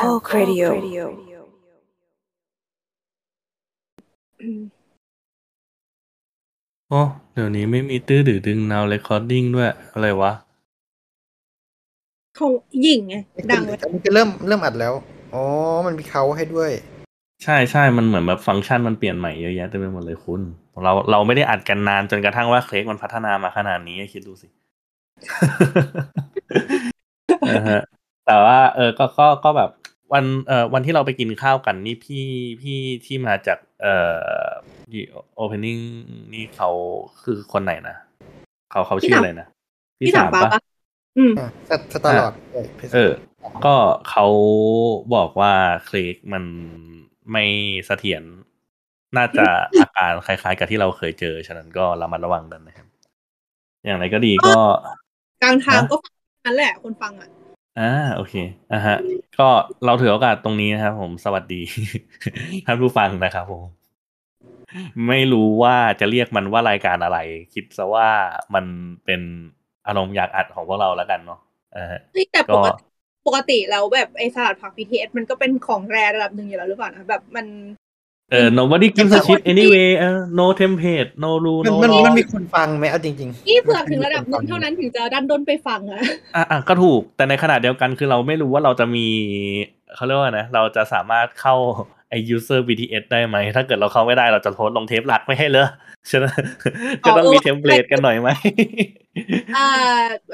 Talk Radio โอ้เดี๋ยวนี้ไม่มีตื้อหรือดึง now recording ด้วย อะไรวะเขาหญิงไง ดังเลยอันนี้จะเริ่มเริ่มอัดแล้ว อ๋อ มันมีเขาให้ด้วย ใช่ใช่มันเหมือนแบบฟังก์ชันมันเปลี่ยนใหม่เยอะแยะเต็มไปหมดเลยคุณ เราเราไม่ได้อัดกันนานจนกระทั่งว่าเคลกมันพัฒนามาขนาดนี้คิดดูสินะฮะแต่ว่า เออก็ก็ก็แบบ วันเอ่อวันที่เราไปกินข้าวกันนี่พี่พี่ที่มาจากเอ่อที่ opening นี่เขาคือคนไหนนะเขาเขาชื่ออะไรนะพี่ถามปาปะอืมอะสสตาร์ลอดเออ ก็เขาบอกว่าเคลกมันไม่เสถียรน่าจะอาการคล้าย ๆ กับที่เราเคยเจอ ฉะนั้นก็ระมัดระวังกันนะครับ อย่างไรก็ดีก็ กลางทางฮะก็ฟังนั้นแหละคนฟังอะ อ่าโอเคอะฮะ ก็เราถือโอกาสตรงนี้นะครับผมสวัสดีท่านผู้ฟังนะครับผม ไม่รู้ว่าจะเรียกมันว่ารายการอะไร คิดซะว่ามันเป็นอารมณ์อยากอัดของพวกเราแล้วกันเนาะอ่าฮะเฮ้ยแต่ก็ปกติปกติแล้วแบบไอสลัดผัก BTS มันก็เป็นของแรระดับหนึ่งอยู่แล้วหรือเปล่านะแบบมัน เออ nobody gives a shit anyway เออ no template no rule มัน no มัน law มันมีคนฟังไหมเอาจริงนี่เผื่อถึงระดับหนึ่งเท่านั้นถึงจะดันด้นไปฟังอะอะอะก็ถูก แต่ในขณะเดียวกันคือเราไม่รู้ว่าเราจะมีเขาเรียกว่านะ เราจะสามารถเข้าไอ user BTS ได้ไหม ถ้าเกิดเราเข้าไม่ได้เราจะโพสต์ลงเทปหลักไม่ให้เลยใช่ไหมก็ต้องมีเทมเพลตกันหน่อยไหมอ่า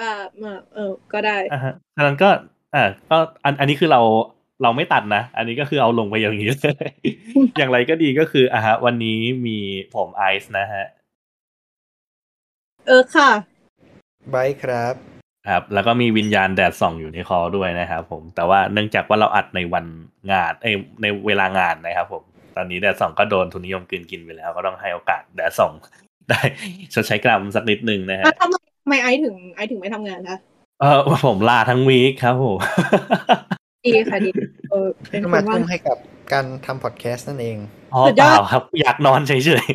อ่าเออเออก็ได้อ่าฮะฉะนั้นก็อ่าก็อันอันนี้คือเรา เราไม่ตัดนะ อันนี้ก็คือเอาลงไปอย่างนี้เลยอย่างไรก็ดีก็คืออะฮะ วันนี้มีผมไอซ์นะฮะ เออค่ะๆไบค์ครับ ครับ แล้วก็มีวิญญาณแดดส่องอยู่ในคอด้วยนะครับผม แต่ว่าเนื่องจากว่าเราอัดในวันงานเอ้ยในเวลางานนะครับผม ตอนนี้แดดส่องก็โดนทุนนิยมกลืนกินไปแล้ว ก็ต้องให้โอกาสแดดส่องได้ชดใช้กรรมสักนิดนึงนะฮะแล้วทำไมทำไมไอซ์ถึงไอซ์ถึงไม่ทำงานคะเออผมลาทั้งวีคครับผม ดีค่ะดีเออเป็นก็คมานว่าทุ่มให้กับการทำพอดแคสต์นั่นเองอ๋อสุดเปยอดล่าครับ อยากนอนเฉย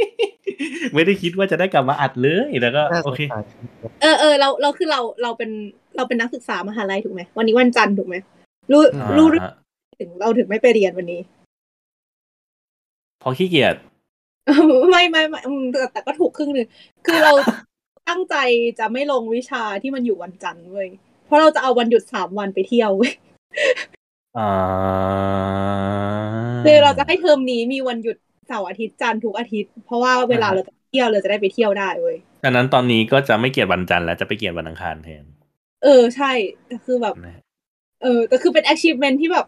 ๆ ไม่ได้คิดว่าจะได้กลับมาอัดเลยแล้วก็น่าสโอนเคใจเออเออเราเราคือเราเราเป็นเราเป็นนักศึกษามหาลัยถูกไหมวันนี้วันจันทร์ถูกไหมรู้อ่ารู้เรื่องถึงเราถึงไม่ไปเรียนวันนี้พอขี้เกียจไม่ไม่ไม่อืมแต่แต่ก็ถูกครึ่งหนึ่งคือเราตั้งใจจะไม่ลงวิชาที่มันอยู่วันจันทร์เว้ย เพราะเราจะเอาวันหยุดสามวันไปเที่ยวเว้ยอ่าคือเราจะให้เทอมนี้มีวันหยุดเสาร์อาทิตย์จันทร์ทุกอาทิตย์ เพราะว่าเวลาเราจะเที่ยวเราจะได้ไปเที่ยวได้เว้ยฉะนั้นตอนนี้ก็จะไม่เกลียดวันจันทร์แล้วจะไปเกลียดวันอังคารแทน เออใช่แต่คือแบบนะฮะเออแต่คือเป็น achievement ที่แบบ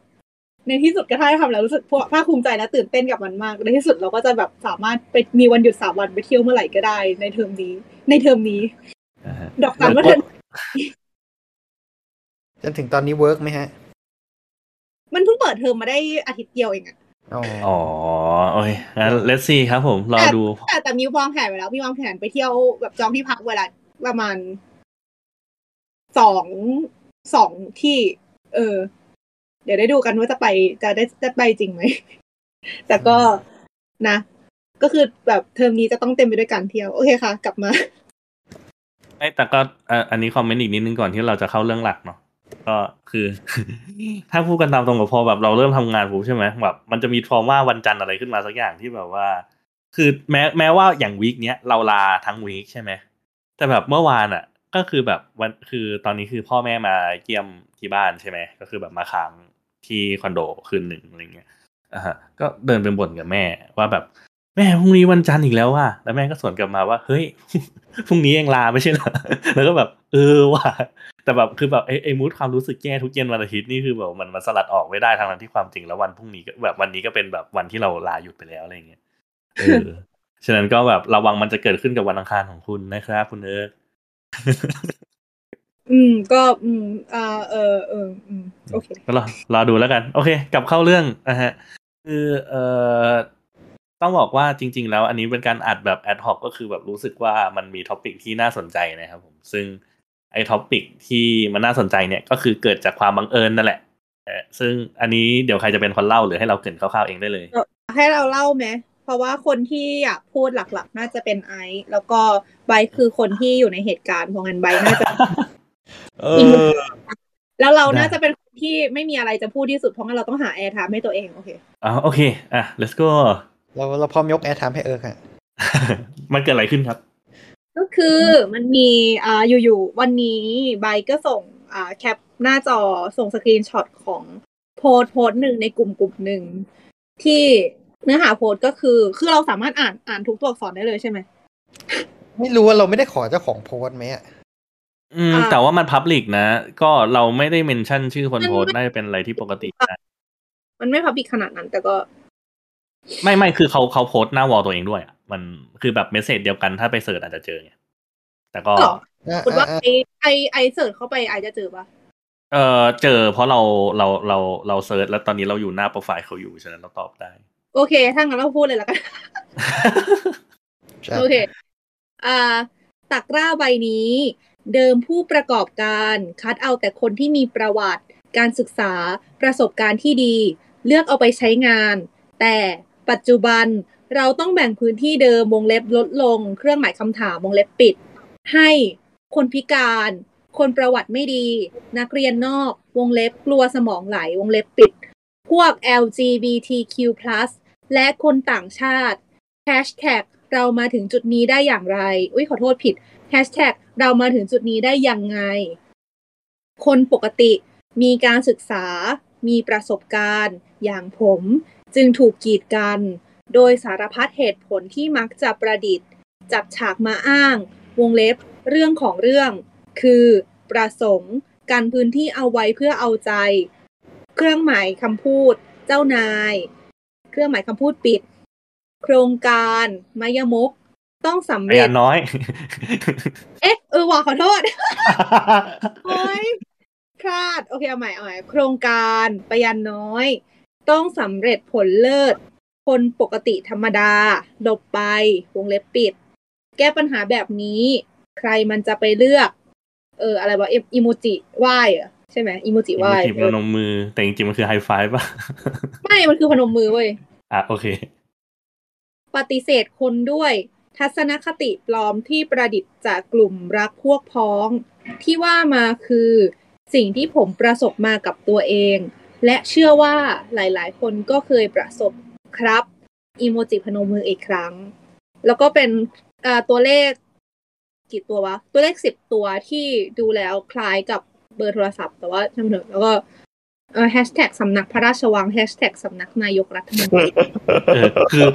ในที่สุดก็ได้ทำแล้วรู้สึกภาคภูมิใจและตื่นเต้นกับมันมาก ในที่สุดเราก็จะแบบสามารถไปมีวันหยุดสามวันไปเที่ยวเมื่อไหร่ก็ได้ ในเทอมนี้ ในเทอมนี้นะฮะดอกจันว่าเทอม จนถึงตอนนี้ work ไหมฮะ มันเพิ่งเปิดเทอมมาได้อาทิตย์เดียวเองอะอ๋ออ๋อโอเคงั้น let's see ครับผม รอดู แต่แต่มีวางแผนไว้แล้ว มีวางแผนไปเที่ยวแบบจองที่พักเวลาประมาณสองสองที่ เออ เดี๋ยวได้ดูกันว่าจะไปจะได้จะไปจริงไหม แต่ก็นะ ก็คือแบบเทอมนี้จะต้องเต็มไปด้วยการเที่ยว โอเคค่ะ กลับมาไอ้ยแต่ก็เอ่ออันนี้คอมเมนต์อีกนิดนึงก่อนที่เราจะเข้าเรื่องหลักเนาะ ก็คือ ถ้าพูดกันตามตรงกับพอแบบเราเริ่มทำงานปุ๊บใช่ไหมแบบมันจะมีทรมาวันจันทร์อะไรขึ้นมาสักอย่างที่แบบว่า คือแม้แม้ว่าอย่างวีคเนี้ยเราลาทั้งวีคใช่ไหมแต่แบบเมื่อวานอะ ก็คือแบบวันคือตอนนี้คือพ่อแม่มาเยี่ยมที่บ้านใช่ไหมก็คือแบบมาค้างที่คอนโดคืนหนึ่งอะไรเงี้ยอ่าก็เดินไปบ่นกับแม่ว่าแบบแม่พรุ่งนี้วันจันทร์อีกแล้วว่ะแล้วแม่ก็สวนกลับมาว่า เฮ้ยพรุ่งนี้ยังลาไม่ใช่เหรอแล้วก็แบบ เออว่ะ แต่แบบคือแบบไอ้ไอ้มูดความรู้สึกแย่ทุกเย็นวันอาทิตย์นี่คือแบบมันมันสลัดออกไม่ได้ทางนั้นที่ความจริงแล้ววันพรุ่งนี้ก็แบบวันนี้ก็เป็นแบบวันที่เราลาหยุดไปแล้วอะไรอย่างเงี้ยเออฉะนั้นก็แบบระวังมันจะเกิดขึ้นกับวันอังคารของคุณนะครับ คุณเอิร์กอืม ก็อืมอ่าเออเอออืมโอเคก็รอรอดูแล้วกัน โอเค กลับเข้าเรื่องนะฮะ คือเอ่อต้องบอกว่าจริง ๆ แล้ว อันนี้เป็นการอัดแบบ ad hoc ก็คือแบบรู้สึกว่ามันมี topic ที่น่าสนใจนะครับผมซึ่ง ไอ้ topic ที่มันน่าสนใจเนี่ยก็คือเกิดจากความบังเอิญนั่นแหละเออซึ่งอันนี้เดี๋ยวใครจะเป็นคนเล่าหรือให้เราเกริ่นคร่าวๆเองได้เลย ให้เราเล่าไหมเพราะว่าคนที่อยากพูดหลักๆ น่าจะเป็นไอซ์แล้วก็ไบร์ทคือคนที่อยู่ในเหตุการณ์เพราะงั้นไบร์ทน่าจะเออแล้วเราได้น่าจะเป็นคนที่ไม่มีอะไรจะพูดที่สุดเพราะงั้นเราต้องหา airtime ให้ตัวเองโอเคอ่าโอเคอะ let's go เราเราพร้อมยก airtime ให้เอิร์กอะมันเกิดอะไรขึ้นครับ ก็คือมันมีอ่าอยู่ๆวันนี้ไบร์ทก็ส่งอ่าแคปหน้าจอส่ง screenshot ของโพสต์โพสต์หนึ่งในกลุ่มกลุ่มหนึ่งที่เนื้อหาโพสต์ก็คือ คือเราสามารถอ่านอ่านทุกตัวอักษรได้เลยใช่ไหมไม่รู้ว่าเราไม่ได้ขอเจ้าของโพสต์ไหมอะอืมอ่าแต่ว่ามัน public นะ ก็เราไม่ได้ mention ชื่อคนมันโพสต์น่าจะเป็นอะไรที่ปกตินะมันไม่ public ขนาดนั้น แต่ก็ ไม่ไม่คือเขาเขาโพสต์หน้า wall ตัวเองด้วยอะ มันคือแบบ message เดียวกันถ้าไป search อาจจะเจอไงแต่ก็หรออะคุณว่าอะ I I I search เข้าไป I จะเจอปะเออเจอเพราะเราเราเราเราเซิร์ชแล้วตอนนี้เราอยู่หน้าโปรไฟล์เขาอยู่ฉะนั้นเราตอบได้ โอเค ถ้างั้นเราพูดเลยละกันใช่โอเค อ่าตะกร้าใบนี้ เดิมผู้ประกอบการคัดเอาแต่คนที่มีประวัติ การศึกษาประสบการณ์ที่ดี เลือกเอาไปใช้งาน แต่ปัจจุบัน เราต้องแบ่งพื้นที่เดิมวงเล็บลดลง เครื่องหมายคำถามวงเล็บปิด ให้คนพิการ คนประวัติไม่ดี นักเรียนนอก วงเล็บกลัวสมองไหล วงเล็บปิด พวก LGBTQ+ และคนต่างชาติ Hashtag เรามาถึงจุดนี้ได้อย่างไร อุ้ยขอโทษผิด Hashtag เรามาถึงจุดนี้ได้ยังไง คนปกติมีการศึกษา มีประสบการณ์ อย่างผม จึงถูกกีดกัน โดยสารพัดเหตุผลที่มักจะประดิษฐ์ จับฉากมาอ้าง วงเล็บ เรื่องของเรื่อง คือ ประสงค์การพื้นที่เอาไว้เพื่อเอาใจ เครื่องหมายคำพูด เจ้านาย เครื่องหมายคำพูดปิด โครงการมายมก ต้องสำพเร็จยานน้อย เอ๊ะเออว่าขอโทษโอ้ยพลาด โอเคเอาใหม่เอาใหม่โครงการปยันน้อย ต้องสำเร็จผลเลิศ คนปกติธรรมดา หลบไป วงเล็บปิด แก้ปัญหาแบบนี้ ใครมันจะไปเลือก เออ อะไรวะอิโมจิไหวเหรอใช่ไหมอิโมจิไหวมีพนมมือ แต่จริงๆ มันคือไฮไฟป่ะ ไม่ มันคือพนมมือเว้ย อะ โอเค ปฏิเสธคนด้วย ทัศนคติปลอมที่ประดิษฐ์จากกลุ่มรักพวกพ้อง ที่ว่ามาคือสิ่งที่ผมประสบมากับตัวเอง และเชื่อว่าหลายๆ คนก็เคยประสบ ครับอีโมจิพนมมืออีกครั้ง แล้วก็เป็นอ่าตัวเลขกี่ตัววะ ตัวเลขสิบตัวที่ดูแล้วคล้ายกับเบอร์โทรศัพท์ แต่ว่าช่างเถอะแล้วก็แฮชแท็กสำนักพระราชวังแฮชแท็กสำนักนายกรัฐมนตรีเออคือ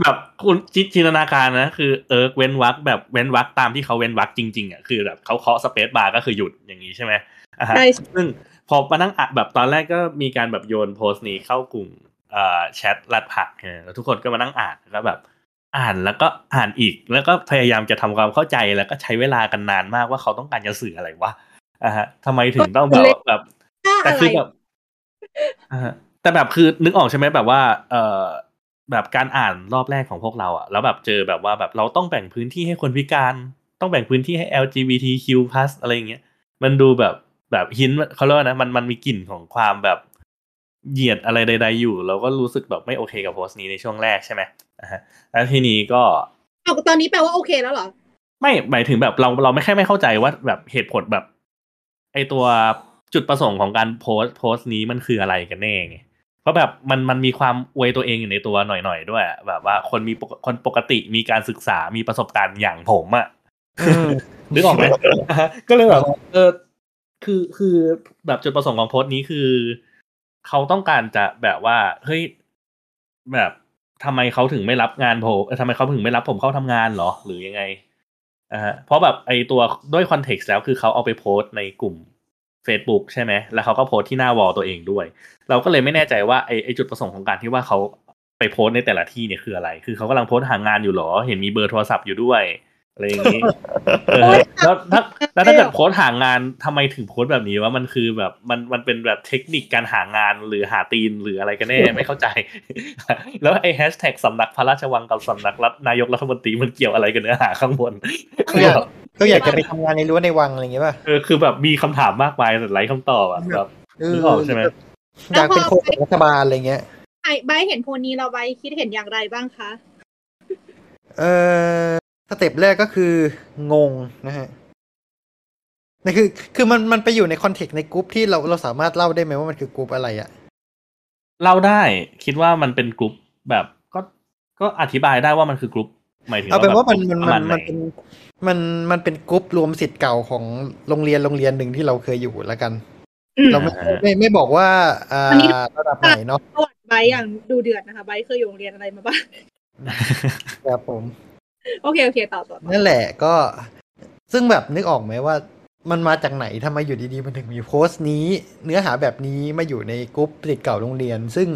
แบบคุณจิจินตนาการนะ คือเอิร์กเว้นวรรคแบบเว้นวรรคตามที่เขาเว้นวรรคจริงๆอะคือแบบเขาเคาะ space bar ก็คือหยุดอย่างนี้ใช่ไหมอะฮะใช่ซึ่งพอมานั่งอะแบบตอนแรกก็มีการแบบโยนโพสต์นี้เข้ากลุ่มเอ่อ แชทลัดผักเออแล้วทุกคนก็มานั่งอ่านแล้วแบบอ่านแล้วก็อ่านอีก แล้วก็พยายามจะทำความเข้าใจแล้วก็ใช้เวลากันนานมากว่าเขาต้องการจะสื่ออะไรวะอะฮะทำไมถึงต้องแบบว่าแบบถ้าแต่อะไรคือแบบอ่าฮะแต่แบบคือนึกออกใช่ไหมแบบว่า เอ่อแบบการอ่านรอบแรกของพวกเราอะแล้วแบบเจอแบบว่าแบบเราต้องแบ่งพื้นที่ให้คนพิการ ต้องแบ่งพื้นที่ให้ LGBTQ+ อะไรอย่างเงี้ย มันดูแบบแบบหินเขาเรียกว่านะมันมันมีกลิ่นของความแบบ เหยียดอะไรใด ๆ อยู่ เราก็รู้สึกแบบไม่โอเคกับโพสต์นี้ในช่วงแรกใช่ไหมอ่าฮะแล้วทีนี้ก็เอาตอนนี้แปลว่าโอเคแล้วเหรอไม่หมายถึงแบบเราเราไม่แค่ไม่เข้าใจว่าแบบเหตุผลแบบ ไอตัวจุดประสงค์ของการโพสต์โพสต์นี้มันคืออะไรกันแน่ไงเพราะแบบมันมันมีความอวยตัวเองอยู่ในตัวหน่อยๆด้วยอะแบบว่าคนมีปกคนปกติมีการศึกษามีประสบการณ์อย่างผมอะอืมนึกออกไหมก็เลยแบบเออคือคือแบบจุดประสงค์ของโพสต์นี้คือ เขาต้องการจะแบบว่าเฮ้ยแบบทำไมเขาถึงไม่รับงานผมเอ่อทำไมเขาถึงไม่รับผมเข้าทำงานหรอ หรือยังไงอ่าฮะเพราะแบบไอตัวด้วยคอนเท็กซ์แล้วคือเขาเอาไปโพสต์ในกลุ่ม Facebook ใช่ไหม แล้วเขาก็โพสต์ที่หน้าวอลตัวเองด้วย เราก็เลยไม่แน่ใจว่าไอไอจุดประสงค์ของการที่ว่าเขาไปโพสต์ในแต่ละที่เนี่ยคืออะไร คือเขากำลังโพสต์หางานอยู่หรอ เห็นมีเบอร์โทรศัพท์อยู่ด้วย อะไรอย่างนี้เออแล้วถ้าแล้วถ้าเกิดโพสต์หางานทำไมถึงโพสต์แบบนี้ว่ามันคือแบบมันมันเป็นแบบเทคนิคการหางานหรือหาตีนหรืออะไรกันแน่ไม่เข้าใจ แล้วไอ้แฮชแท็กสำนักพระราชวังกับสำนักรัฐนายกรัฐมนตรีมันเกี่ยวอะไรกันเนื้อหาข้างบนคืออยากก็อยากจะไปทำงานในรั้วในวังอะไรอย่างเงี้ยป่ะเออคือแบบมีคำถามมากมายแต่ไร้คำตอบอะแบบเออนึกออกใช่ไหมอยากเป็นโฆษกรัฐบาลอะไรเงี้ยไอ้ใบเห็นโพลนี้เราใบคิดเห็นอย่างไรบ้างคะเออ step แรกก็คืองงนะฮะนั่นคือ คือมันมันไปอยู่ใน context ในกรุ๊ปที่เราเราสามารถเล่าได้ไหมว่ามันคือกรุ๊ปอะไรอะเล่าได้คิดว่ามันเป็นกลุ่มแบบก็ก็อธิบายได้ว่ามันคือกลุ่มหมายถึงเอาเป็นว่ามันแบบมันประมัมานณไหมันเป็นมันมันเป็นกรุ๊ปรวมศิษย์เก่าของโรงเรียนโรงเรียนหนึ่งที่เราเคยอยู่แล้วกันอืมเราไม่ไม่ไม่บอกว่าอ่าอันนี้ระดับไหนเนาะประวัติไบร์ทอย่างดูเดือดนะคะไบร์ทเคยอยู่โรงเรียนอะไรมาบ้างครับผม โอเค โอเคต่อต่อต่อนั่นแหละก็ซึ่งแบบนึกออกไหมว่า มันมาจากไหนทำไมอยู่ดีๆ มันถึงมีโพสต์นี้ เนื้อหาแบบนี้มาอยู่ในกรุ๊ปศิษย์เก่าโรงเรียน ซึ่ง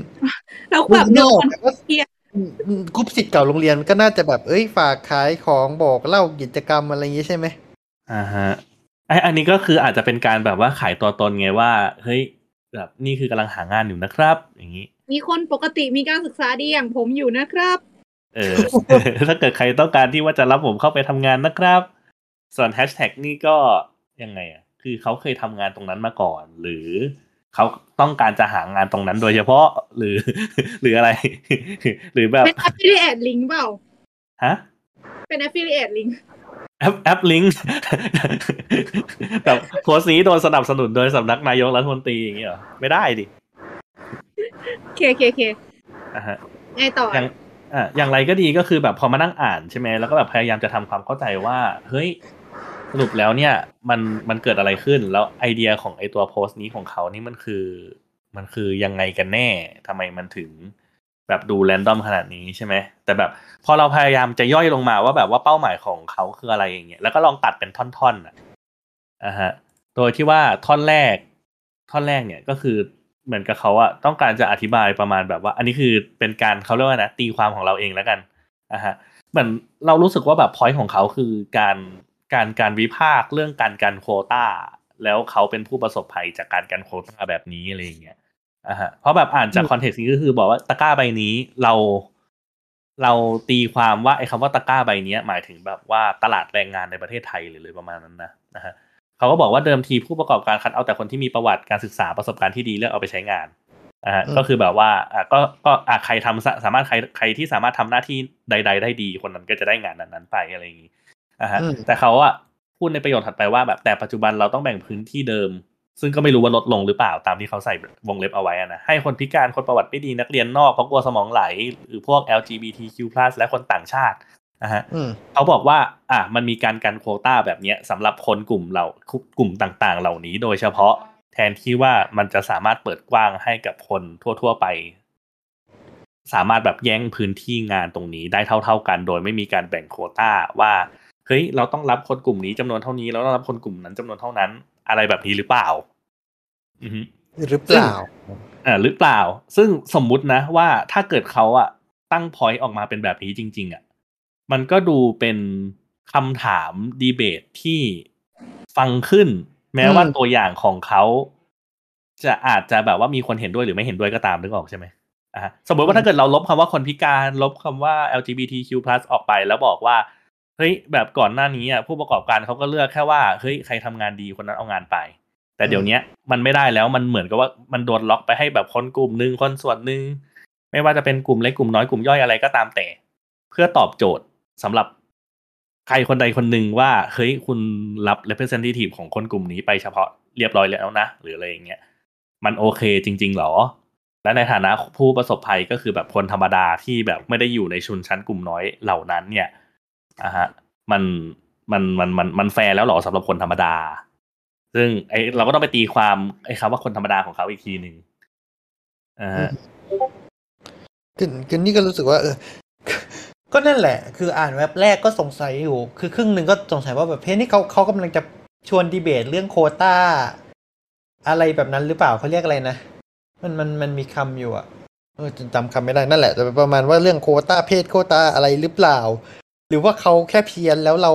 แล้วแบบนึโดกออกนไหมว่าเหี้ยกรุ๊ปศิษย์เก่าโรงเรียนก็น่าจะแบบเอ้ยฝากขายของบอกเล่ากิจกรรมอะไรอย่างงี้ใช่ไหมอ่าฮะไออันนี้ก็คืออาจจะเป็นการแบบว่าขายตัวตนไงว่า เฮ้ยแบบนี่คือกำลังหางานอยู่นะครับ อย่างนี้ มีคนปกติมีการศึกษาดีอย่างผมอยู่นะครับ เออ ถ้าเกิดใครต้องการที่ว่าจะรับผมเข้าไปทำงานนะครับ ส่วนแฮชแท็กนี่ก็ยังไงอะ คือเขาเคยทำงานตรงนั้นมาก่อน หรือเขาต้องการจะหางานตรงนั้นโดยเฉพาะหรือ หรืออะไร หรือแบบเป็น affiliate link เปล่าฮะ เป็น affiliate link แอปแอปลิงก์แบบโพสต์นี้โดนสนับสนุนโดยสำนักนายกรัฐมนตรีอย่างเงี้ยเหรอ ไม่ได้ดิเคเคเคอะฮะไงต่ออย่าง อะอย่างไรก็ดีก็คือแบบพอมานั่งอ่านใช่ไหมแล้วก็แบบพยายามจะทำความเข้าใจว่า เฮ้ยสรุปแล้วเนี่ยมันมันเกิดอะไรขึ้น แล้วไอเดียของไอตัวโพสต์นี้ของเขานี่มันคือ มันคือยังไงกันแน่ทำไมมันถึงแบบดู random ขนาดนี้ใช่ไหมแต่แบบพอเราพยายามจะย่อยลงมาว่าแบบว่าเป้าหมายของเขาคืออะไรอย่างเงี้ยแล้วก็ลองตัดเป็นท่อนๆอะอ่าฮะโดยที่ว่าท่อนแรก ท่อนแรกเนี่ยก็คือ เหมือนกับเขาอะต้องการจะอธิบายประมาณแบบว่า อันนี้คือเป็นการเขาเรียกว่านะตีความของเราเองแล้วกันอะฮะเหมือนเรารู้สึกว่าแบบ point ของเขาคือการการการวิพากษ์เรื่องการการโควต้า แล้วเขาเป็นผู้ประสบภัยจากการการโควต้าแบบนี้อะไรอย่างเงี้ยอะฮะเพราะแบบอ่านจาก context นี้ก็คือบอกว่าตะกร้าใบนี้เรา เราตีความว่าไอ้คำว่าตะกร้าใบเนี้ยหมายถึงแบบว่าตลาดแรงงานในประเทศไทยหรือเลยประมาณนั้นนะนะฮะ เขาก็บอกว่าเดิมทีผู้ประกอบการคัดเอาแต่คนที่มีประวัติการศึกษาประสบการณ์ที่ดีเลือกเอาไปใช้งานอ่าฮะอืมก็คือแบบว่าอ่าก็ก็อ่าใครทำสสามารถใครใครที่สามารถทำหน้าที่ใด ๆ ได้ดีคนนั้นก็จะได้งานนั้นๆไปอะไรอย่างนี้อ่าฮะอืมแต่เขาอะพูดในประโยชน์ถัดไปว่าแบบแต่ปัจจุบันเราต้องแบ่งพื้นที่เดิม ซึ่งก็ไม่รู้ว่าลดลงหรือเปล่าตามที่เขาใส่วงเล็บเอาไว้อะนะให้คนพิการคนประวัติไม่ดีนักเรียนนอกเพราะกลัวสมองไหลหรือพวก LGBTQ+ และคนต่างชาติ นะฮะอืมเขาบอกว่า อะมันมีการกันโควต้าแบบเนี้ยสำหรับคนกลุ่มเรากลุ่มต่างๆ เหล่านี้โดยเฉพาะแทนที่ว่ามันจะสามารถเปิดกว้างให้กับคนทั่ว ๆ ไป สามารถแบบแย่งพื้นที่งานตรงนี้ได้เท่า ๆกัน โดยไม่มีการแบ่งโควต้าว่าเฮ้ยเราต้องรับคนกลุ่มนี้จำนวนเท่านี้แล้วต้องรับคนกลุ่มนั้นจำนวนเท่านั้น อะไรแบบนี้หรือเปล่าอือฮึหรือเปล่าอ่าหรือเปล่า ซึ่งสมมุตินะว่าถ้าเกิดเขาอะตั้งพอยต์ออกมาเป็นแบบนี้จริง ๆอะ มันก็ดูเป็นคำถามดีเบตที่ฟังขึ้น แม้ว่าอืมตัวอย่างของเขา จะอาจจะแบบว่ามีคนเห็นด้วยหรือไม่เห็นด้วยก็ตามนึกออกใช่ไหมอ่าฮะสมมติว่าถ้าเกิดเราลบคำว่าคนพิการ ลบคำว่า LGBTQ+ ออกไปแล้วบอกว่าเฮ้ยแบบก่อนหน้านี้อะผู้ประกอบการเขาก็เลือกแค่ว่าเฮ้ยใครทำงานดีคนนั้นเอางานไป แต่เดี๋ยวเนี้ยมันไม่ได้แล้วมันเหมือนกับว่ามันโดนล็อกไปให้แบบคนกลุ่มหนึ่งคนส่วนหนึ่งไม่ว่าจะเป็นกลุ่มเล็กกลุ่มน้อยกลุ่มย่อยอะไรก็ตามแต่ เพื่อตอบโจทย์ สำหรับใครคนใดคนหนึ่งว่าเฮ้ยคุณรับ representative ของคนกลุ่มนี้ไปเฉพาะเรียบร้อยแล้วนะ หรืออะไรอย่างเงี้ยมันโอเคจริง ๆ หรอ และในฐานะผู้ประสบภัยก็คือแบบคนธรรมดาที่แบบไม่ได้อยู่ในชนชั้นกลุ่มน้อยเหล่านั้น เนี่ยอะฮะมันมันมันมันมันแฟร์แล้วหรอสำหรับคนธรรมดา ซึ่งไอเราก็ต้องไปตีความไอ้คำว่าคนธรรมดาของเขาอีกทีหนึ่งอ่าคือคือนี่ก็รู้สึกว่าเออ ก็นั่นแหละ คืออ่านแวบแรกก็สงสัยอยู่ คือครึ่งหนึ่งก็สงสัยว่าแบบเฮ้ยนี่เขาเขากำลังจะชวนดีเบตเรื่องโควต้า อะไรแบบนั้นหรือเปล่าเขาเรียกอะไรนะ มันมันมันมีคำอยู่อะเออจนจำคำไม่ได้นั่นแหละแต่ประมาณว่าเรื่องโควต้าเพศโควต้าอะไรหรือเปล่า หรือว่าเขาแค่เพี้ยนแล้วเรา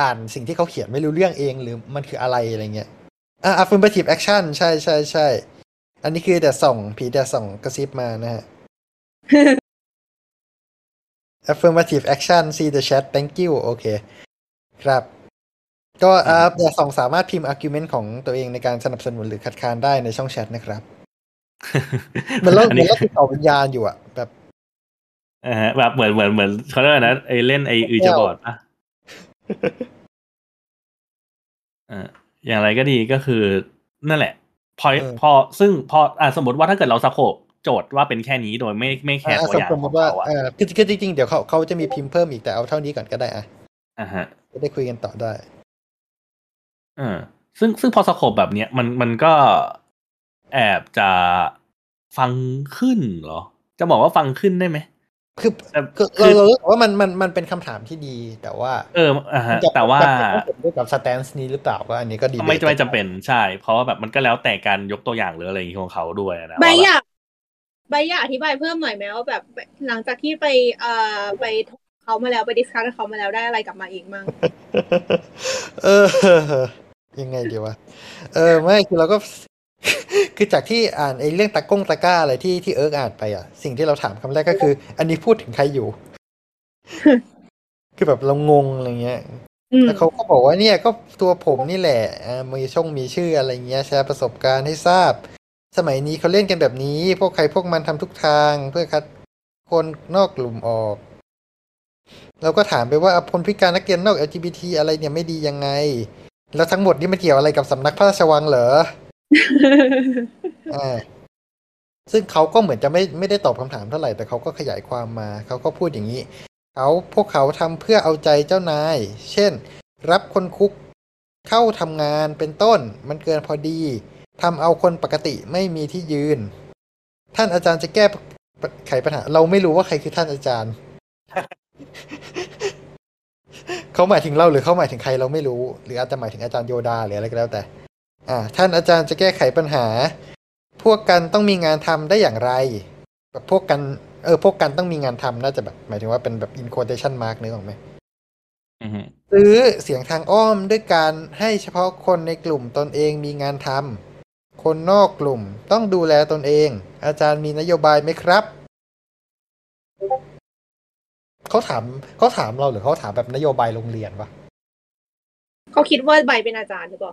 อ่านสิ่งที่เขาเขียนไม่รู้เรื่องเองหรือมันคืออะไรอะไรเงี้ยอะ affirmative action ใช่ใช่ใช่อันนี้คือแต่ส่องผีแต่ส่องกระซิบมานะฮะ affirmative action see the chat thank you โอเค ครับ ก็อ่าแต่สองสามารถพิมพ์ argument ของตัวเองในการสนับสนุนหรือคัดค้านได้ในช่องแชทนะครับเหมือนเราอันเหมือนี้นเราติดต่อวิญญาณอยู่อะแบบอ่าฮะแบบเหมือนเหมือนเหมือนเขาเรียกว่านะไอเล่นไออือจะบอดปะอ่าอย่างไรก็ดีก็คือนั่นแหละพอเออพอซึ่งพออะสมมติว่าถ้าเกิดเราสโคบ โจทย์ว่าเป็นแค่นี้โดยไม่ไม่แคร์อะตัวอย่างสมมของติว่าเขาอะเออคือคือจริงๆเดี๋ยวเขาเขาจะมีพิมพ์เพิ่มอีกแต่เอาเท่านี้ก่อนก็ได้อะอ่าฮะจะได้คุยกันต่อได้เออซึ่งซึ่งพอสโคบแบบเนี้ยมันมันก็แอบจะฟังขึ้นเหรอ จะบอกว่าฟังขึ้นได้ไหมคือแต่คือคือเราเรารู้สึกว่ามันมันมันเป็นคำถามที่ดี แต่ว่า เอออ่าฮะจะแต่ว่าจะเห็นด้วยกับ stance นี้หรือเปล่าก็อันนี้ก็ดีไม่ไม่จำเป็นใช่ เพราะว่าแบบมันก็แล้วแต่การยกตัวอย่างหรืออะไรอย่างงี้ของเขาด้วยนะไบว่าอแบบยาก ไบร์ทอยากอธิบายเพิ่มหน่อยไหมว่าแบบหลังจากที่ไปเอ่อไปถกเขามาแล้วไป discuss กับเขามาแล้วได้อะไรกลับมาอีกมั่งเออ ยังไงดีวะ เออไม่คือเราก็ คือจากที่อ่านไอ้เรื่องตะก้งตะกร้าอะไรที่ที่เอิร์กอ่านไปอะ สิ่งที่เราถามคำแรกก็คือ อันนี้พูดถึงใครอยู่ คือแบบเรางงอะไรเงี้ยอืมแล้วเขาก็บอกว่าเนี่ยก็ตัวผมนี่แหละอ่ามีช่องมีชื่ออะไรเงี้ย แชร์ประสบการณ์ให้ทราบ สมัยนี้เขาเล่นกันแบบนี้ พวกใครพวกมันทำทุกทางเพื่อคัดคนนอกกลุ่มออก เราก็ถามไปว่าคนพิการนักเรียนนอก LGBT อะไรเนี่ยไม่ดียังไง แล้วทั้งหมดนี่มันเกี่ยวอะไรกับสำนักพระราชวังเหรออ่าซึ่งเขาก็เหมือนจะไม่ไม่ได้ตอบคำถามเท่าไหร่แต่เขาก็ขยายความมา เขาก็พูดอย่างนี้ เขาพวกเขาทำเพื่อเอาใจเจ้านาย เช่น รับคนคุกเข้าทำงานเป็นต้น มันเกินพอดี ทำเอาคนปกติไม่มีที่ยืน ท่านอาจารย์จะแก้ไขปัญหา เราไม่รู้ว่าใครคือท่านอาจารย์ เขาหมายถึงเราหรือเขาหมายถึงใครเราไม่รู้ หรืออาจจะหมายถึงอาจารย์โยดาหรืออะไรก็แล้วแต่ อ่า ท่านอาจารย์จะแก้ไขปัญหา พวกกันต้องมีงานทำได้อย่างไรแบบพวกกันเออพวกกันต้องมีงานทำน่าจะแบบ หมายถึงว่าเป็นแบบ in quotation mark นึกออกไหมอือฮึหรือเสียงทางอ้อมด้วยการให้เฉพาะคนในกลุ่มตนเองมีงานทำ คนนอกกลุ่มต้องดูแลตนเอง อาจารย์มีนโยบายไหมครับ เขาถามเขาถามเราหรือเขาถามแบบนโยบายโรงเรียนวะเขาคิดว่าใบเป็นอาจารย์หรือเปล่า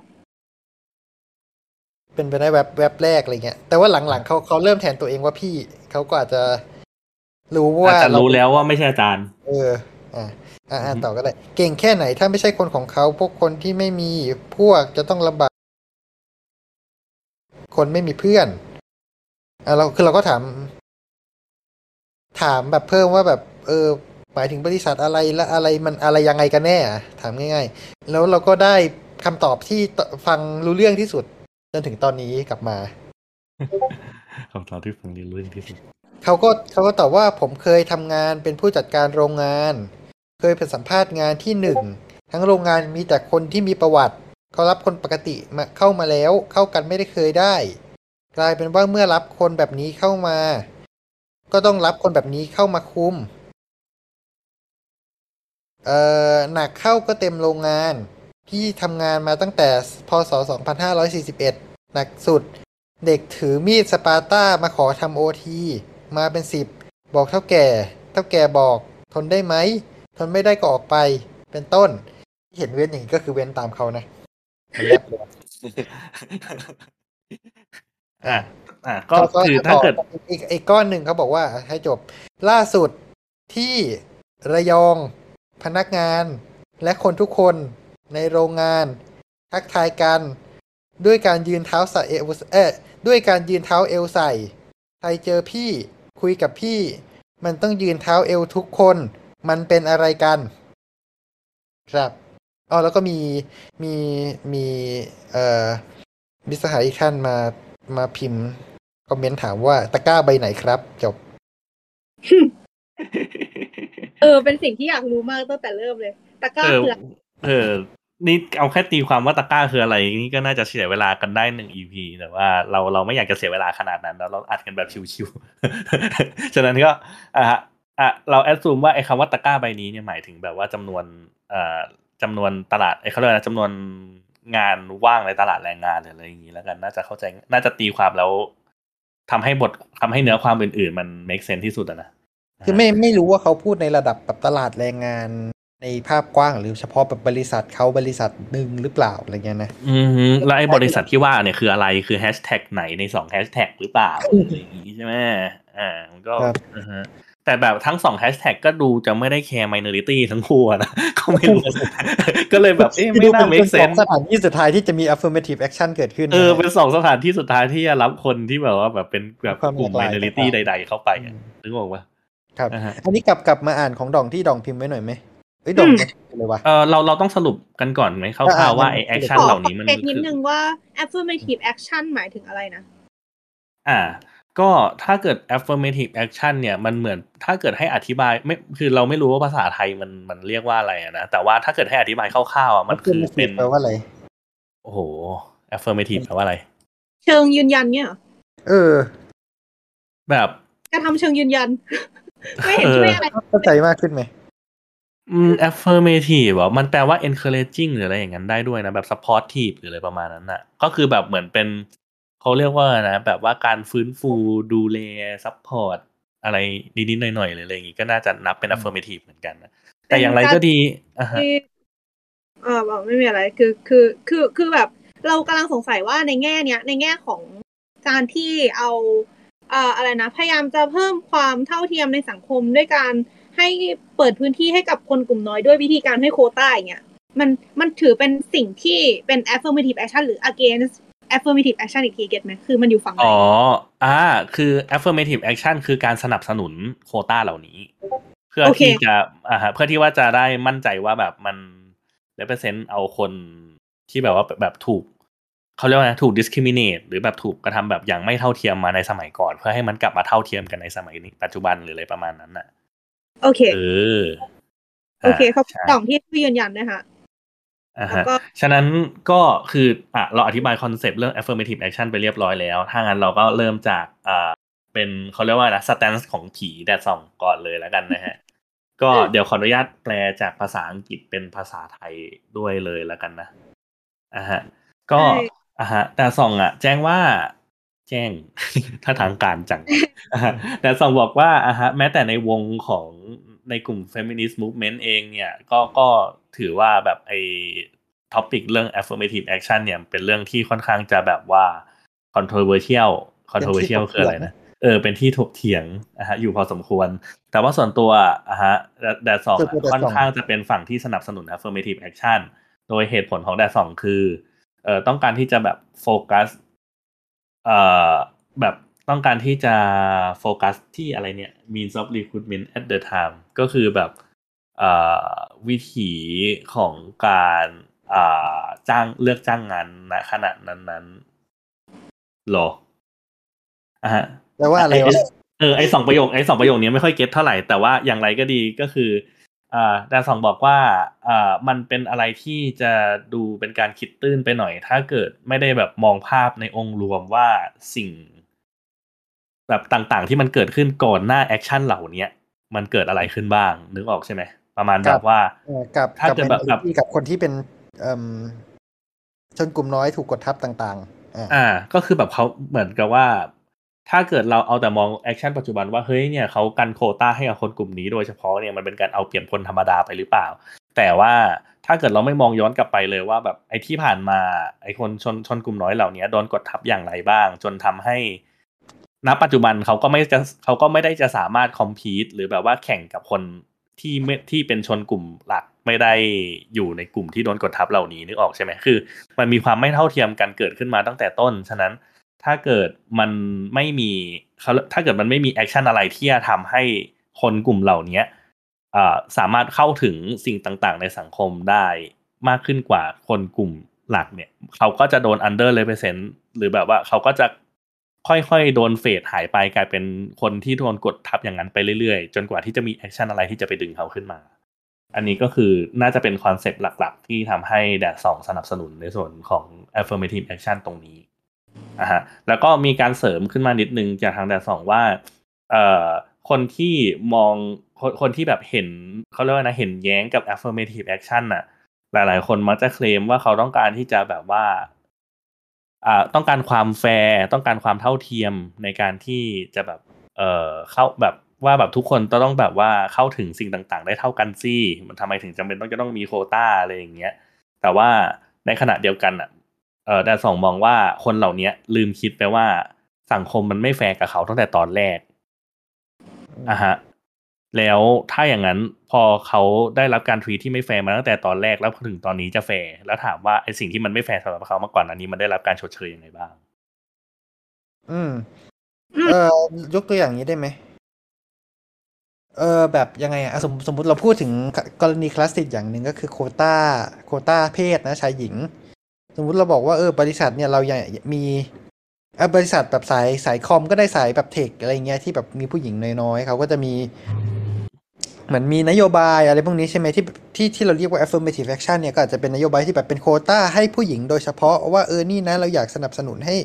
เป็นไปได้แวบแวบแรกอะไรเงี้ย แต่ว่าหลังๆเขาเขาเริ่มแทนตัวเองว่าพี่เขาก็อาจจะรู้อาว่าจจะเรารู้แล้วว่าไม่ใช่อาจารย์ เออ อ่าอ่าอ่าอือฮึต่อก็ได้ เก่งแค่ไหนถ้าไม่ใช่คนของเขาพวกคนที่ไม่มีพวกจะต้องลำบาก คนไม่มีเพื่อนอ่าเราคือเราก็ถาม ถามแบบเพิ่มว่าแบบ เออ หมายถึงบริษัทอะไรและอะไรมันอะไรยังไงกันแน่อะถามง่าย ๆ แล้วเราก็ได้คำตอบที่ตฟังรู้เรื่องที่สุด จนถึงตอนนี้กลับมาคำตอบที่ฟังดีเรื่องที่สุดเขาก็เขาก็ตอบว่าผมเคยทำงานเป็นผู้จัดการโรงงาน เคยเป็นสัมภาษณ์งานที่หนึ่งทั้งโรงงานมีแต่คนที่มีประวัติ เขารับคนปกติมาเข้ามาแล้วเข้ากันไม่ได้เคยได้ กลายเป็นว่าเมื่อรับคนแบบนี้เข้ามา ก็ต้องรับคนแบบนี้เข้ามาคุม เอ่อหนักเข้าก็เต็มโรงงาน พี่ทำงานมาตั้งแต่พศ 2541 หนักสุด เด็กถือมีดสปาร์ต้ามาขอทำโอทีมาเป็นสิบบอกเท่าแก่ เท่าแก่บอก ทนได้ไหม ทนไม่ได้ก็ออกไปเป็นต้น ที่เห็นเว้นอย่างนี้ก็คือเว้นตามเขานะ มันแยบเลยอะอะก็คือถ้าเกิดอีกอีกก้อนหนึ่งเขาบอกว่า ให้จบ ล่าสุดที่ระยองพนักงาน และคนทุกคนในโรงงาน ทักทายกัน ด้วยการยืนเท้าใส่เอวเอ๊ะด้วยการยืนเท้าเอวใส่ ใครเจอพี่คุยกับพี่ มันต้องยืนเท้าเอวทุกคน มันเป็นอะไรกัน ครับ อ๋อแล้วก็มีมีมีเอ่อมิตรสหายอีกท่านมามาพิมพ์คอมเมนต์ถามว่าตะกร้าใบไหนครับจบ เออ เป็นสิ่งที่อยากรู้มากตั้งแต่เริ่มเลยตะกร้าเออคืออะไรเออ นี่เอาแค่ตีความว่าตะกร้าคืออะไร นี่ก็น่าจะเสียเวลากันได้หนึ่ง EP แต่ว่าเราเราไม่อยากจะเสียเวลาขนาดนั้น แล้วเราอัดกันแบบชิวๆ ฉะนั้นก็อะฮะอะเราแอดซูมว่าไอ้คำว่าตะกร้าใบนี้เนี่ยหมายถึงแบบว่าจำนวนเอ่อ จำนวนตลาดไอ้เขาเรียกอะไรนะจำนวนงานว่างในตลาดแรงงานหรืออะไรอย่างนี้แล้วกัน น่าจะเข้าใจ น่าจะตีความแล้วทำให้บททำให้เนื้อความอื่น ๆ มัน make sense ที่สุดอะนะคือไม่ไม่รู้ว่าเขาพูดในระดับแบบตลาดแรงงานในภาพกว้างหรือเฉพาะแบบบริษัทเขาบริษัทหนึ่งหรือเปล่าอะไรเงี้ยนะอือฮึแล้วไอ้บริษัทที่ว่าเนี่ยคืออะไรคือแฮชแท็กไหนในสองแฮชแท็กหรือเปล่าอะไรอย่างงี้ใช่ไหมอ่ามันก็ครับอือฮะ แต่แบบทั้งสองแฮชแท็กก็ดูจะไม่ได้แคร์ minority ทั้งคู่อะนะก็ไม่รู้ ก็เลยแบบเอ๊ะไม่น่าเป็ make สอง sense สถานที่สุดท้ายที่จะมี affirmative action เกิดขึ้น เออนะเป็นสองสถานที่สุดท้ายที่จะรับคนที่แบบว่าแบบเป็นแบบความกลุ่มหลากหลาย minority ต่างๆใด ๆ เข้าไปอะนึกออกปะครับนะฮะอันนี้กลับกลับมาอ่านของดองที่ดองพิมพ์ไว้หน่อยไหมเอ้ยดองอืมเลยวะเออเราเราต้องสรุปกันก่อนไหมคร่าวอ่าๆว่ามันไอแอคขชั่นอเหขล่าอนี้มันเช็คนิดคือนึงว่า affirmative action หมายถึงอะไรนะ อ่า ก็ถ้าเกิด affirmative action เนี่ยมันเหมือนถ้าเกิดให้อธิบายไม่คือเราไม่รู้ว่าภาษาไทยมันมันเรียกว่าอะไรอะนะแต่ว่าถ้าเกิดให้อธิบายคร่าวๆอะมันคือเป็นแปลว่าอะไรโอ้โห affirmative แปลว่าอะไร เชิงยืนยันเนี่ยเหรอเออ แบบกระทำเชิงยืนยัน ไม่เห็นเออช่วยอะไรเข้าใจมากขึ้นไหมอืม affirmative เหรอมันแปลว่า encouraging หรืออะไรอย่างนั้นได้ด้วยนะแบบ supportive หรืออะไรประมาณนั้นน่ะ ก็คือแบบเหมือนเป็น เขาเรียกว่านะแบบว่าการฟื้นฟูดูแล support อะไรนิดๆหน่อยๆหรืออะไรอย่างงี้ก็น่าจะนับเป็น affirmative เหมือนกันนะแต่อย่างไรก็ดีอะฮะที่เออบอกไม่มีอะไรคือคือคือคือแบบ เรากำลังสงสัยว่าในแง่เนี้ยในแง่ของการที่เอาเอ่ออะไรนะ พยายามจะเพิ่มความเท่าเทียมในสังคมด้วยการให้เปิดพื้นที่ให้กับคนกลุ่มน้อยด้วยวิธีการให้โควต้าอย่างเงี้ยมันมันถือเป็นสิ่งที่เป็น affirmative action หรือ against affirmative action อีกทีเก็ตไหมคือมันอยู่ฝั่งไหนอ๋ออ่าคือ affirmative action คือการสนับสนุนโควต้าเหล่านี้ เพื่อโอเคที่จะอ่าฮะเพื่อที่ว่าจะได้มั่นใจว่าแบบมัน represent เอาคนที่แบบว่าแบบถูกเขาเรียกว่าไงถูก discriminate หรือแบบถูกกระทำแบบอย่างไม่เท่าเทียมมาในสมัยก่อน เพื่อให้มันกลับมาเท่าเทียมกันในสมัยนี้ปัจจุบันหรืออะไรประมาณนั้นน่ะ โอเคเออโอเคเขาใช่กล่องที่ยืนยันนะคะอ่า แล้วฮะก็ฉะนั้นก็คืออะเราอธิบายคอนเซปต์เรื่อง affirmative action ไปเรียบร้อยแล้ว ถ้างั้นเราก็เริ่มจากอ่าเป็นเขาเรียกว่านะ stance ของผีแดดส่องก่อนเลยแล้วกันนะฮะ ก็เดี๋ยวขออนุญาตแปลจากภาษาอังกฤษเป็นภาษาไทยด้วยเลยแล้วกันนะอ่าฮะ ก็ใช่อ่าฮะแต่ส่องอะ แจ้งว่าแจ้งถ้าทางการจังอ่าฮะแต่ส่องบอกว่าอ่าฮะแม้แต่ในวงของ ในกลุ่ม feminist movement เองเนี่ยก็ก็ถือว่าแบบไอ้ท็อปิกเรื่อง affirmative action เนี่ยเป็นเรื่องที่ค่อนข้างจะแบบว่า controversial controversial คืออะไรนะเออเป็นที่ถกเถียงอะฮะอยู่พอสมควร แต่ว่าส่วนตัวอะฮะแดดสองส่วนตัว Dad ค่อน Song ข้างจะเป็นฝั่งที่สนับสนุน affirmative action โดยเหตุผลของแดดสองคือเอ่อต้องการที่จะแบบโฟกัสเอ่อแบบ ต้องการที่จะโฟกัสที่อะไรเนี่ย means of recruitment at the time ก็คือแบบเอ่อวิถีของการอ่าจ้างเลือกจ้างงานณขณะนั้นๆหรออะฮะแปลว่าอะไรวะเออไอสองประโยคไอสองประโยคนี้ไม่ค่อย get เท่าไหร่ แต่ว่าอย่างไรก็ดีก็คืออ่าดาสองบอกว่าอ่ามันเป็นอะไรที่จะดูเป็นการคิดตื้นไปหน่อย ถ้าเกิดไม่ได้แบบมองภาพในองค์รวมว่าสิ่ง แบบต่างๆ ที่มันเกิดขึ้นก่อนหน้า action เหล่าเนี้ยมันเกิดอะไรขึ้นบ้างนึกออกใช่ไหมประมาณคแบรับบว่าเออกับถ้ากับเกิดแบบแบบ minority กับคนที่เป็นเอิ่มชนกลุ่มน้อยถูกกดทับต่างๆอ่าอ่า ก็คือแบบเขาเหมือนกับว่า ถ้าเกิดเราเอาแต่มอง action ปัจจุบันว่าเฮ้ยเนี่ยเขากันโควต้าให้กับคนกลุ่มนี้โดยเฉพาะเนี่ยมันเป็นการเอาเปรียบคนธรรมดาไปหรือเปล่า แต่ว่าถ้าเกิดเราไม่มองย้อนกลับไปเลยว่าแบบไอ้ที่ผ่านมาไอ้คนชนชนกลุ่มน้อยเหล่านี้โดนกดทับอย่างไรบ้าง จนทำให้ ณปัจจุบันเขาก็ไม่จะเขาก็ไม่ได้จะสามารถ compete หรือแบบว่าแข่งกับคนที่ไม่ที่เป็นชนกลุ่มหลักไม่ได้อยู่ในกลุ่มที่โดนกดทับเหล่านี้นึกออกใช่ไหมคือ มันมีความไม่เท่าเทียมกันเกิดขึ้นมาตั้งแต่ต้น ฉะนั้นถ้าเกิดมันไม่มีเขาถ้าเกิดมันไม่มี action อะไรที่จะทำให้คนกลุ่มเหล่านี้สามารถเข้าถึงสิ่งต่างๆ ในสังคมได้มากขึ้นกว่าคนกลุ่มหลักเนี่ยเขาก็จะโดน under represent หรือแบบว่าเขาก็จะ ค่อยๆ โดน fade หายไปกลายเป็นคนที่โดนกดทับอย่างนั้นไปเรื่อยๆ จนกว่าที่จะมี action อะไรที่จะไปดึงเขาขึ้นมา อันนี้ก็คือน่าจะเป็น concept หลักๆ ที่ทำให้แดดสองสนับสนุนในส่วนของ affirmative action ตรงนี้อะฮะแล้วก็มีการเสริมขึ้นมานิดนึงจากทางแดดสองว่าเอ่อคนที่มองคนคนที่แบบเห็นเขาเรียกว่านะเห็นแย้งกับ affirmative action น่ะหลายๆ คนมักจะเคลมว่าเขาต้องการที่จะแบบว่าอ่า ต้องการความแฟร์ต้องการความเท่าเทียมในการที่จะแบบเอ่อเข้าแบบว่าแบบทุกคนต้องแบบว่าเข้าถึงสิ่งต่าง ๆ ได้เท่ากันสิมันทำไมถึงจำเป็นต้องจะต้องมีโควต้าอะไรอย่างเงี้ย แต่ว่าในขณะเดียวกันอะเออแดดสองมองว่าคนเหล่านี้ลืมคิดไปว่าสังคมมันไม่แฟร์กับเขาตั้งแต่ตอนแรกอะฮะ แล้วถ้าอย่างนั้นพอเขาได้รับการ treat ที่ไม่แฟร์มาตั้งแต่ตอนแรกแล้วถึงตอนนี้จะแฟร์แล้วถามว่าไอสิ่งที่มันไม่แฟร์สำหรับเขามาก่อนอันนี้มันได้รับการชดเชยยังไงบ้าง อืมเออยกตัวอย่างนี้ได้ไหมเออแบบยังไงอะสมสมมติเราพูดถึงกรณีคลาสสิกอย่างหนึ่งก็คือโควตาโควตาเพศนะชายหญิง สมมุติเราบอกว่าเออบริษัทเนี่ยเราอยากมีเออบริษัทแบบสายสายคอมก็ได้สายแบบเทคอะไรเงี้ยที่แบบมีผู้หญิงน้อยๆเขาก็จะมี เหมือนมีนโยบายอะไรพวกนี้ใช่ไหมที่ที่ที่เราเรียกว่า affirmative action เนี่ยก็อาจจะเป็นนโยบายที่แบบเป็นโคต้าให้ผู้หญิงโดยเฉพาะว่าเออนี่นะเราอยากสนับสนุนให้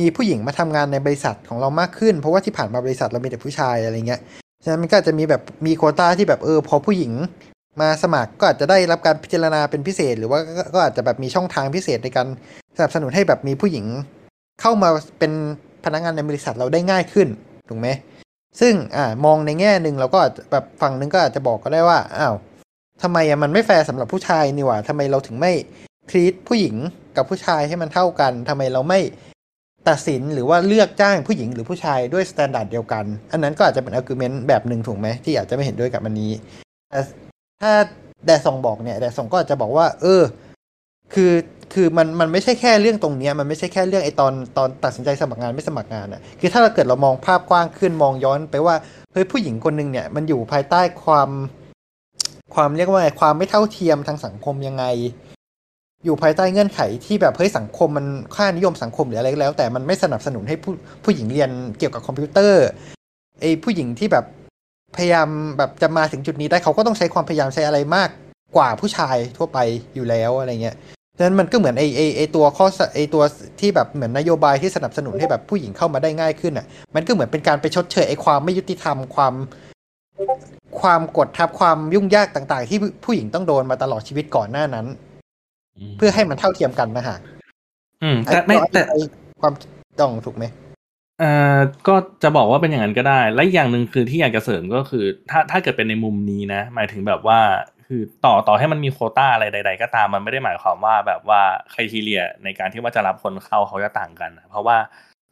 มีผู้หญิงมาทำงานในบริษัทของเรามากขึ้น เพราะว่าที่ผ่านมาบริษัทเรามีแต่ผู้ชายอะไรเงี้ยฉะนั้นมันก็จะมีแบบมีโคต้าที่แบบเออพอผู้หญิงมาสมัครก็อาจจะได้รับการพิจารณาเป็นพิเศษ หรือว่าก็ก็อาจจะแบบมีช่องทางพิเศษในการสนับสนุนให้แบบมีผู้หญิง เข้ามาเป็นพนักงานในบริษัทเราได้ง่ายขึ้นถูกไหม ซึ่งอ่ามองในแง่หนึ่งเราก็แบบฝั่งหนึ่งก็อาจจะบอกก็ได้ว่าอ้าวทำไมอะมันไม่แฟร์สำหรับผู้ชายนี่หว่าทำไมเราถึงไม่ทีตผู้หญิงกับผู้ชายให้มันเท่ากันทำไมเราไม่ตัดสินหรือว่าเลือกจ้างผู้หญิงหรือผู้ชายด้วย standard เดียวกัน อันนั้นก็อาจจะเป็น argument แบบหนึ่งถูกไหมที่อาจจะไม่เห็นด้วยกับอันนี้แต่ถ้าแดดซองบอกเนี่ยแดดซองก็อาจจะบอกว่า เออ คือ คือมันมันไม่ใช่แค่เรื่องตรงเนี้ยมันไม่ใช่แค่เรื่องไอตอนตอนตัดสินใจสมัครงานไม่สมัครงานอะคือถ้าเราเกิดเรามองภาพกว้างขึ้นมองย้อนไปว่าเฮ้ยผู้หญิงคนหนึ่งเนี่ยมันอยู่ภายใต้ความความเรียกว่าไงความไม่เท่าเทียมทางสังคมยังไง อยู่ภายใต้เงื่อนไขที่แบบเฮ้ยสังคมมันค่านิยมสังคมหรืออะไรก็แล้ว แต่มันไม่สนับสนุนให้ผู้ผู้หญิงเรียนเกี่ยวกับคอมพิวเตอร์ไอผู้หญิงที่แบบพยายามแบบจะมาถึงจุดนี้ได้เขาก็ต้องใช้ความพยายามใช้อะไรมากกว่าผู้ชายทั่วไปอยู่แล้วอะไรเงี้ย ฉะนั้นมันก็เหมือนไอไอไอตัวข้อสไอตัวที่แบบเหมือนนโยบายที่สนับสนุนให้แบบผู้หญิงเข้ามาได้ง่ายขึ้นอะ มันก็เหมือนเป็นการไปชดเชยไอความไม่ยุติธรรมความความกดทับความยุ่งยากต่าง ๆ ที่ผู้หญิงต้องโดนมาตลอดชีวิตก่อนหน้านั้น เพื่อให้มันเท่าเทียมกันนะฮะอืม แต่ไม่แต่ไอ้ความต้องถูกไหมเอ่อก็จะบอกว่าเป็นอย่างนั้นก็ได้ และอีกอย่างหนึ่งคือที่อยากจะเสริมก็คือ ถ้าถ้าเกิดเป็นในมุมนี้นะ หมายถึงแบบว่า คือต่อต่อให้มันมีโคต้าอะไรใด ๆ ก็ตามมันไม่ได้หมายความว่าแบบว่าคทีเรียในการที่ว่าจะรับคนเข้าเขาจะต่างกันนะเพราะว่า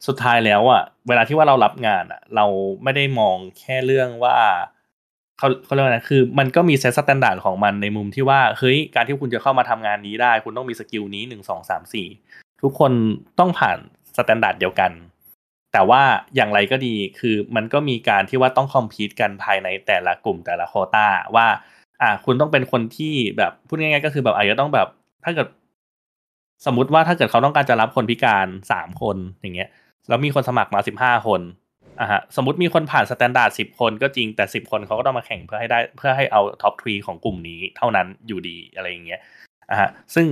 สุดท้ายแล้วอะเวลาที่ว่าเรารับงานอะ เราไม่ได้มองแค่เรื่องว่าเขาเขาเรียกว่าไงคือ มันก็มี set standard ของมันในมุมที่ว่าเฮ้ยการที่คุณจะเข้ามาทำงานนี้ได้ คุณต้องมี skill นี้หนึ่งสองสามสี่ทุกคนต้องผ่าน standard เดียวกัน แต่ว่าอย่างไรก็ดีคือมันก็มีการที่ว่าต้อง compete กันภายในแต่ละกลุ่มแต่ละโควต้าว่า อ่าคุณต้องเป็นคนที่แบบพูดง่ายๆก็คือแบบอาจจะต้องแบบ ถ้าเกิด สมมติว่าถ้าเกิดเขาต้องการจะรับคนพิการสามคนอย่างเงี้ยแล้วมีคนสมัครมาสิบห้าคนอะฮะสมมติมีคนผ่าน standard สิบคนก็จริงแต่สิบคนเขาก็ต้องมาแข่งเพื่อให้ได้เพื่อให้เอา top three ของกลุ่มนี้เท่านั้นอยู่ดีอะไรอย่างเงี้ยอะฮะซึ่ง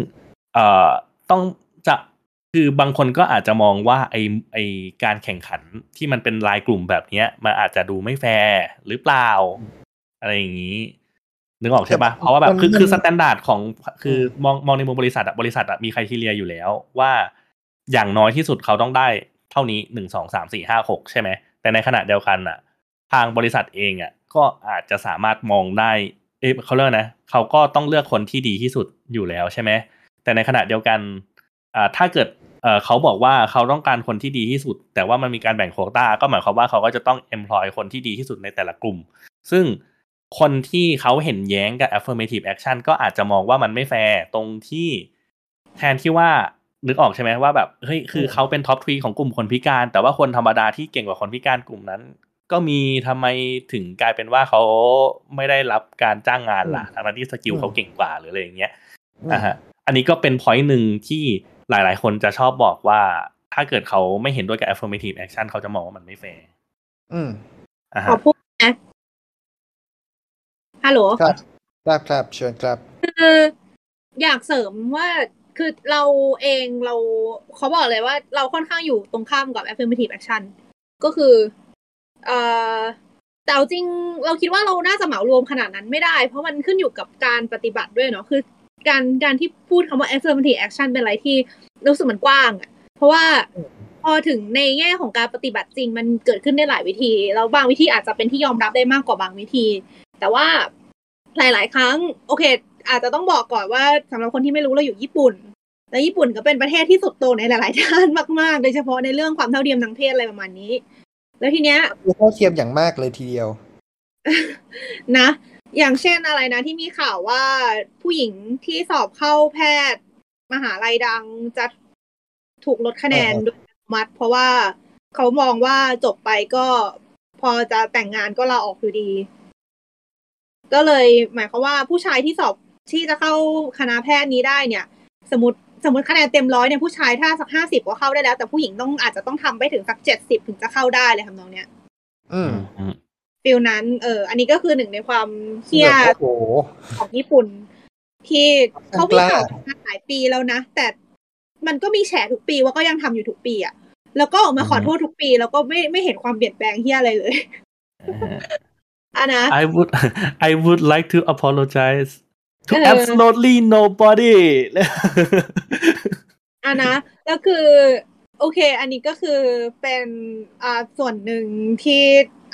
เอ่อต้องจะคือบางคนก็อาจจะมองว่าไอไอการแข่งขันที่มันเป็นรายกลุ่มแบบเนี้ยมันอาจจะดูไม่แฟร์หรือเปล่า อะไรอย่างนี้ นึกออกใช่ปะเพราะว่าแบบคือมันคือ standard ของคือมองมองในมุมบริษัทอะบริษัทอะมี criteria อยู่แล้วว่าอย่างน้อยที่สุดเขาต้องได้เท่านี้หนึ่งสองสามสี่ห้าหกใช่ไหม แต่ในขณะเดียวกันอะทางบริษัทเองอะก็อาจจะสามารถมองได้เอ๊ะเขาเรียกว่านะเขาก็ต้องเลือกคนที่ดีที่สุดอยู่แล้วใช่ไหมแต่ในขณะเดียวกันอ่าถ้าเกิดเอ่อเขาบอกว่าเขาต้องการคนที่ดีที่สุด แต่ว่ามันมีการแบ่งโควต้าก็หมายความว่าเขาก็จะต้อง employ คนที่ดีที่สุดในแต่ละกลุ่ม ซึ่ง คนที่เขาเห็นแย้งกับ affirmative action ก็อาจจะมองว่ามันไม่แฟร์ตรงที่แทนที่ว่านึกออกใช่ไหมว่าแบบเฮ้ยคือเขาเป็น top three ของกลุ่มคนพิการ แต่ว่าคนธรรมดาที่เก่งกว่าคนพิการกลุ่มนั้น ก็มีทำไมถึงกลายเป็นว่าเขาไม่ได้รับการจ้างงานล่ะทั้งที่ skill เขาเก่งกว่าหรืออะไรอย่างเงี้ยอ่าฮะอันนี้ก็เป็น point หนึ่งที่หลาย ๆ คนจะชอบบอกว่า ถ้าเกิดเขาไม่เห็นด้วยกับ affirmative action เขาจะมองว่ามันไม่แฟร์อืมอ่าขอฮะพูดนะ ฮัลโหลครับครับครับเชิญครับ คืออยากเสริมว่าคือเราเองเราเขาบอกเลยว่าเราค่อนข้างอยู่ตรงข้ามกับ affirmative action ก็คือเอ่อแต่เอาจริงเราคิดว่าเราน่าจะเหมารวมขนาดนั้นไม่ได้ เพราะมันขึ้นอยู่กับการปฏิบัติด้วยเนาะคือการการที่พูดคำว่า affirmative action เป็นอะไรที่รู้สึกมันกว้างอะเพราะว่าพอถึงในแง่ของการปฏิบัติจริงมันเกิดขึ้นได้หลายวิธีแล้วบางวิธีอาจจะเป็นที่ยอมรับได้มากกว่าบางวิธี แต่ว่าหลาย ๆ ครั้ง โอเค อาจจะต้องบอกก่อนว่าสำหรับคนที่ไม่รู้เราอยู่ญี่ปุ่นและญี่ปุ่นก็เป็นประเทศที่สุดโต่งในหลาย ๆ ด้านมาก ๆ โดยเฉพาะในเรื่องความเท่าเทียมทางเพศอะไรประมาณนี้ แล้วทีเนี้ยคือเท่าเทียมอย่างมากเลยทีเดียว นะ อย่างเช่นอะไรนะ ที่มีข่าวว่าผู้หญิงที่สอบเข้าแพทย์มหาลัยดังจะถูกลดคะแนนอ่าฮะโดยอัตโนมัติ เพราะว่าเขามองว่าจบไปก็พอจะแต่งงานก็ลาออกอยู่ดี ก็เลยหมายความว่าผู้ชายที่สอบที่จะเข้าคณะแพทย์นี้ได้เนี่ย สมมติสมมติคะแนนเต็มร้อยเนี่ยผู้ชายถ้าสักห้าสิบก็เข้าได้แล้ว แต่ผู้หญิงต้องอาจจะต้องทำไปถึงสักเจ็ดสิบถึงจะเข้าได้เลยทำนองเนี้ย อืมอืมฟิลนั้น เออ อันนี้ก็คือหนึ่งในความเฮี้ยแบบโอ้โหของญี่ปุ่น ที่เขามีกล้าข่าวมาหลายปีแล้วนะ แต่มันก็มีแฉทุกปีว่าก็ยังทำอยู่ทุกปีอะแล้วก็ออกมาขอโทษทุกปี แล้วก็ไม่ไม่เห็นความเปลี่ยนแปลงเฮี้ยอะไรเลย อะนะ I would I would like to apologize to เออ absolutely nobody อะนะแล้วคือ โอเค อันนี้ก็คือเป็นอ่าส่วนหนึ่งที่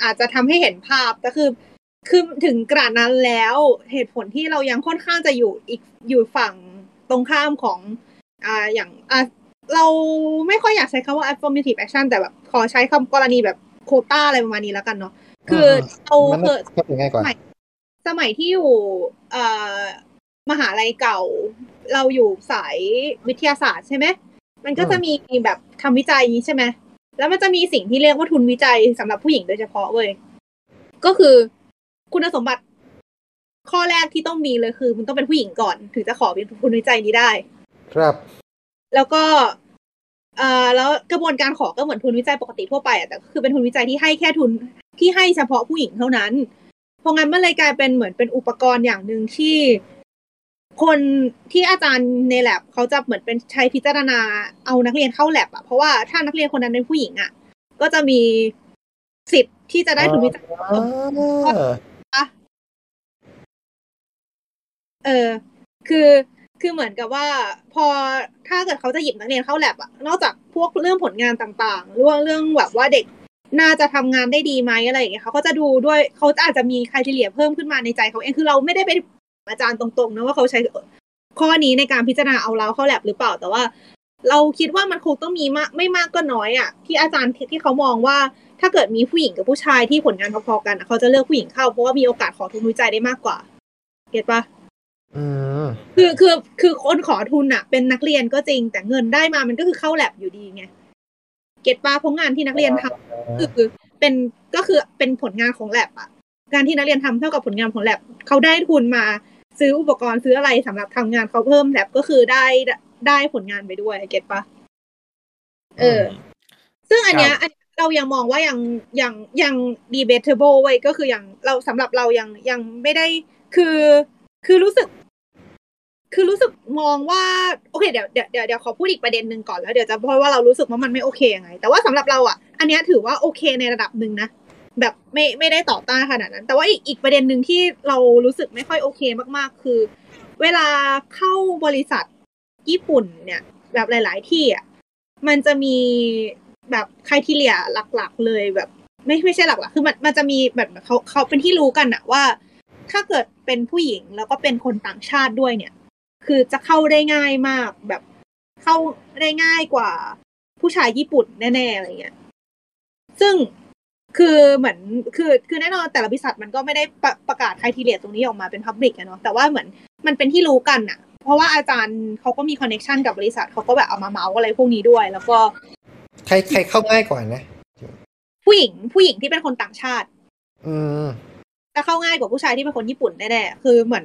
อาจจะทำให้เห็นภาพแต่คือคือถึงกระนั้นแล้วเหตุผลที่เรายังค่อนข้างจะอยู่อีกอยู่ฝั่งตรงข้ามของอ่าอย่างอ่าเราไม่ค่อยอยากใช้คำว่า affirmative action แต่แบบขอใช้คำกรณีแบบโควต้าอะไรประมาณนี้แล้วกันเนาะ คือเรามันเคน่ายเข้าใจง่ายกว่าสมัยสมัยที่อยู่เอ่อมหาลัยเก่า เราอยู่สายวิทยาศาสตร์ใช่ไหมมันก็อืมจะมีแบบทำวิจัยใช่ไหมแล้วมันจะมีสิ่งที่เรียกว่าทุนวิจัยสำหรับผู้หญิงโดยเฉพาะเว้ยก็คือคุณสมบัติข้อแรกที่ต้องมีเลยคือมันต้องเป็นผู้หญิงก่อน ถึงจะขอเป็นทุนวิจัยนี้ได้ ครับ แล้วก็เอ่อแล้วกระบวนการขอก็เหมือนทุนวิจัยปกติทั่วไปอะแต่ก็คือเป็นทุนวิจัยที่ให้แค่ทุน ที่ให้เฉพาะผู้หญิงเท่านั้น เพราะงั้นมันเลยกลายเป็นเหมือนเป็นอุปกรณ์อย่างหนึ่งที่คนที่อาจารย์ในแลบเขาจะเหมือนเป็นใช้พิจารณาเอานักเรียนเข้าแลบอะเพราะว่าถ้านักเรียนคนนั้นเป็นผู้หญิงอะก็จะมีสิทธิ์ที่จะได้ทุนวิจัยอ่าเออ คือคือเหมือนกับว่า พอถ้าเกิดเขาจะหยิบนักเรียนเข้าแลบอะนอกจากพวกเรื่องผลงานต่างๆเรื่องเรื่องแบบว่าเด็ก น่าจะทำงานได้ดีไหมอะไรอย่างเงี้ยเขาก็จะดูด้วยเขาอาจจะมีคุณทีเลียเพิ่มขึ้นมาในใจเขาเองคือเราไม่ได้ไปอาจารย์ตรงๆนะว่าเขาใช้ข้อนี้ในการพิจารณาเอาเราเข้าแลบหรือเปล่าแต่ว่า เราคิดว่ามันคงต้องมีมากไม่มากก็น้อยอะที่อาจารย์ที่ที่เขามองว่า ถ้าเกิดมีผู้หญิงกับผู้ชายที่ผลงานพอๆกันอะเขาจะเลือกผู้หญิงเข้าเพราะว่ามีโอกาสขอทุนวิจัยได้มากกว่าเก็ตปะอืมคือคือคือคนขอทุนอะเป็นนักเรียนก็จริง แต่เงินได้มามันก็คือเข้าแลบอยู่ดีไงเก็ตปะเพราะงานที่นักเรียนทำคือเป็นก็คือเป็นผลงานของแลบอะการที่นักเรียนทำเท่ากับผลงานของแลบเขาได้ทุนมาซื้ออุปกรณ์ซื้ออะไรสำหรับทำงานเขาเพิ่มแลบก็คือได้ได้ผลงานไปด้วยเก็ตปะเออ ซึ่งอันเนี้ยอันเรายังมองว่ายังยังยัง debatable ไว้ยก็คือยังเราสำหรับเรายังยังไม่ได้คือ คือรู้สึก คือรู้สึกมองว่าโอเคเดี๋ยวเดี๋ยวเดี๋ยวขอพูดอีกประเด็นหนึ่งก่อนแล้วเดี๋ยวจะเพราะว่าเรารู้สึกว่ามันไม่โอเคยังไง แต่ว่าสำหรับเราอะ อันนี้ถือว่าโอเคในระดับหนึ่งนะแบบไม่ไม่ได้ต่อต้านขนาดนั้น แต่ว่าอีกอีกประเด็นหนึ่งที่เรารู้สึกไม่ค่อยโอเคมากๆ คือ เวลาเข้าบริษัทญี่ปุ่นเนี่ย แบบหลาย ๆ ที่อะมันจะมีแบบคทีเลียหลัก ๆ เลยแบบไม่ไม่ใช่หลักๆคือมันมันจะมีแบบเขาเขาเป็นที่รู้กันอะว่า ถ้าเกิดเป็นผู้หญิงแล้วก็เป็นคนต่างชาติด้วยเนี่ย คือจะเข้าได้ง่ายมากแบบเข้าได้ง่ายกว่าผู้ชายญี่ปุ่นแน่ๆอะไรเงี้ย ซึ่งคือเหมือนคือคือแน่นอนแต่ละบริษัทมันก็ไม่ได้ประประกาศ criteria ตรงนี้ออกมาเป็น public อะเนาะแต่ว่าเหมือนมันเป็นที่รู้กันอะเพราะว่าอาจารย์เขาก็มี connection กับบริษัทเขาก็แบบเอามาเมาส์อะไรพวกนี้ด้วย แล้วก็ ใครใครเข้าง่ายกว่านะ ผู้หญิงผู้หญิงที่เป็นคนต่างชาติ อืมจะเข้าง่ายกว่าผู้ชายที่เป็นคนญี่ปุ่นแน่ๆคือเหมือน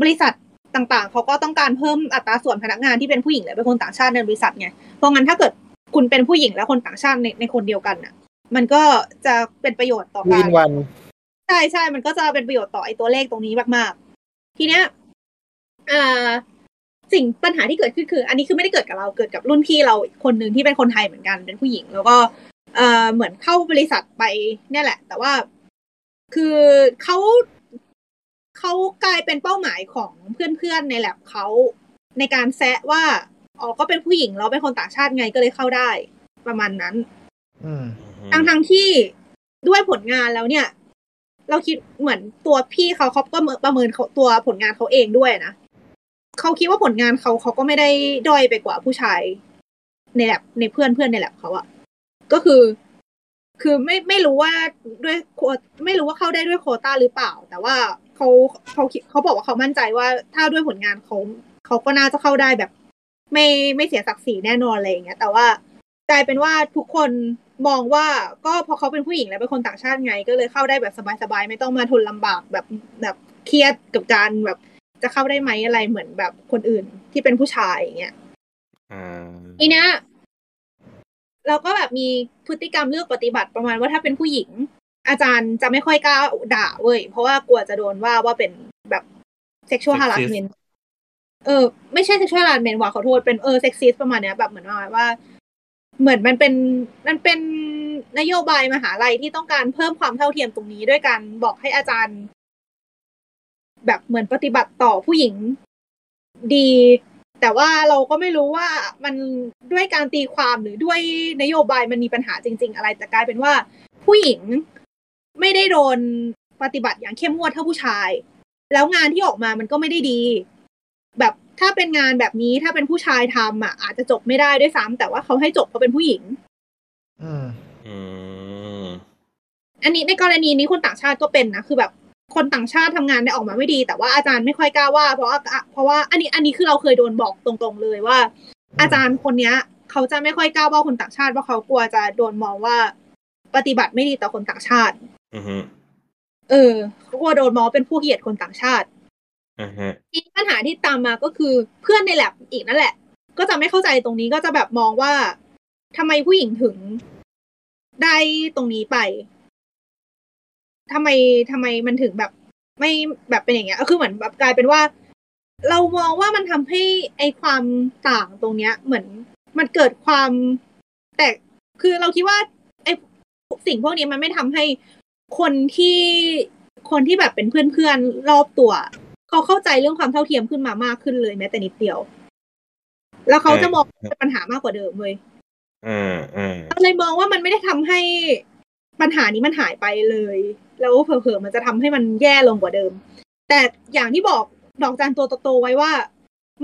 บริษัท ต่างๆ เขาก็ต้องการเพิ่มอัตราส่วนพนักงานที่เป็นผู้หญิงและเป็นคนต่างชาติในบริษัทไง เพราะงั้นถ้าเกิดคุณเป็นผู้หญิงและคนต่างชาติในในคนเดียวกันน่ะ มันก็จะเป็นประโยชน์ต่อวิการนวันใช่ใช่ มันก็จะเป็นประโยชน์ต่อไอ้ตัวเลขตรงนี้มากๆ ทีเนี้ยอ่าสิ่งปัญหาที่เกิดขึ้นคือ อันนี้คือไม่ได้เกิดกับเราเกิดกับรุ่นพี่เราอีกคนหนึ่งที่เป็นคนไทยเหมือนกันเป็นผู้หญิง แล้วก็เอ่อเหมือนเข้าบริษัทไปเนี่ยแหละ แต่ว่าคือเขา เขากลายเป็นเป้าหมายของเพื่อนๆในแลบเขาในการแซะว่าอ๋อก็เป็นผู้หญิงแล้วเป็นคนต่างชาติไงก็เลยเข้าได้ ประมาณนั้นอืมทั้งทั้งๆที่ด้วยผลงานแล้วเนี่ย เราคิดเหมือนตัวพี่เขาเขาก็ประเมินเขาตัวผลงานเขาเองด้วยนะเขาคิดว่าผลงานเขาเขาก็ไม่ได้ด้อยไปกว่าผู้ชาย ในแลบในเพื่อนเพื่อนในแลบเขาอะก็คือ คือไม่ไม่รู้ว่าด้วยโควไม่รู้ว่าเข้าได้ด้วยโควต้าหรือเปล่า แต่ว่า เขาเขาคิดเขาบอกว่าเขามั่นใจว่าถ้าด้วยผลงานเขาเขาก็น่าจะเข้าได้แบบ ไม่ไม่เสียศักดิ์ศรีแน่นอนอะไรอย่างเงี้ย แต่ว่ากลายเป็นว่าทุกคนมองว่าก็เพราะเขาเป็นผู้หญิงและเป็นคนต่างชาติไง ก็เลยเข้าได้แบบสบายๆไม่ต้องมาทนลำบากแบบแบบเครียดกับการแบบจะเข้าได้ไหมอะไรเหมือนแบบคนอื่นที่เป็นผู้ชายอย่างเงี้ยอ่าทีเนี้ยเราก็แบบมีพฤติกรรมเลือกปฏิบัติประมาณว่าถ้าเป็นผู้หญิง อาจารย์จะไม่ค่อยกล้าด่าเว้ยเพราะว่ากลัวจะโดนว่าว่าเป็นแบบ sexual harassment เออไม่ใช่ sexual harassment ว่ะขอโทษเป็นเออ sexist ประมาณเนี้ยแบบเหมือนว่าว่า เหมือนมันเป็นมันเป็นนโยบายมหาลัยที่ต้องการเพิ่มความเท่าเทียมตรงนี้ด้วยการบอกให้อาจารย์ แบบเหมือนปฏิบัติต่อผู้หญิงดี แต่ว่าเราก็ไม่รู้ว่ามันด้วยการตีความหรือด้วยนโยบายมันมีปัญหาจริง ๆ อะไรแต่กลายเป็นว่าผู้หญิง ไม่ได้โดนปฏิบัติอย่างเข้มงวดเท่าผู้ชาย แล้วงานที่ออกมามันก็ไม่ได้ดี แบบถ้าเป็นงานแบบนี้ถ้าเป็นผู้ชายทำอะ อาจจะจบไม่ได้ด้วยซ้ำแต่ว่าเขาให้จบเพราะเป็นผู้หญิงอืมอืมอันนี้ในกรณีนี้คนต่างชาติก็เป็นนะคือแบบคนต่างชาติทำงานได้ออกมาไม่ดี แต่ว่าอาจารย์ไม่ค่อยกล้าว่า เพราะว่าเพราะว่าอันนี้อันนี้คือเราเคยโดนบอกตรงๆเลยว่า อาจารย์คนเนี้ย เขาจะไม่ค่อยกล้าว่าคนต่างชาติเพราะเขากลัวจะโดนมองว่า ปฏิบัติไม่ดีต่อคนต่างชาติ อือฮึเออเขากลัวโดนมองเป็นผู้เหยียดคนต่างชาติอือฮึทีนี้ปัญหาที่ตามมาก็คือเพื่อนในแลบอีกนั่นแหละ ก็จะไม่เข้าใจตรงนี้ก็จะแบบมองว่าทำไมผู้หญิงถึงได้ตรงนี้ไปทำไมทำไมมันถึงแบบ ไม่แบบเป็นอย่างเงี้ยก็คือเหมือนแบบกลายเป็นว่า เรามองว่ามันทำให้ไอความต่างตรงเนี้ย เหมือนมันเกิดความ แต่คือเราคิดว่าไอสิ่งพวกนี้มันไม่ทำให้ คนที่คนที่แบบเป็นเพื่อนๆรอบตัว เขาเข้าใจเรื่องความเท่าเทียมขึ้นมามากขึ้นเลยแม้แต่นิดเดียว แล้วเขาจะมองเป็นปัญหามากกว่าเดิมเว้ยอืมอืมเราเลยมองว่ามันไม่ได้ทำให้ปัญหานี้มันหายไปเลย แล้วเผลอๆมันจะทำให้มันแย่ลงกว่าเดิม แต่อย่างที่บอกดอกจันตัวโตๆไว้ว่า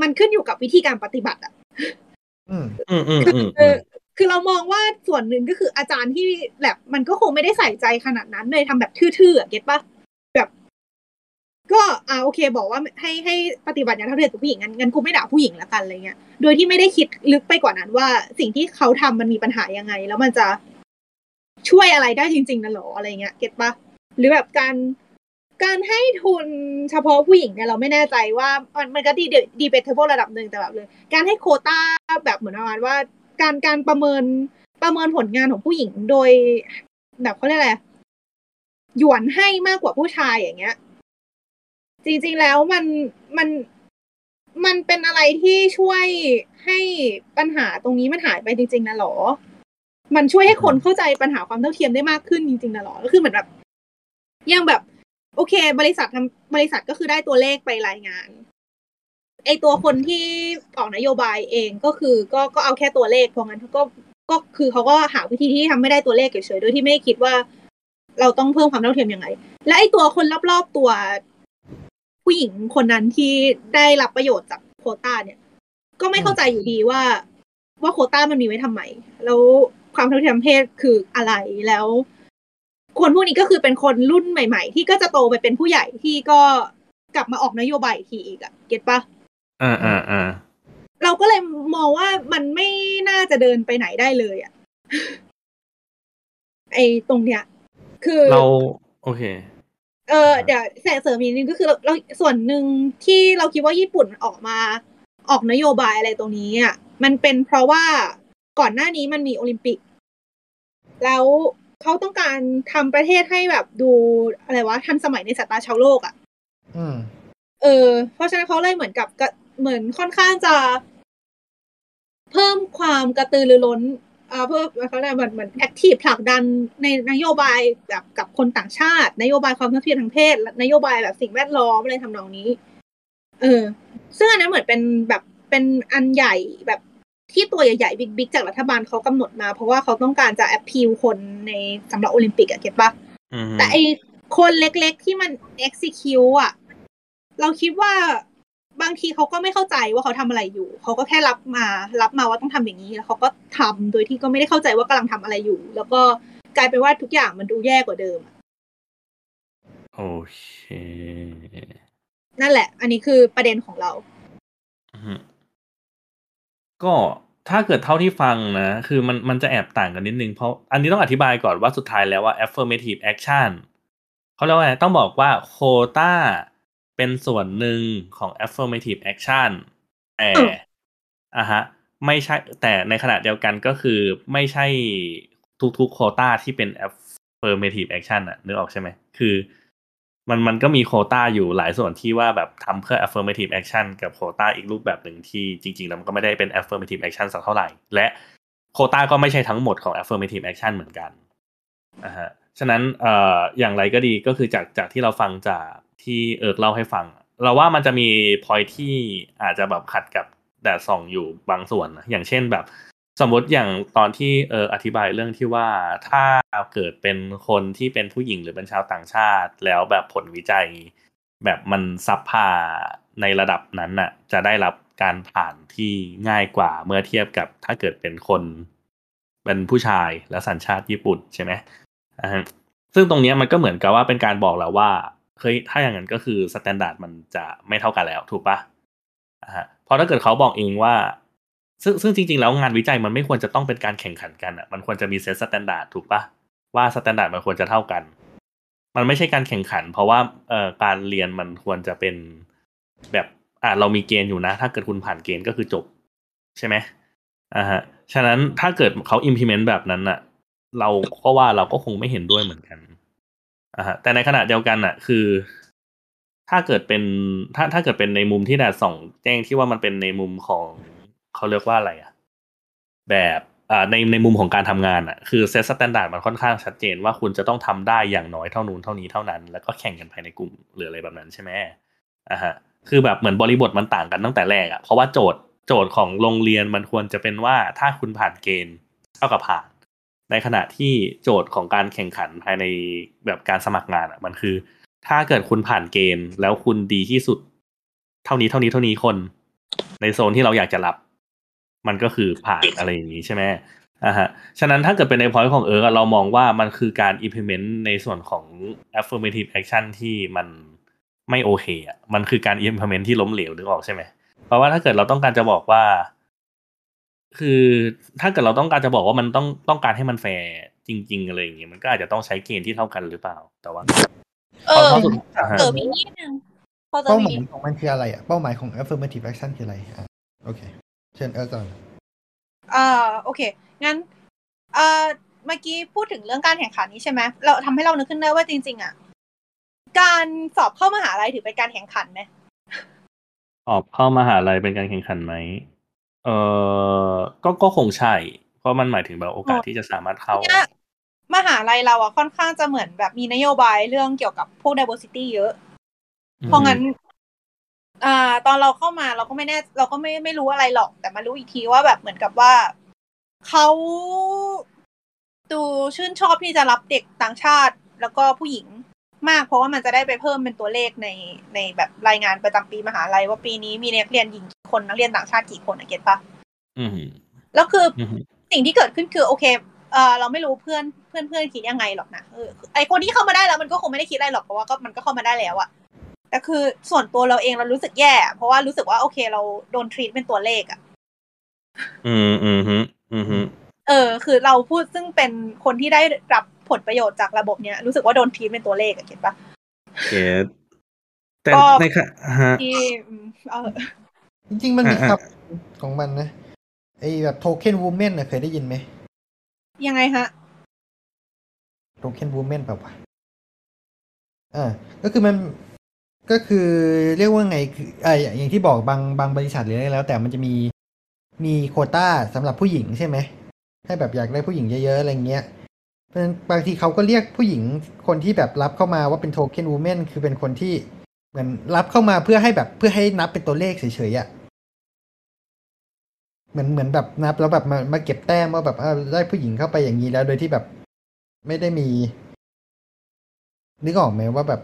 มันขึ้นอยู่กับวิธีการปฏิบัติอะอืมอืมอืม คือเรามองว่าส่วนหนึ่งก็คืออาจารย์ที่แบบมันก็คงไม่ได้ใส่ใจขนาดนั้นเลยทำแบบทื่อๆเก็ตปะแบบ ก็อ่าโอเค บอกว่าให้ให้ปฏิบัติอย่างเท่าเทียมกับผู้หญิงงั้นงั้นกูไม่ด่าผู้หญิงละกันอะไรเงี้ยโดยที่ไม่ได้คิดลึกไปกว่านั้นว่าสิ่งที่เขาทำมันมีปัญหายังไง แล้วมันจะช่วยอะไรได้จริงๆนะหรออะไรเงี้ยเก็ตปะหรือแบบการการให้ทุนเฉพาะผู้หญิงเนี่ยเราไม่แน่ใจว่ามันมันก็ดีดีเบตเทเบิลระดับหนึ่งแต่แบบเลย การให้โคต้าแบบเหมือนประมาณว่า การการประเมินประเมินผลงานของผู้หญิงโดย แบบเขาเรียกอะไรหยวนให้มากกว่าผู้ชายอย่างเงี้ย จริง ๆแล้วมันมันมันเป็นอะไรที่ช่วยให้ปัญหาตรงนี้มันหายไปจริง ๆนะหรอ มันช่วยให้คนเข้าใจปัญหาความเท่าเทียมได้มากขึ้นจริงๆนะหรอ ก็คือเหมือนแบบย่างแบบ โอเค บริษัททำบริษัทก็คือได้ตัวเลขไปรายงาน ไอตัวคนที่ออกนโยบายเองก็คือก็ก็เอาแค่ตัวเลขเพราะงั้นเขาก็ก็คือเขาก็หาวิธีที่ทำไม่ได้ตัวเลขเฉยๆโดยที่ไม่คิดว่า เราต้องเพิ่มความเท่าเทียมยังไง และไอตัวคนรอบๆตัว ผู้หญิงคนนั้นที่ได้รับประโยชน์จากโคต้าเนี่ย ก็ไม่เข้าใจอยู่ดีว่า ว่าโคต้ามันมีไว้ทำไมแล้วความเท่าเทียมเพศคืออะไรแล้ว คนพวกนี้ก็คือเป็นคนรุ่นใหม่ ๆ ที่ก็จะโตไปเป็นผู้ใหญ่ที่ก็กลับมาออกนโยบายทีอีกอะเก็ตปะ อ่าอ่าอ่าเราก็เลยมองว่ามันไม่น่าจะเดินไปไหนได้เลยอะไอตรงเนี้ย คือเราโอเค เออเดี๋ยวแสเสริมอีกนิดนึงก็คือเราเราส่วนหนึ่งที่เราคิดว่าญี่ปุ่นออกมาออกนโยบายอะไรตรงนี้อะมันเป็นเพราะว่าก่อนหน้านี้มันมีโอลิมปิก แล้วเขาต้องการทำประเทศให้แบบดูอะไรวะทันสมัยในสายตาชาวโลกอะอืมเออ เพราะฉะนั้นเขาเลยเหมือนกับกะ เหมือนค่อนข้างจะเพิ่มความกระตือรือร้นอ่าเพิ่มเขาเรียกเหมือนเหมือน active ผลักดันในนโยบายแบบกับคนต่างชาติ นโยบายความเท่าเทียมทางเพศและนโยบายแบบสิ่งแวดล้อมอะไรทำนองนี้ เออ ซึ่งอันนั้นเหมือนเป็นแบบเป็นอันใหญ่แบบที่ตัวใหญ่ๆ big ๆจากรัฐบาลเขากำหนดมา เพราะว่าเขาต้องการจะแอ p พิวคนในสำหรับโอลิมปิกอะ get ปะอืมแต่ไอคนเล็กๆที่มัน execute อะเราคิดว่า บางทีเขาก็ไม่เข้าใจว่าเขาทำอะไรอยู่ เขาก็แค่รับมารับมาว่าต้องทำอย่างนี้แล้วเขาก็ทำโดยที่ก็ไม่ได้เข้าใจว่ากำลังทำอะไรอยู่ แล้วก็กลายเป็นว่าทุกอย่างมันดูแย่กว่าเดิมอะโอเคนั่นแหละ อันนี้คือประเด็นของเราอือฮึก็ถ้าเกิดเท่าที่ฟังนะ คือมันมันจะแอบต่างกันนิดนึง เพราะอันนี้ต้องอธิบายก่อนว่าสุดท้ายแล้วว่า affirmative action เขาเรียกว่าไงต้องบอกว่าโคตา เป็นส่วนหนึ่งของ affirmative action แต่อืมอะฮะ ไม่ใช่ แต่ในขณะเดียวกันก็คือไม่ใช่ทุกๆโคตาที่เป็น affirmative action อะนึกออกใช่ไหม คือมันมันก็มีโควต้าอยู่หลายส่วนที่ว่าแบบทำเพื่อ affirmative action กับโควต้าอีกรูปแบบหนึ่งที่จริงๆ แล้วมันก็ไม่ได้เป็น affirmative action สักเท่าไหร่ และโควต้าก็ไม่ใช่ทั้งหมดของ affirmative action เหมือนกันนะฮะ ฉะนั้นเอ่ออย่างไรก็ดีก็คือจากจากที่เราฟังจาก ที่เอิร์กเล่าให้ฟัง เราว่ามันจะมี point ที่อาจจะแบบขัดกับแดดส่องอยู่บางส่วนนะอย่างเช่นแบบ สมมติอย่างตอนที่เอออธิบายเรื่องที่ว่าถ้าเกิดเป็นคนที่เป็นผู้หญิงหรือเป็นชาวต่างชาติ แล้วแบบผลวิจัย แบบมัน subpar ในระดับนั้นน่ะ จะได้รับการผ่านที่ง่ายกว่าเมื่อเทียบกับถ้าเกิดเป็นคนเป็นผู้ชายและสัญชาติญี่ปุ่นใช่ไหมอ่าฮะซึ่งตรงนี้มันก็เหมือนกับว่าเป็นการบอกแล้วว่า เฮ้ยถ้าอย่างนั้นก็คือ standard มันจะไม่เท่ากันแล้วถูกปะอ่าฮะเพราะถ้าเกิดเขาบอกเองว่า ซึ่งซึ่งจริง ๆ แล้วงานวิจัยมันไม่ควรจะต้องเป็นการแข่งขันกันอะมันควรจะมี set standard ถูกปะว่า standard มันควรจะเท่ากัน มันไม่ใช่การแข่งขัน เพราะว่าเอ่อการเรียนมันควรจะเป็นแบบอ่าเรามีเกณฑ์อยู่นะ ถ้าเกิดคุณผ่านเกณฑ์ก็คือจบ ใช่ไหมอ่าฮะฉะนั้นถ้าเกิดเขา implement แบบนั้นอะ เราก็ว่าเราก็คงไม่เห็นด้วยเหมือนกัน อ่าฮะแต่ในขณะเดียวกันอะ คือ ถ้าเกิดเป็นถ้าถ้าเกิดเป็นในมุมที่แดดส่องแจ้งที่ว่ามันเป็นในมุมของเขาเรียกว่าอะไรอะ แบบอ่าในในมุมของการทำงานอะคือ set standard มันค่อนข้างชัดเจนว่าคุณจะต้องทำได้อย่างน้อยเท่านู้นเท่านี้เท่านั้น แล้วก็แข่งกันภายในกลุ่มหรืออะไรแบบนั้นใช่ไหมอ่าฮะคือแบบเหมือนบริบทมันต่างกันตั้งแต่แรกอะเพราะว่าโจทย์โจทย์ของโรงเรียนมันควรจะเป็นว่าถ้าคุณผ่านเกณฑ์เท่ากับผ่าน ในขณะที่โจทย์ของการแข่งขันภายในแบบการสมัครงานอะ มันคือ ถ้าเกิดคุณผ่านเกณฑ์ แล้วคุณดีที่สุด เท่านี้เท่านี้เท่านี้คน ในโซนที่เราอยากจะรับ มันก็คือผ่านอะไรอย่างนี้ใช่ไหมอ่าฮะ ฉะนั้นถ้าเกิดเป็นใน point ของเอิร์กอเรามองว่ามันคือการ implement ในส่วนของ affirmative action ที่มันไม่โอเคอะ มันคือการ implement ที่ล้มเหลวนึกออกใช่ไหม เพราะว่าถ้าเกิดเราต้องการจะบอกว่า คือถ้าเกิดเราต้องการจะบอกว่ามันต้องต้องการให้มันแฟร์จริง ๆ อะไรอย่างเงี้ยมันก็อาจจะต้องใช้เกณฑ์ที่เท่ากันหรือเปล่า แต่ว่าเออพราะสุดอ่าฮะเติมอีกนิดนึงพอเติเป้ามหอีมากยของมันคืออะไรอะเป้าหมายของ affirmative action คืออะไรอะโอเค เชิญเออก่อนอ่าโอเค งั้นอ่าเมื่อกี้พูดถึงเรื่องการแข่งขันนี้ใช่ไหมเราทำให้เรานึกขึ้นได้ว่าจริง ๆ อะ การสอบเข้ามหาลัยถือเป็นการแข่งขันไหมออกเข้ามหาลัยเป็นการแข่งขันไหม เออก็ก็คงใช่ เพราะมันหมายถึงแบบโอกาสที่จะสามารถเข้าเนี่ยมหาลัยเราอะค่อนข้างจะเหมือนแบบมีนโยบายเรื่องเกี่ยวกับพวก diversity เยอะ เพราะงั้นอ่าตอนเราเข้ามาเราก็ไม่แน่ เราก็ไม่ไม่รู้อะไรหรอก แต่มารู้อีกทีว่าแบบเหมือนกับว่าเขาดูชื่นชอบที่จะรับเด็กต่างชาติ แล้วก็ผู้หญิง มาก เพราะว่ามันจะได้ไปเพิ่มเป็นตัวเลขในในแบบรายงานประจำปีมหาลัยว่าปีนี้มีนักเรียนหญิงกี่คนนักเรียนต่างชาติกี่คนอะเก็ตปะอืมแล้วคือออืมสิ่งที่เกิดขึ้นคือโอเคเออเราไม่รู้เพื่อนเพื่อนเพื่อนคิดยังไงหรอกนะเออไอคนที่เข้ามาได้แล้วมันก็คงไม่ได้คิดอะไรหรอกเพราะว่าก็มันก็เข้ามาได้แล้วอะแต่คือส่วนตัวเราเองเรารู้สึกแย่ เพราะว่ารู้สึกว่าโอเค เราโดนทรีตเป็นตัวเลขอะอืมอืมฮึอืมฮึเออ คือเราพูดซึ่งเป็นคนที่ได้รับ ผลประโยชน์จากระบบเนี้ยรู้สึกว่าโดนทรีตเป็นตัวเลขอะเก็ตปะเกตแต่ก็ในค่ะฮะที่อืมเออจริงๆมันมีอะคอะำของมันนะไอแบบโทเค็นวูแมนนะเคยได้ยินไหม ยังไงฮะโทเค็นวูแมนแบบว่าวะอ่าก็คือมันก็คือเรียกว่าไงคืออ่าอย่างอย่างที่บอกบางบางบริษัทหรืออะไรแล้ว แต่มันจะมีมีโควต้าสำหรับผู้หญิงใช่ไหมให้แบบอยากได้ผู้หญิงเยอะๆอะไรเงี้ย เพราะฉะนั้นบางทีเขาก็เรียกผู้หญิงคนที่แบบรับเข้ามาว่าเป็นโทเค็นวูแมนคือเป็นคนที่เหมือนรับเข้ามาเพื่อให้แบบเพื่อให้นับเป็นตัวเลขเฉยๆอะ่ะเหมือนเหมือนแบบนับแล้วแบบมามาเก็บแต้มว่าแบบอ่าได้ผู้หญิงเข้าไปอย่างนี้แล้วโดยที่แบบ ไม่ได้มีนึกออกไหมว่าแบบ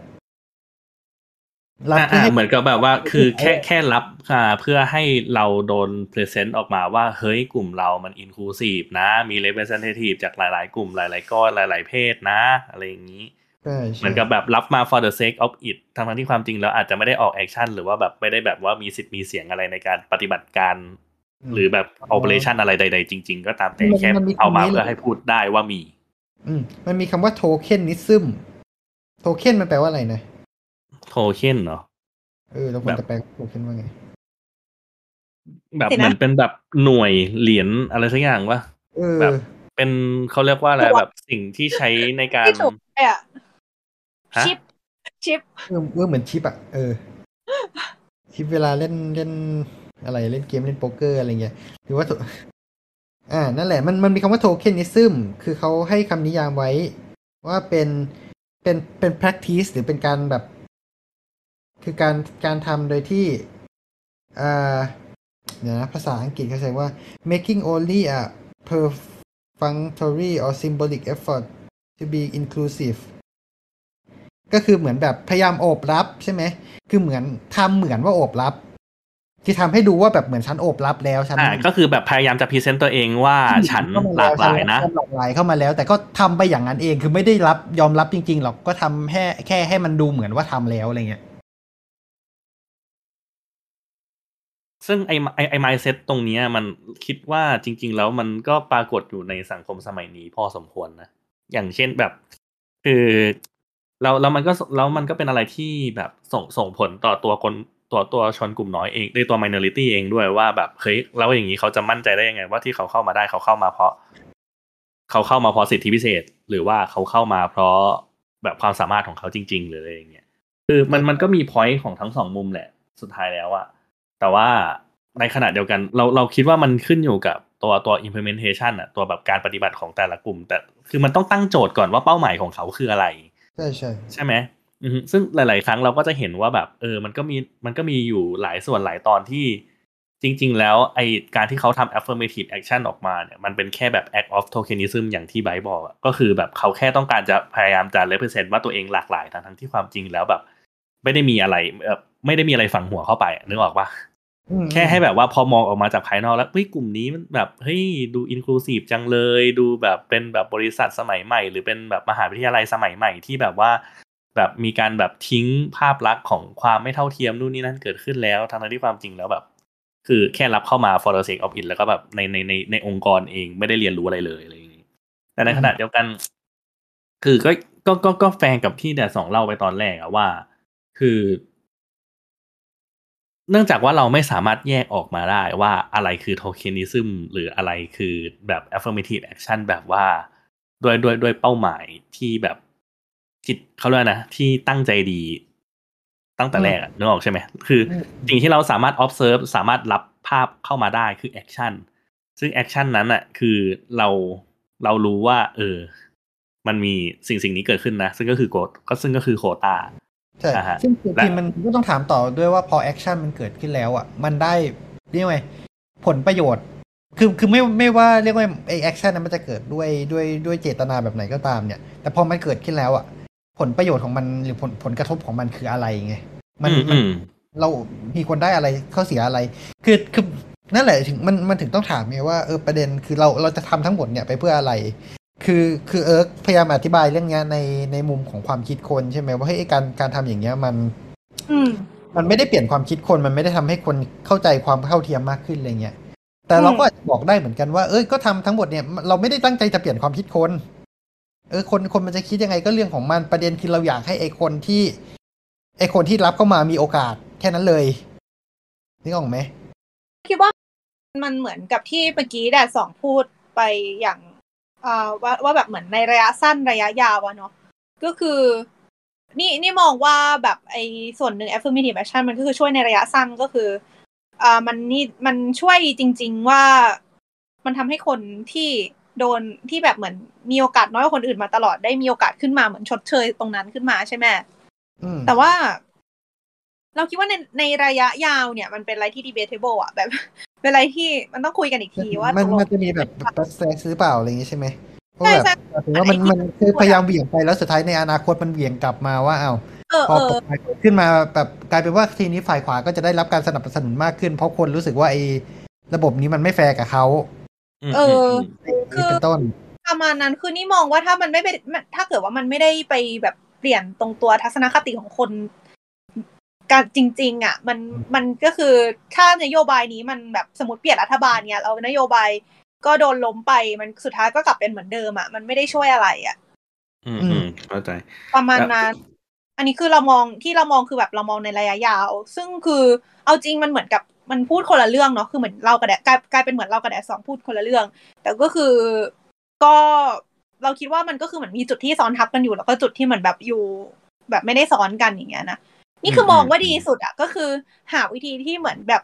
รับอ่าเพื่ออ่าให้เหมือนกับแบบว่าคือแค่แค่รับอ่าเพื่อให้เราโดน present ออกมาว่า เฮ้ยกลุ่มเรามัน inclusive นะ มีเลเว r เซนเททีฟจากหลาย ๆ กลุ่มหลาย ๆ ก้อนหลาย ๆ เพศนะ อะไรอย่างนี้ใช่ใช่เหมือนกับแบบรับมา for the sake of it ทั้งๆที่ความจริงแล้วอาจจะไม่ได้ออก action หรือว่าแบบไม่ได้แบบว่ามีสิทธิ์มีเสียงอะไรในการปฏิบัติการ หรือแบบ operation อะไรใด ๆ จริง ๆ ก็ตามแต่แค่เอามาเพื่อให้พูดได้ว่ามี อืมมันมีคำว่า tokenism token มันแปลว่าอะไรนะ โทเค็นเนาะเออเราควรจะแปลโทเค็นว่าไง แบบเห็นเหนะมือนเป็นแบบหน่วยเหรียญอะไรสักอย่างวะเออแบบเป็นเขาเรียกว่าอะไรแบบสิ่งที่ใช้ในการที่ถูกเลยอะฮะชิป ชิปเออเออเหมือนชิปอะเออ ชิปเวลาเล่นเล่นอะไรเล่นเกมเล่นโป๊กเกอร์อะไรเงี้ยหรือว่าโทอ่า นั่นแหละ มันมันมีคำว่าโทเค็นนิซึมคือเขาให้คำนิยามไว้ ว่าเป็นเป็นเป็น practice หรือเป็นการแบบ คือการการทำโดยที่อ่าเดี๋ยวนะภาษาอังกฤษเขาใช้ว่า making only a perfunctory or symbolic effort to be inclusive ก็คือเหมือนแบบพยายามโอบรับใช่ไหม คือเหมือนทำเหมือนว่าโอบรับคือทำให้ดูว่าแบบเหมือนฉันโอบรับแล้วฉันอ่าก็คือแบบพยายามจะพรีเซนต์ตัวเองว่าฉันหลากหลายนะฉัหลากหลายเข้ามาแล้ว แต่ก็ทำไปอย่างนั้นเองคือไม่ได้รับยอมรับจริง ๆ หรอกก็ทำแค่แค่ให้มันดูเหมือนว่าทำแล้วอะไรเงี้ย ซึ่งไอไอไอไมเซ็ตตรงนี้มันคิดว่าจริง ๆ แล้วมันก็ปรากฏอยู่ในสังคมสมัยนี้พอสมควรนะ อย่างเช่นแบบ คือแล้วแล้วมันก็แล้วมันก็เป็นอะไรที่แบบส่งส่งผลต่อตัวคนตัวตัวชนกลุ่มน้อยเองในตัว minority เองด้วยว่าแบบเฮ้ยแล้วอย่างนี้เขาจะมั่นใจได้ยังไง ว่าที่เขาเข้ามาได้เขาเข้ามาเพราะ เขาเข้ามาเพราะสิทธิพิเศษ หรือว่าเขาเข้ามาเพราะแบบความสามารถของเขาจริง ๆ หรืออะไรอย่างเงี้ยคือมันมันก็มี point ของทั้งสองมุมแหละ สุดท้ายแล้วอะ แต่ว่าในขณะเดียวกันเราเราคิดว่ามันขึ้นอยู่กับตัวตัว implementation อะตัวแบบการปฏิบัติของแต่ละกลุ่ม แต่คือมันต้องตั้งโจทย์ก่อนว่าเป้าหมายของเขาคืออะไร ใช่ใช่ใช่ไหมอือฮึซึ่งหลาย ๆ ครั้งเราก็จะเห็นว่าแบบเออมันก็มีมันก็มีอยู่หลายส่วนหลายตอนที่จริง ๆ แล้วไอการที่เขาทำ affirmative action ออกมาเนี่ยมันเป็นแค่แบบ act of tokenism อย่างที่ไบร์ทบอกอะก็คือแบบเขาแค่ต้องการจะพยายามจะ represent ว่าตัวเองหลากหลายทั้งๆที่ความจริงแล้วแบบ ไม่ได้มีอะไรเออ ไม่ได้มีอะไรฝังหัวเข้าไปอะนึกออกปะอืมแค่ให้แบบว่าพอมองออกมาจากภายนอกแล้วเฮ้ยกลุ่มนี้มันแบบเฮ้ยดูอินคลูซีฟจังเลย ดูแบบเป็นแบบบริษัทสมัยใหม่ หรือเป็นแบบมหาวิทยาลัยสมัยใหม่ที่แบบว่า แบบมีการแบบทิ้งภาพลักษณ์ของความไม่เท่าเทียมนู่นนี่นั่นเกิดขึ้นแล้วทั้งๆที่ความจริงแล้วแบบ คือแค่รับเข้ามา for the sake of it แล้วก็แบบในในในในองค์กรเองไม่ได้เรียนรู้อะไรเลยอะไรอย่างนี้แต่ในขณะเดียวกัน คือก็ก็ก็ก็แฟนกับที่แดดสองเล่าไปตอนแรกอะว่า คือ เนื่องจากว่าเราไม่สามารถแยกออกมาได้ว่าอะไรคือโทเค็นิซึมหรืออะไรคือแบบ affirmative action แบบว่าด้วยด้วยด้วยเป้าหมายที่แบบจิตเขาเรียกว่านะที่ตั้งใจดีตั้งแต่แรกอะนึกออกใช่ไหมคือสิ่งที่เราสามารถ observe สามารถรับภาพเข้ามาได้คือ action ซึ่ง action นั้นอะคือเราเรารู้ว่า เออ มันมีสิ่งสิ่งนี้เกิดขึ้นนะ ซึ่งก็คือโกก็ซึ่งก็คือโควตา ใช่อ่าฮะซึ่งจริงและๆมันก็ต้องถามต่อด้วยว่าพอ action มันเกิดขึ้นแล้วอะ มันได้เรียกว่าไงผลประโยชน์ คือคือไม่ไม่ว่าเรียกว่าไอ้ action นั้นมันจะเกิดด้วยด้วยด้วยเจตนาแบบไหนก็ตามเนี่ย แต่พอมันเกิดขึ้นแล้วอะ ผลประโยชน์ของมันหรือผลผลกระทบของมันคืออะไรไงมันอืมมันอืมเรามีคนได้อะไรเขาเสียอะไร คือคือนั่นแหละถึงมันมันถึงต้องถามไงว่าเออประเด็นคือเราเราจะทำทั้งหมดเนี่ยไปเพื่ออะไร คือคือเอิร์กพยายามอธิบายเรื่องเนี้ยในในมุมของความคิดคนใช่ไหมว่าเฮ้ยไอ้การการทำอย่างเงี้ยมัน อืมมันไม่ได้เปลี่ยนความคิดคนมันไม่ได้ทำให้คนเข้าใจความเท่าเทียมมากขึ้นอะไรเงี้ยแต่เราก็อาจจะบอกได้เหมือนกันว่าเอ้ยก็ทำทั้งหมดเนี่ยเราไม่ได้ตั้งใจจะเปลี่ยนความคิดคนเออคนคนมันจะคิดยังไงก็เรื่องของมันประเด็นคือเราอยากให้ไอคนที่ ไอคนที่รับเข้ามามีโอกาสแค่นั้นเลยนึกออกไหมคิดว่ามันเหมือนกับที่เมื่อกี้แดดสองพูดไปอย่างอ่า ว่าว่าแบบเหมือนในระยะสั้นระยะยาวอะเนาะก็คือ นี่นี่มองว่าแบบไอ้ส่วนหนึ่ง affirmative action มันก็คือช่วยในระยะสั้นก็คืออ่ามันนี่มันช่วยจริง ๆว่ามันทำให้คนที่โดนที่แบบเหมือนมีโอกาสน้อยกว่าคนอื่นมาตลอดได้มีโอกาสขึ้นมาเหมือนชดเชยตรงนั้นขึ้นมาใช่ไหมอืมแต่ว่า เราคิดว่าในในระยะยาวเนี่ย มันเป็นอะไรที่ debatable อะแบบ เป็นอะไรที่มันต้องคุยกันอีกทีว่ามันตกลงมันจะมีแบบบัสแซกหรือเปล่าอะไรอย่างงี้ใช่ไหมเพราะใช่แบบใช่ถึงว่ามันมันคือพยายามเหวี่ยงไปแล้วสุดท้ายในอนาคตมันเหวี่ยงกลับมาว่าเอาวเออพอเออกฎหมายขึ้นมาแบบกลายเป็นว่าทีนี้ฝ่ายขวาก็จะได้รับการสนับสนุนมากขึ้น เพราะคนรู้สึกว่าไอ้ระบบนี้มันไม่แฟร์กับเขามเออมคือเป็นต้นประมาณนั้นคือนี่มองว่าถ้ามันไม่ไปถ้าเกิดว่ามันไม่ได้ไปแบบเปลี่ยนตรงตัวทัศนคติของคน การจริงๆอะมันมันก็คือถ้านโยบายนี้มันแบบสมมติเปลี่ยนรัฐบาลเนี่ยเรานโยบายก็โดนล้มไปมันสุดท้ายก็กลับเป็นเหมือนเดิมอะมันไม่ได้ช่วยอะไรอะ อืมอือืมมเข้าใจ ประมาณนั้น อันนี้คือเรามองที่เรามองคือแบบเรามองในระยะยาว ซึ่งคือเอาจริงมันเหมือนกับมันพูดคนละเรื่องเนาะคือเหมือนเรากับแดดกลายกลายเป็นเหมือนเรากับแดดสองพูดคนละเรื่อง แต่ก็คือก็เราคิดว่ามันก็คือเหมือนมีจุดที่ซ้อนทับกันอยู่แล้วก็จุดที่เหมือนแบบอยู่ แบบไม่ได้ซ้อนกันอย่างเงี้ยนะ นี่คือมองว่าดีสุดอะก็คือ หาวิธีที่เหมือนแบบ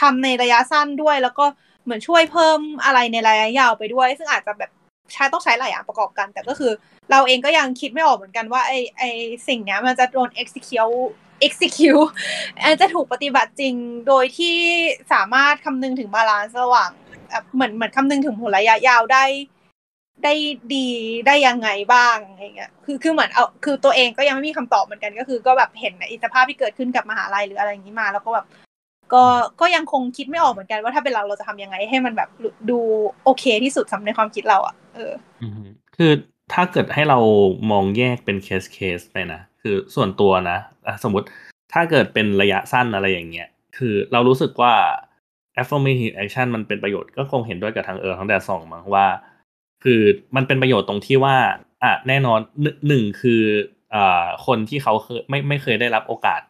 ทำในระยะสั้นด้วย แล้วก็เหมือนช่วยเพิ่มอะไรในระยะยาวไปด้วย ซึ่งอาจจะแบบใช้ต้องใช้หลายอย่างประกอบกัน แต่ก็คือ เราเองก็ยังคิดไม่ออกเหมือนกันว่าไอไอสิ่งเนี้ยมันจะโดน execute execute อันจะถูกปฏิบัติจริงโดยที่สามารถคำนึงถึง balance ระหว่างแบบเหมือนเหมือนคำนึงถึงผลระยะยาวได้ ได้ดีได้ยังไงบ้างอะไรเงี้ยคือคือเหมือนเอาคือตัวเองก็ยังไม่มีคำตอบเหมือนกันก็คือ ก็แบบเห็นไอ้สภาพที่เกิดขึ้นกับมหาลัยหรืออะไรอย่างนี้มา แล้วก็แบบก็ก็ยังคงคิดไม่ออกเหมือนกันว่าถ้าเป็นเราเราจะทำยังไง ให้มันแบบดูโอเคที่สุดสำในความคิดเราอะเอออืมคือถ้าเกิดให้เรามองแยกเป็นเคสเคสไปนะคือส่วนตัวนะอะสมมติถ้าเกิดเป็นระยะสั้นอะไรอย่างเงี้ยคือเรารู้สึกว่า affirmative action มันเป็นประโยชน์ก็คงเห็นด้วยกับทางเออทั้งแต่สองมั้งว่า คือมันเป็นประโยชน์ตรงที่ว่าอะแน่นอนหนึ่งคืออ่าคนที่เขาเคยไม่ไม่เคยได้รับโอกาส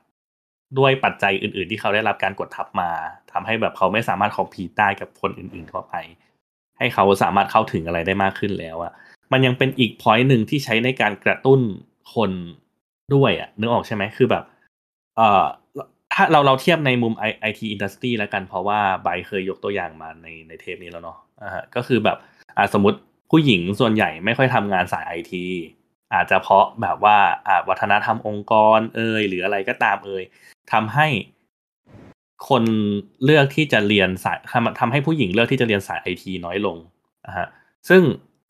ด้วยปัจจัยอื่น ๆ ที่เขาได้รับการกดทับมาทำให้แบบเขาไม่สามารถคอมพีได้กับคนอื่นๆทั่วไป ให้เขาสามารถเข้าถึงอะไรได้มากขึ้นแล้วอะมันยังเป็นอีกพอยต์หนึ่งที่ใช้ในการกระตุ้นคนด้วยอะนึกออกใช่ไหมคือแบบเอ่อถ้าเราเราเทียบในมุมไอทีอินดัสทรีแล้วกันเพราะว่าไบเคยยกตัวอย่างมาในในเทปนี้แล้วเนาะอ่าก็คือแบบอ่าสมมติ ผู้หญิงส่วนใหญ่ไม่ค่อยทำงานสายไอทีอาจจะเพราะแบบว่าอาวัฒนธรรมองค์กรเอ่ยหรืออะไรก็ตามเอ่ยทำให้คนเลือกที่จะเรียนสายทำทำให้ผู้หญิงเลือกที่จะเรียนสายไอทีน้อยลงอะฮะซึ่ง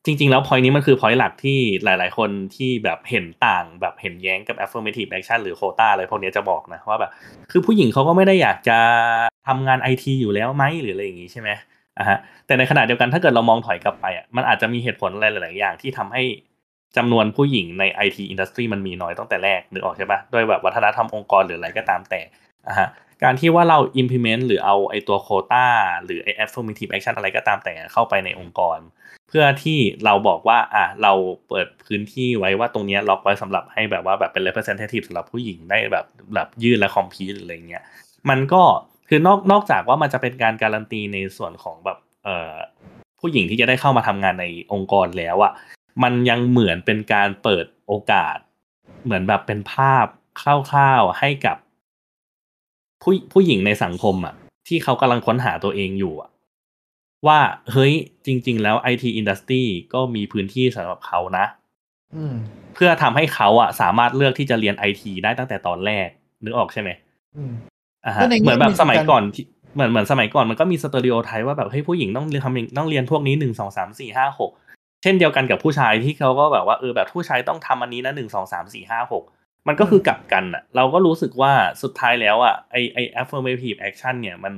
จริง ๆ แล้วพอยนี้มันคือพอยหลักที่หลาย ๆ คนที่แบบเห็นต่างแบบเห็นแย้งกับ affirmative action หรือโคตาอะไรพวกนี้จะบอกนะว่าแบบคือผู้หญิงเขาก็ไม่ได้อยากจะทำงานไอทีอยู่แล้วไหมหรืออะไรอย่างงี้ใช่ไหมะฮะแต่ในขณะเดียวกันถ้าเกิดเรามองถอยกลับไปอะมันอาจจะมีเหตุผลอะไรหลาย ๆ อย่างที่ทำให้จำนวนผู้หญิงใน IT industry มันมีน้อยตั้งแต่แรกนึกออกใช่ปะด้วยแบบวัฒนธรรมองค์กรหรืออะไรก็ตามแต่อะฮะการที่ว่าเรา implement หรือเอาไอตัวโคตาหรือไอ affirmative action อะไรก็ตามแต่เข้าไปในองค์กร เพื่อที่เราบอกว่าอะเราเปิดพื้นที่ไว้ว่าตรงนี้ล็อกไว้สำหรับให้แบบว่าแบบเป็น representative สำหรับผู้หญิงได้แบบแบบยื่นและคอมพีอะไรเงี้ยมันก็ คือนอกนอกจากว่ามันจะเป็นการการันตีในส่วนของแบบเอ่อผู้หญิงที่จะได้เข้ามาทำงานในองค์กรแล้วอะมันยังเหมือนเป็นการเปิดโอกาส เหมือนแบบเป็นภาพคร่าวๆให้กับผู้ผู้หญิงในสังคมอะที่เขากำลังค้นหาตัวเองอยู่อะว่าเฮ้ยจริง ๆ แล้ว IT Industry ก็มีพื้นที่สำหรับเขานะอืมเพื่อทำให้เขาอะสามารถเลือกที่จะเรียนไอทีได้ตั้งแต่ตอนแรกนึกออกใช่ไหม อืมอ่าฮะก็ในแง่เหมือนแบบหนึ่งสมัยการก่อนที่เหมือนเหมือนสมัยก่อนมันก็มีสเตอริโอไทป์ว่าแบบเฮ้ยผู้หญิงต้องเรียนทำอย่างต้องเรียนพวกนี้หนึ่งสองสามสี่ห้าหกเช่นเดียวกันกับผู้ชายที่เขาก็แบบว่าเออแบบผู้ชายต้องทำอันนี้นะหนึ่งสองสามสี่ห้าหกมันก็คือกลับกันอะเราก็รู้สึกว่าสุดท้ายแล้วอะไอไอ affirmative action เนี่ยมัน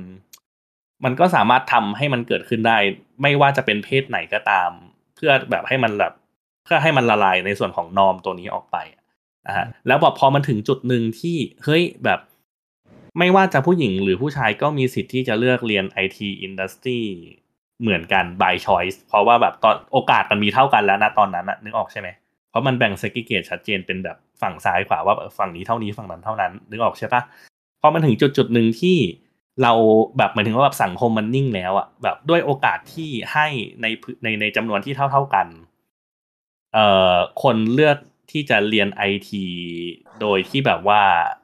มันก็สามารถทำให้มันเกิดขึ้นได้ ไม่ว่าจะเป็นเพศไหนก็ตาม เพื่อแบบให้มันแบบเพื่อให้มันละลายในส่วนของนอมตัวนี้ออกไปอะอะฮะแล้วแบบพอมันถึงจุดหนึ่งที่เฮ้ยแบบ ไม่ว่าจะผู้หญิงหรือผู้ชายก็มีสิทธิ์ที่จะเลือกเรียน IT Industry เหมือนกัน by choice เพราะว่าแบบตอนโอกาสมันมีเท่ากันแล้วนะตอนนั้นนะนึกออกใช่ไหมเพราะมันแบ่ง s e g r e g a t ชัดเจนเป็นแบบฝั่งซ้ายขวาว่าฝั่งนี้เท่านี้ฝั่งนั้นเท่านั้นนึกออกใช่ปะพอมันถึงจุดจุดหนึ่งที่เราแบบหมายถึงว่าแบบสังคมมันนิ่งแล้วอะแบบด้วยโอกาสที่ให้ในพื้นในในจำนวนที่เท่าเท่ากัน เอ่อคนเลือก ที่จะเรียนไอทีโดยที่แบบว่า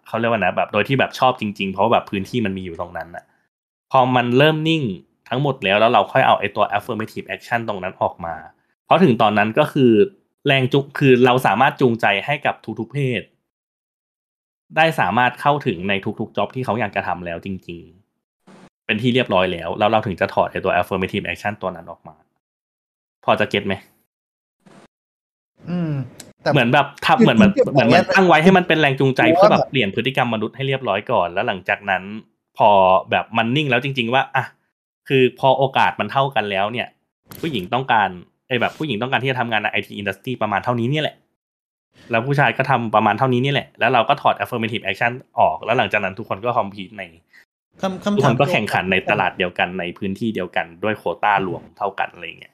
เขาเรียกว่านะแบบโดยที่แบบชอบจริงๆ เพราะาแบบพื้นที่มันมีอยู่ตรงนั้นอะพอมันเริ่มนิ่งทั้งหมดแล้วแล้วเราค่อยเอาไอตัว affirmative action ตรงนั้นออกมา เพราะถึงตอนนั้นก็คือแรงจุคือเราสามารถจูงใจให้กับทุกๆเพศ ได้สามารถเข้าถึงในทุกๆจ็อบที่เขาอยากจะทำแล้วจริง ๆ เป็นที่เรียบร้อยแล้ว แล้วเราถึงจะถอดไอตัว affirmative action ตัวนั้นออกมา พอจะเก็ตไหมอืม เหมือนแบบทับเหมือนมันคือเหมือนมันตั้งไว้ให้มันเป็นแรงจูงใจผมว่าเพื่อแบบแบบเปลี่ยนพฤติกรรมมนุษย์ให้เรียบร้อยก่อน แล้วหลังจากนั้น พอแบบมันนิ่งแล้วจริง ๆ ว่าอะคือพอโอกาสมันเท่ากันแล้วเนี่ย ผู้หญิงต้องการไอ้แบบผู้หญิงต้องการที่จะทำงานในไอทีอินดัสทรีประมาณเท่านี้เนี่ยแหละแล้วผู้ชายก็ทำประมาณเท่านี้นี่แหละ แล้วเราก็ถอด affirmative action ออก แล้วหลังจากนั้นทุกคนก็คอมพีตในคำทุกคำคถามนก็แข่งขันในตลาดเดียวกันในพื้นที่เดียวกันด้วยโควต้ารวมเท่ากันอะไรอย่างเงี้ย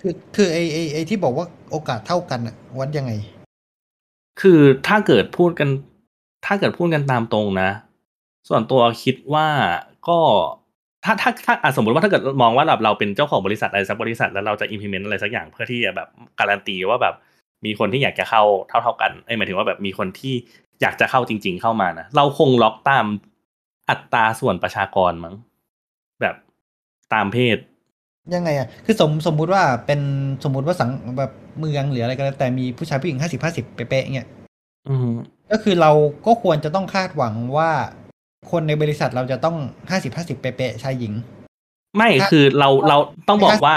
คือคือไอไอไอที่บอกว่าโอกาสเท่ากันอะวัดยังไง คือถ้าเกิดพูดกัน ถ้าเกิดพูดกันตามตรงนะ ส่วนตัวคิดว่าก็ถ้าถ้าถ้าสมมติว่าถ้าเกิดมองว่าแบบเราเป็นเจ้าของบริษัทอะไรสักบริษัทแล้วเราจะ implement อะไรสักอย่างเพื่อที่จะแบบการันตีว่าแบบมีคนที่อยากจะเข้าเท่าเท่ากันเอ้หมายถึงว่าแบบมีคนที่อยากจะเข้าจริง ๆ เข้ามานะเราคงล็อกตามอัตราส่วนประชากรมั้งแบบตามเพศ ยังไงอะคือสมสมมุติว่าเป็นสมมุติว่าสังแบบเมืองหรืออะไรก็แล้วแต่มีผู้ชายผู้หญิงห้าสิบห้าสิบเป๊ะๆเงี้ยอืมก็คือเราก็ควรจะต้องคาดหวังว่า คนในบริษัทเราจะต้องห้าสิบห้าสิบเป๊ะๆชายหญิง ไม่ถ้าคือเราเราต้องบอกว่า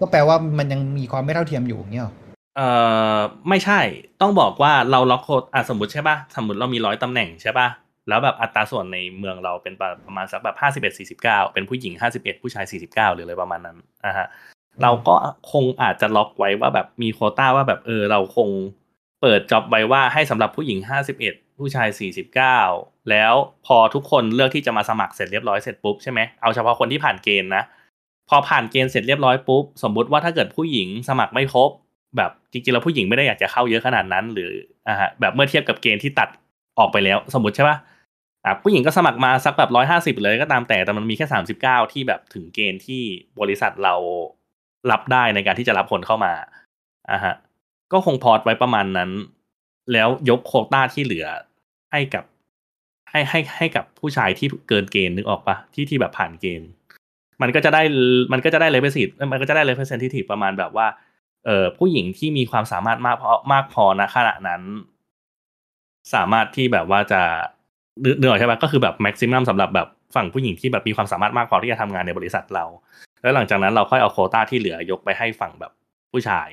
ก็แปลว่ามันยังมีความไม่เท่าเทียมอยู่อย่างเงี้ยหรอเอ่อไม่ใช่ต้องบอกว่าเราล็อกโค้ดอะสมมติใช่ป่ะสมมติเรามีร้อยตำแหน่งใช่ป่ะ แล้วแบบอัตราส่วนในเมืองเราเป็นประประมาณสักแบบห้าสิบเอ็ดสี่สิบเก้าเป็นผู้หญิงห้าสิบเอ็ดผู้ชายสี่สิบเก้าหรืออะไรประมาณนั้นนะฮะเราก็คงอาจจะล็อกไว้ว่าแบบมีโควต้าว่าแบบเออเราคงเปิดจ็อบไว้ว่าให้สำหรับผู้หญิงห้าสิบเอ็ดผู้ชายสี่สิบเก้าแล้วพอทุกคนเลือกที่จะมาสมัครเสร็จเรียบร้อยเสร็จปุ๊บใช่ไหมเอาเฉพาะคนที่ผ่านเกณฑ์นะพอผ่านเกณฑ์เสร็จเรียบร้อยปุ๊บสมมุติว่าถ้าเกิดผู้หญิงสมัครไม่ครบแบบจริงๆแล้วผู้หญิงไม่ได้อยากจะเข้าเยอะขนาดนั้น หรืออ่าฮะแบบเมื่อเทียบกับเกณฑ์ที่ตัดออกไปแล้ว สมมติใช่ปะ อะผู้หญิงก็สมัครมาสักแบบร้อยห้าสิบเลยก็ตามแต่แต่มันมีแค่สามสิบเก้าที่แบบถึงเกณฑ์ที่บริษัทเรารับได้ในการที่จะรับคนเข้ามาอ่าฮะ ก็คงพอร์ตไว้ประมาณนั้น แล้วยกโควต้าที่เหลือให้กับ ให้ให้ให้กับผู้ชายที่เกินเกณฑ์นึกออกปะที่ที่แบบผ่านเกณฑ์ มันก็จะได้มันก็จะได้เลเวลสิมันก็จะได้เลเวลเซนทิทีฟประมาณแบบว่าเอ่อผู้หญิงที่มีความสามารถมากพอมากพอณขณะนั้น สามารถที่แบบว่าจะ เนื้อใช่ไหมก็คือแบบแม็กซิมัมสำหรับแบบฝั่งผู้หญิงที่แบบมีความสามารถมากพอที่จะทำงานในบริษัทเรา แล้วหลังจากนั้นเราค่อยเอาโคต้าที่เหลือยกไปให้ฝั่งแบบผู้ชาย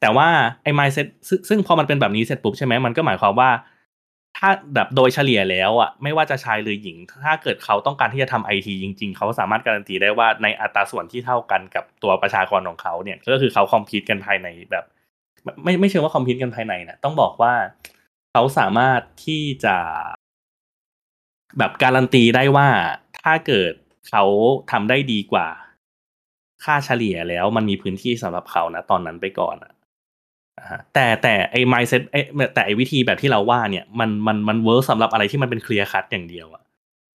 แต่ว่าไอ้ mindset ซึ่งซึ่งพอมันเป็นแบบนี้เสร็จปุ๊บใช่ไหมมันก็หมายความว่า ถ้าแบบโดยเฉลี่ยแล้วอะไม่ว่าจะชายหรือหญิง ถ้าเกิดเขาต้องการที่จะทำไอทีจริง ๆ เขาสามารถการันตีได้ว่าในอัตราส่วนที่เท่ากันกับตัวประชากรของเขาเนี่ยก็คือเขาคอมพิวกันภายในแบบ ไม่ไม่เชิงว่าคอมพิวกันภายในนะต้องบอกว่าเขาสามารถที่จะ แบบการันตีได้ว่าถ้าเกิดเขาทำได้ดีกว่า ค่าเฉลี่ยแล้วมันมีพื้นที่สำหรับเขานะตอนนั้นไปก่อนอะอ่าฮะแต่แต่ไอ้ mindset ไอ้แต่ไอ้วิธีแบบที่เราว่าเนี่ยมันมันมัน work สำหรับอะไรที่มันเป็น clear cut อย่างเดียวอะ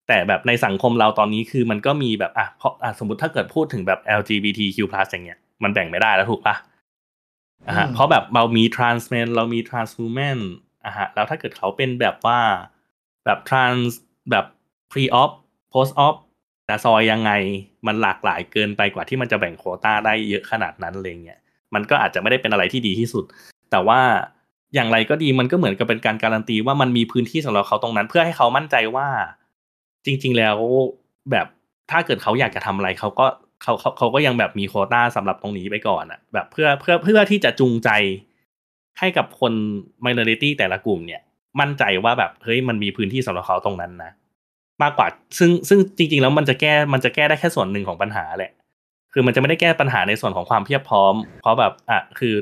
แต่แบบในสังคมเราตอนนี้คือมันก็มีแบบอะเพราะอะสมมติถ้าเกิดพูดถึงแบบ LGBTQ+ อย่างเงี้ยมันแบ่งไม่ได้แล้วถูกปะอะฮะอืมเพราะแบบเรามี trans men เรามี trans women อะฮะแล้วถ้าเกิดเขาเป็นแบบว่าแบบ trans แบบ pre op post op แต่ซอยยังไงมันหลากหลายเกินไปกว่าที่มันจะแบ่งโควต้าได้เยอะขนาดนั้นเลยเนี่ยมันก็อาจจะไม่ได้เป็นอะไรที่ดีที่สุด แต่ว่าอย่างไรก็ดีมันก็เหมือนกับเป็นการการันตีว่ามันมีพื้นที่สำหรับเขาตรงนั้น เพื่อให้เขามั่นใจว่า จริง ๆ แล้วแบบถ้าเกิดเขาอยากจะทำอะไรเขาก็เขาเขาเขาก็ยังแบบมีโควต้าสำหรับตรงนี้ไปก่อนอะแบบเพื่อเพื่อเพื่อที่จะจูงใจให้กับคน minority แต่ละกลุ่มเนี่ย มั่นใจว่าแบบเฮ้ยมันมีพื้นที่สำหรับเขาตรงนั้นนะมากกว่าซึ่งซึ่งจริง ๆ แล้วมันจะแก้มันจะแก้ได้แค่ส่วนหนึ่งของปัญหาแหละ คือมันจะไม่ได้แก้ปัญหาในส่วนของความเพียบพร้อม เพราะแบบอะคือ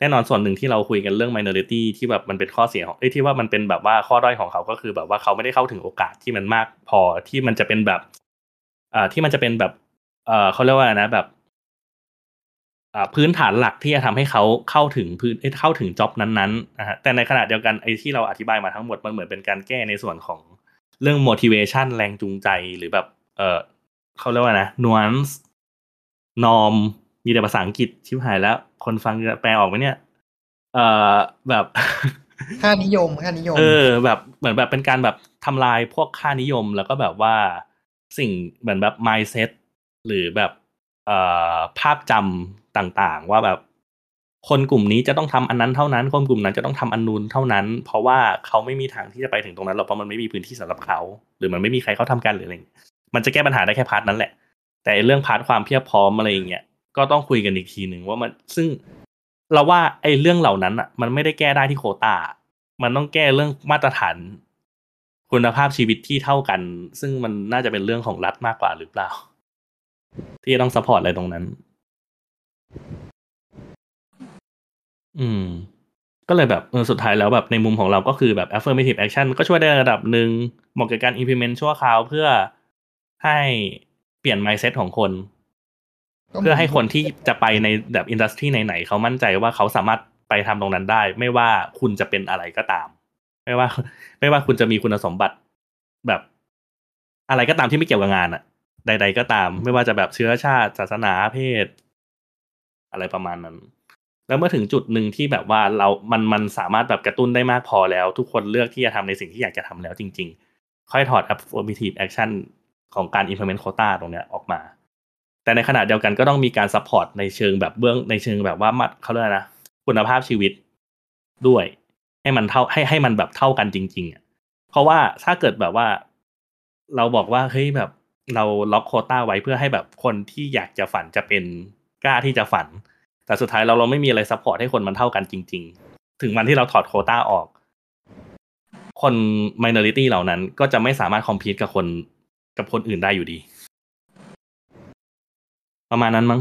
แน่นอนส่วนหนึ่งที่เราคุยกันเรื่อง minority ที่แบบมันเป็นข้อเสียของเอ้ที่ว่ามันเป็นแบบว่าข้อด้อยของเขาก็คือ แบบว่าเขาไม่ได้เข้าถึงโอกาสที่มันมากพอที่มันจะเป็นแบบอ่าที่มันจะเป็นแบบเอ่อเขาเรียกว่านะแบบ พื้นฐานหลักที่จะทำให้เขาเข้าถึงพื้นเอ้ยเข้าถึงจ็อบนั้นๆนะฮะแต่ในขณะเดียวกันไอ้ที่เราอธิบายมาทั้งหมดมันเหมือนเป็นการแก้ในส่วนของเรื่อง motivation แรงจูงใจหรือแบบ เออเขาเรียกว่านะ nuance norm มีแต่ภาษาอังกฤษชิบหายแล้ว คนฟังจะแปลออกไหมเนี่ย เอ่อแบบค่านิยมค่านิยม เออ แบบเหมือนแบบเป็นการแบบทำลายพวกค่านิยมแล้วก็แบบว่าสิ่งเหมือนแบบ mindset หรือแบบเอ่อภาพจำ ต่างๆ ว่าแบบคนกลุ่มนี้จะต้องทำอันนั้นเท่านั้น คนกลุ่มนั้นจะต้องทำอันนู้นเท่านั้น เพราะว่าเขาไม่มีทางที่จะไปถึงตรงนั้นหรอกเพราะมันไม่มีพื้นที่สำหรับเขา หรือมันไม่มีใครเขาทำกันหรืออะไรอย่างเงี้ยมันจะแก้ปัญหาได้แค่ part นั้นแหละ แต่เรื่อง part ความเพียบพร้อมอะไรอย่างเงี้ยก็ต้องคุยกันอีกทีหนึ่งว่ามันซึ่งเราว่าไอ้เรื่องเหล่านั้นอะ มันไม่ได้แก้ได้ที่โควตามันต้องแก้เรื่องมาตรฐาน คุณภาพชีวิตที่เท่ากัน ซึ่งมันน่าจะเป็นเรื่องของรัฐมากกว่าหรือเปล่า ที่ต้อง support อะไรตรงนั้น อืม ก็เลยแบบเออสุดท้ายแล้วแบบในมุมของเราก็คือแบบ affirmative action ก็ช่วยได้ระดับหนึ่งเหมาะกับการ implement ชั่วคราวเพื่อให้เปลี่ยน mindset ของคน เพื่อให้คนที่จะไปในแบบอินดัสทรีไหนๆเขามั่นใจว่าเขาสามารถไปทำตรงนั้นได้ ไม่ว่าคุณจะเป็นอะไรก็ตาม ไม่ว่า ไม่ว่าคุณจะมีคุณสมบัติแบบ อะไรก็ตามที่ไม่เกี่ยวกับงานอะใด ๆ ก็ตาม ไม่ว่าจะแบบเชื้อชาติศาสนาเพศ อะไรประมาณนั้น แล้วเมื่อถึงจุดหนึ่งที่แบบว่าเรามันมันสามารถแบบกระตุ้นได้มากพอแล้ว ทุกคนเลือกที่จะทำในสิ่งที่อยากจะทำแล้วจริง ๆ ค่อยถอด affirmative action ของการ implement quota ตรงเนี้ยออกมา แต่ในขณะเดียวกันก็ต้องมีการ support ในเชิงแบบเบื้องในเชิงแบบว่ามัดเขาเรียกอะไรนะคุณภาพชีวิตด้วย ให้มันเท่าให้ให้มันแบบเท่ากันจริง ๆอะเพราะว่าถ้าเกิดแบบว่า เราบอกว่าเฮ้ยแบบเราล็อกโควตาไว้เพื่อให้แบบคนที่อยากจะฝันจะเป็นกล้าที่จะฝัน แต่สุดท้ายเราเราไม่มีอะไร support ให้คนมันเท่ากันจริง ๆ ถึงวันที่เราถอดโควต้าออก คน minority เหล่านั้น ก็จะไม่สามารถคอมพีตกับคนกับคนอื่นได้อยู่ดี ประมาณนั้นมั้ง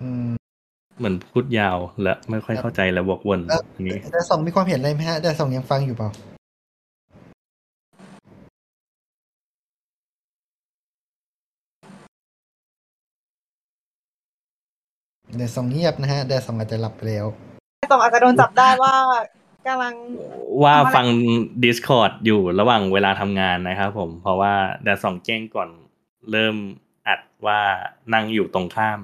อืมเหมือนพูดยาวและไม่ค่อยเข้าใจและวกวนเอ่ออันนี้แต่สองมีความเห็นอะไรไหมฮะแต่สองยังฟังอยู่เปล่า เดี๋ยวสองเงียบนะฮะเดี๋ยวสองอาจจะหลับไปแล้วสองอาจจะโดนจับได้ว่ากำลังว่าทำอะไรฟัง Discord อยู่ระหว่างเวลาทำงานนะครับผม เพราะว่าแดดสองแจ้งก่อนเริ่มอัดว่านั่งอยู่ตรงข้าม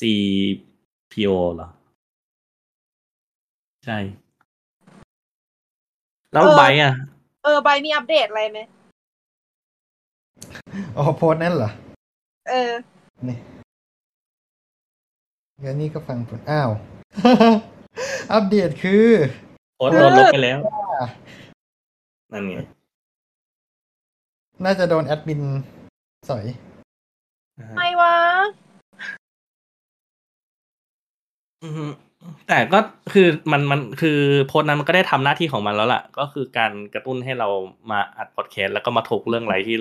CPO เหรอ ใช่ แล้วไบร์ทอะ เออใบมีอัปเดตอะไรไหมอ๋อโพสต์นั่นเหรอ เออนี่ แล้วนี่ก็ฟังผลอ้าว อัปเดตคือ โพสต์โดนลบไปแล้ว นั่นไงน่าจะโดนแอดมินสอยไม่วะ อือฮึแต่ก็คือมันมันคือโพสต์นั้นมันก็ได้ทำหน้าที่ของมันแล้วล่ะ ก็คือการกระตุ้นให้เรามาอัดพอดแคสต์แล้วก็มาถกเรื่องอะไรที่